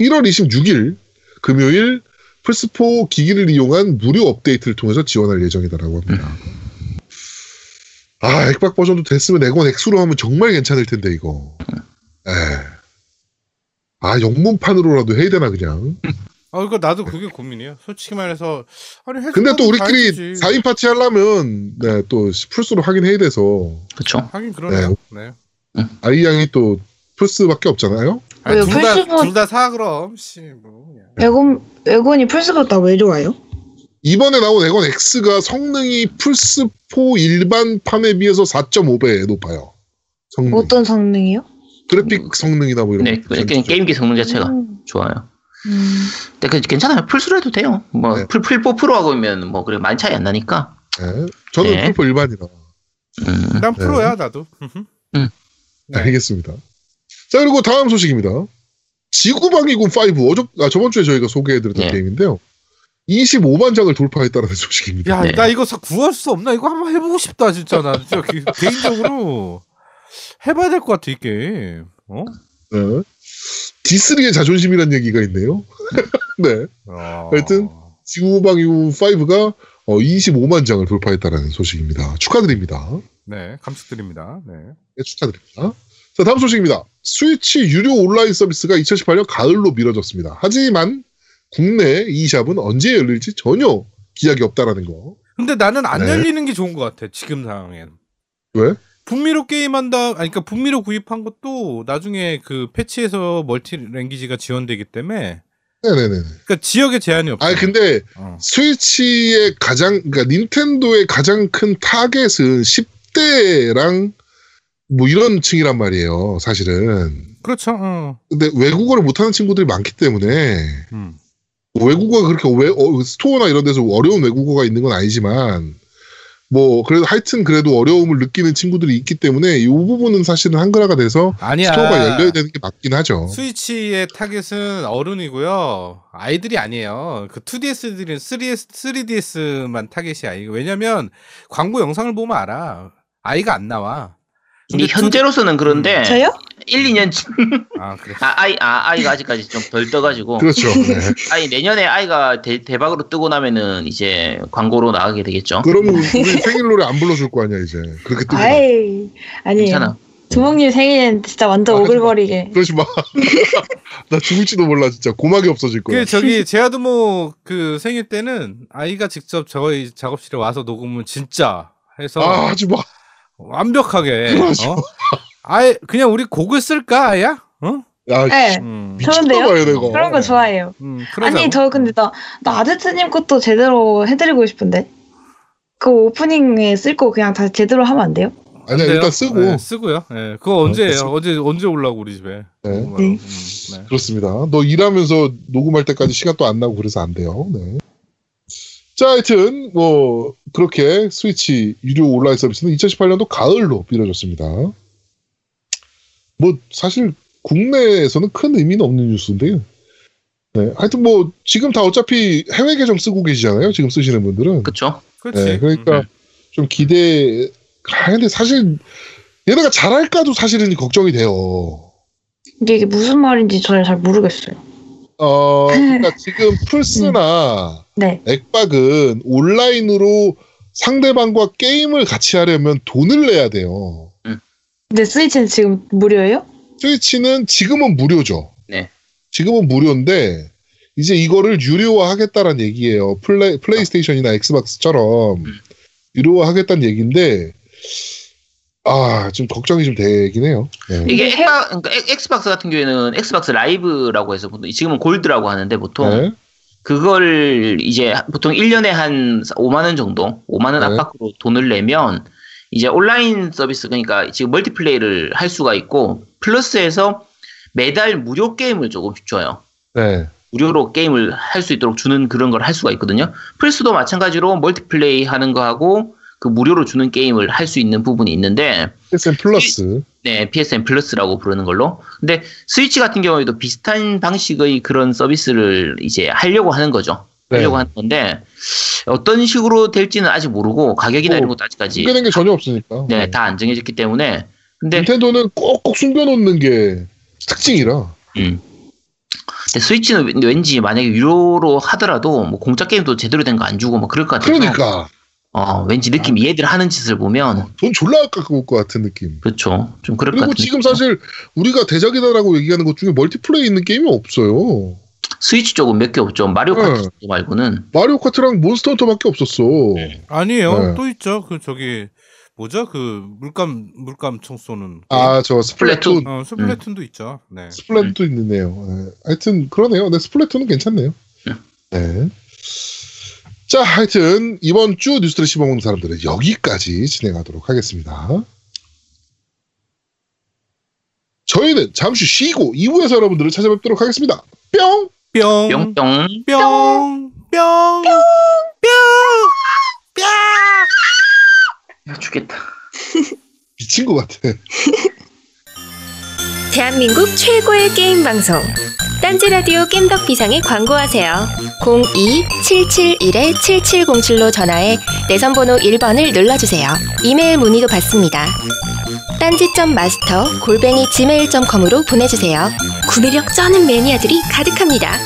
1월 26일 금요일 플스4 기기를 이용한 무료 업데이트를 통해서 지원할 예정이다라고 합니다. 아, 액박 버전도 됐으면 에건 X로 하면 정말 괜찮을 텐데, 이거. 에. 아, 영문판으로라도 해야 되나, 그냥. 아, 그러니까 나도 그게 고민이에요. 솔직히 말해서 아니 근데 또 우리끼리 다 해주지. 4인 파티 하려면, 네, 또 플스로 하긴 해야 돼서, 그쵸. 하긴 그러네요. 네. 아이 양이 또 플스밖에 없잖아요? 왜요? 둘다 플스는- 둘다 사 그럼 씨 뭐. 그냥. 엑원 엑원이 플스보다 왜 좋아요? 이번에 나온 엑원 X가 성능이 플스4 일반판에 비해서 4.5배 높아요. 성능. 어떤 성능이요? 그래픽 성능이나 뭐 이런 네, 거. 그 게임, 게임기 성능 자체가 음. 좋아요. 음. 근데 그 괜찮아요. 플스로 해도 돼요. 뭐, 네. 플, 플, 프로 하고면 뭐, 그래, 많이 차이 안 나니까. 네. 저는 네. 플포 일반이라. 음, 난 프로야 나도. 네. 알겠습니다. 자, 그리고 다음 소식입니다. 지구방위군 5. 어저, 아, 저번 주에 저희가 소개해드렸던 네. 게임인데요. 25만 장을 돌파했다는 소식입니다. 야, 네. 나 이거 사 구할 수 없나? 이거 한번 해보고 싶다 진짜 나 진짜 개- 개인적으로 해봐야 될 것 같아 이 게임. 어? 네. D3의 자존심이라는 얘기가 있네요. 네. 어... 하여튼 지구방위군 5가 어, 25만 장을 돌파했다는 소식입니다. 축하드립니다. 네, 감축드립니다. 네. 네, 축하드립니다. 자, 다음 소식입니다. 스위치 유료 온라인 서비스가 2018년 가을로 미뤄졌습니다. 하지만 국내 e샵은 언제 열릴지 전혀 기약이 없다라는 거. 근데 나는 안 네. 열리는 게 좋은 것 같아 지금 상황엔. 왜? 북미로 게임한다. 아니 그러니까 북미로 구입한 것도 나중에 그 패치에서 multi language가 지원되기 때문에 네네네. 그러니까 지역에 제한이 없어. 아 근데 어. 스위치의 가장 그러니까 닌텐도의 가장 큰 타겟은 10대랑 뭐 이런 층이란 말이에요. 사실은. 그렇죠. 어. 근데 외국어를 못하는 친구들이 많기 때문에 음. 외국어가 그렇게 외, 어, 스토어나 이런 데서 어려운 외국어가 있는 건 아니지만 뭐 그래도 하여튼 그래도 어려움을 느끼는 친구들이 있기 때문에 이 부분은 사실은 한글화가 돼서 아니야. 스토어가 열려야 되는 게 맞긴 하죠. 스위치의 타겟은 어른이고요. 아이들이 아니에요. 그 2DS들은 3DS, 3DS만 타겟이 아니고 왜냐면 광고 영상을 보면 알아. 아이가 안 나와. 근데 현재로서는 그런데, 네. 저요? 1, 2년, 아 그래. 아, 아이, 아, 아이가 아직까지 좀 덜 떠가지고, 그렇죠. 네. 아이, 내년에 아이가 대, 대박으로 뜨고 나면은 이제 광고로 나가게 되겠죠. 그러면 우리 생일 노래 안 불러줄 거 아니야 이제 그렇게 뜨고 아이 아니에요. 괜찮아. 두목님 생일엔 진짜 완전 아. 오글거리게. 그러지 마. 나 죽을지도 몰라 진짜 고막이 없어질 거야. 그 저기 제아드모 그 생일 때는 아이가 직접 저희 작업실에 와서 녹음을 진짜 해서 아 하지 마. 완벽하게 어? 아예 그냥 우리 곡을 쓸까 아야? 어? 야 네. 음, 미쳤나 좋은데요? 봐요 내가. 그런 거 좋아해요. 음, 그러자고. 아니 저 근데 나, 나 아제트님 것도 제대로 해드리고 싶은데 그 오프닝에 쓸 거 그냥 다 제대로 하면 안 돼요? 아니야 어때요? 일단 쓰고 네, 쓰고요. 예, 그거 언제예요? 쓰고. 어제 언제 올라고 우리 집에? 네. 네. 음, 네. 그렇습니다. 너 일하면서 녹음할 때까지 시간 또 안 나고 그래서 안 돼요. 네. 자, 하여튼 뭐 그렇게 스위치 유료 온라인 서비스는 2018년도 가을로 미뤄졌습니다. 뭐 사실 국내에서는 큰 의미는 없는 뉴스인데요. 네, 하여튼 뭐 지금 다 어차피 해외 계정 쓰고 계시잖아요. 지금 쓰시는 분들은. 그쵸? 그렇지. 네, 그러니까 음. 좀 기대. 아, 근데 사실 얘네가 잘할까도 사실은 걱정이 돼요. 근데 이게 무슨 말인지 저는 잘 모르겠어요. 어, 그러니까 지금 플스나 네. 액박은 온라인으로 상대방과 게임을 같이 하려면 돈을 내야 돼요. 근데 스위치는 지금 무료예요? 스위치는 지금은 무료죠. 네. 지금은 무료인데 이제 이거를 유료화하겠다는 얘기예요. 플레이, 플레이스테이션이나 엑스박스처럼 음. 유료화하겠다는 얘기인데 아, 좀 걱정이 좀 되긴 해요. 네. 이게 엑박, 그러니까 엑- 엑스박스 같은 경우에는 엑스박스 라이브라고 해서 보통 지금은 골드라고 하는데 보통 네. 그걸 이제 보통 1년에 한 5만 원 정도, 5만 원 네. 안팎으로 돈을 내면 이제 온라인 서비스 그러니까 지금 멀티플레이를 할 수가 있고 플러스에서 매달 무료 게임을 조금씩 줘요. 네. 무료로 게임을 할 수 있도록 주는 그런 걸 할 수가 있거든요. 플스도 마찬가지로 멀티플레이 하는 거 하고 그 무료로 주는 게임을 할 수 있는 부분이 있는데 PSN 플러스. 네, PSN 플러스라고 부르는 걸로. 근데 스위치 같은 경우에도 비슷한 방식의 그런 서비스를 이제 하려고 하는 거죠. 네. 하려고 하는 건데 어떤 식으로 될지는 아직 모르고 가격이나 뭐, 이런 것도 아직까지 숨겨낸 게 전혀 없으니까. 네, 다 안 정해졌기 때문에 근데 닌텐도는 꼭꼭 숨겨놓는 게 특징이라. 음. 근데 스위치는 왠- 왠지 만약에 유료로 하더라도 뭐 공짜 게임도 제대로 된 거 안 주고 뭐 그럴 것 같아서 그러니까 어, 왠지 느낌 이 얘들 하는 짓을 보면 돈 졸라 아까울 것 같은 느낌. 그렇죠. 좀 그럴 것 그리고 지금 느낌이죠. 사실 우리가 대작이다라고 얘기하는 것 중에 멀티플레이 있는 게임이 없어요. 스위치 쪽은 몇 개 없죠. 마리오 카트 네. 쪽 말고는 마리오 카트랑 몬스터 헌터밖에 없었어. 아니에요. 네. 또 있죠. 그 저기 뭐죠? 그 물감 물감 총 쏘는. 아, 저 스플래툰. 어, 스플래툰도 있죠. 네. 스플래툰도 있네요. 네. 하여튼 그러네요. 네, 스플래툰은 괜찮네요. 네. 자, 하여튼 이번 주 뉴스를 씹어먹는 사람들은 여기까지 진행하도록 하겠습니다. 저희는 잠시 쉬고 2부에서 여러분들을 찾아뵙도록 하겠습니다. 뿅! 뿅. 뿅 뿅 뿅. 뿅. 뿅. 야, 죽겠다. 미친 것 같아. 대한민국 최고의 게임 방송 딴지라디오 겜덕 비상에 광고하세요. 02-771-7707로 전화해 내선 번호 1번을 눌러주세요. 이메일 문의도 받습니다. 딴지점 마스터 골뱅이 gmail.com으로 보내주세요. 구매력 쩌는 매니아들이 가득합니다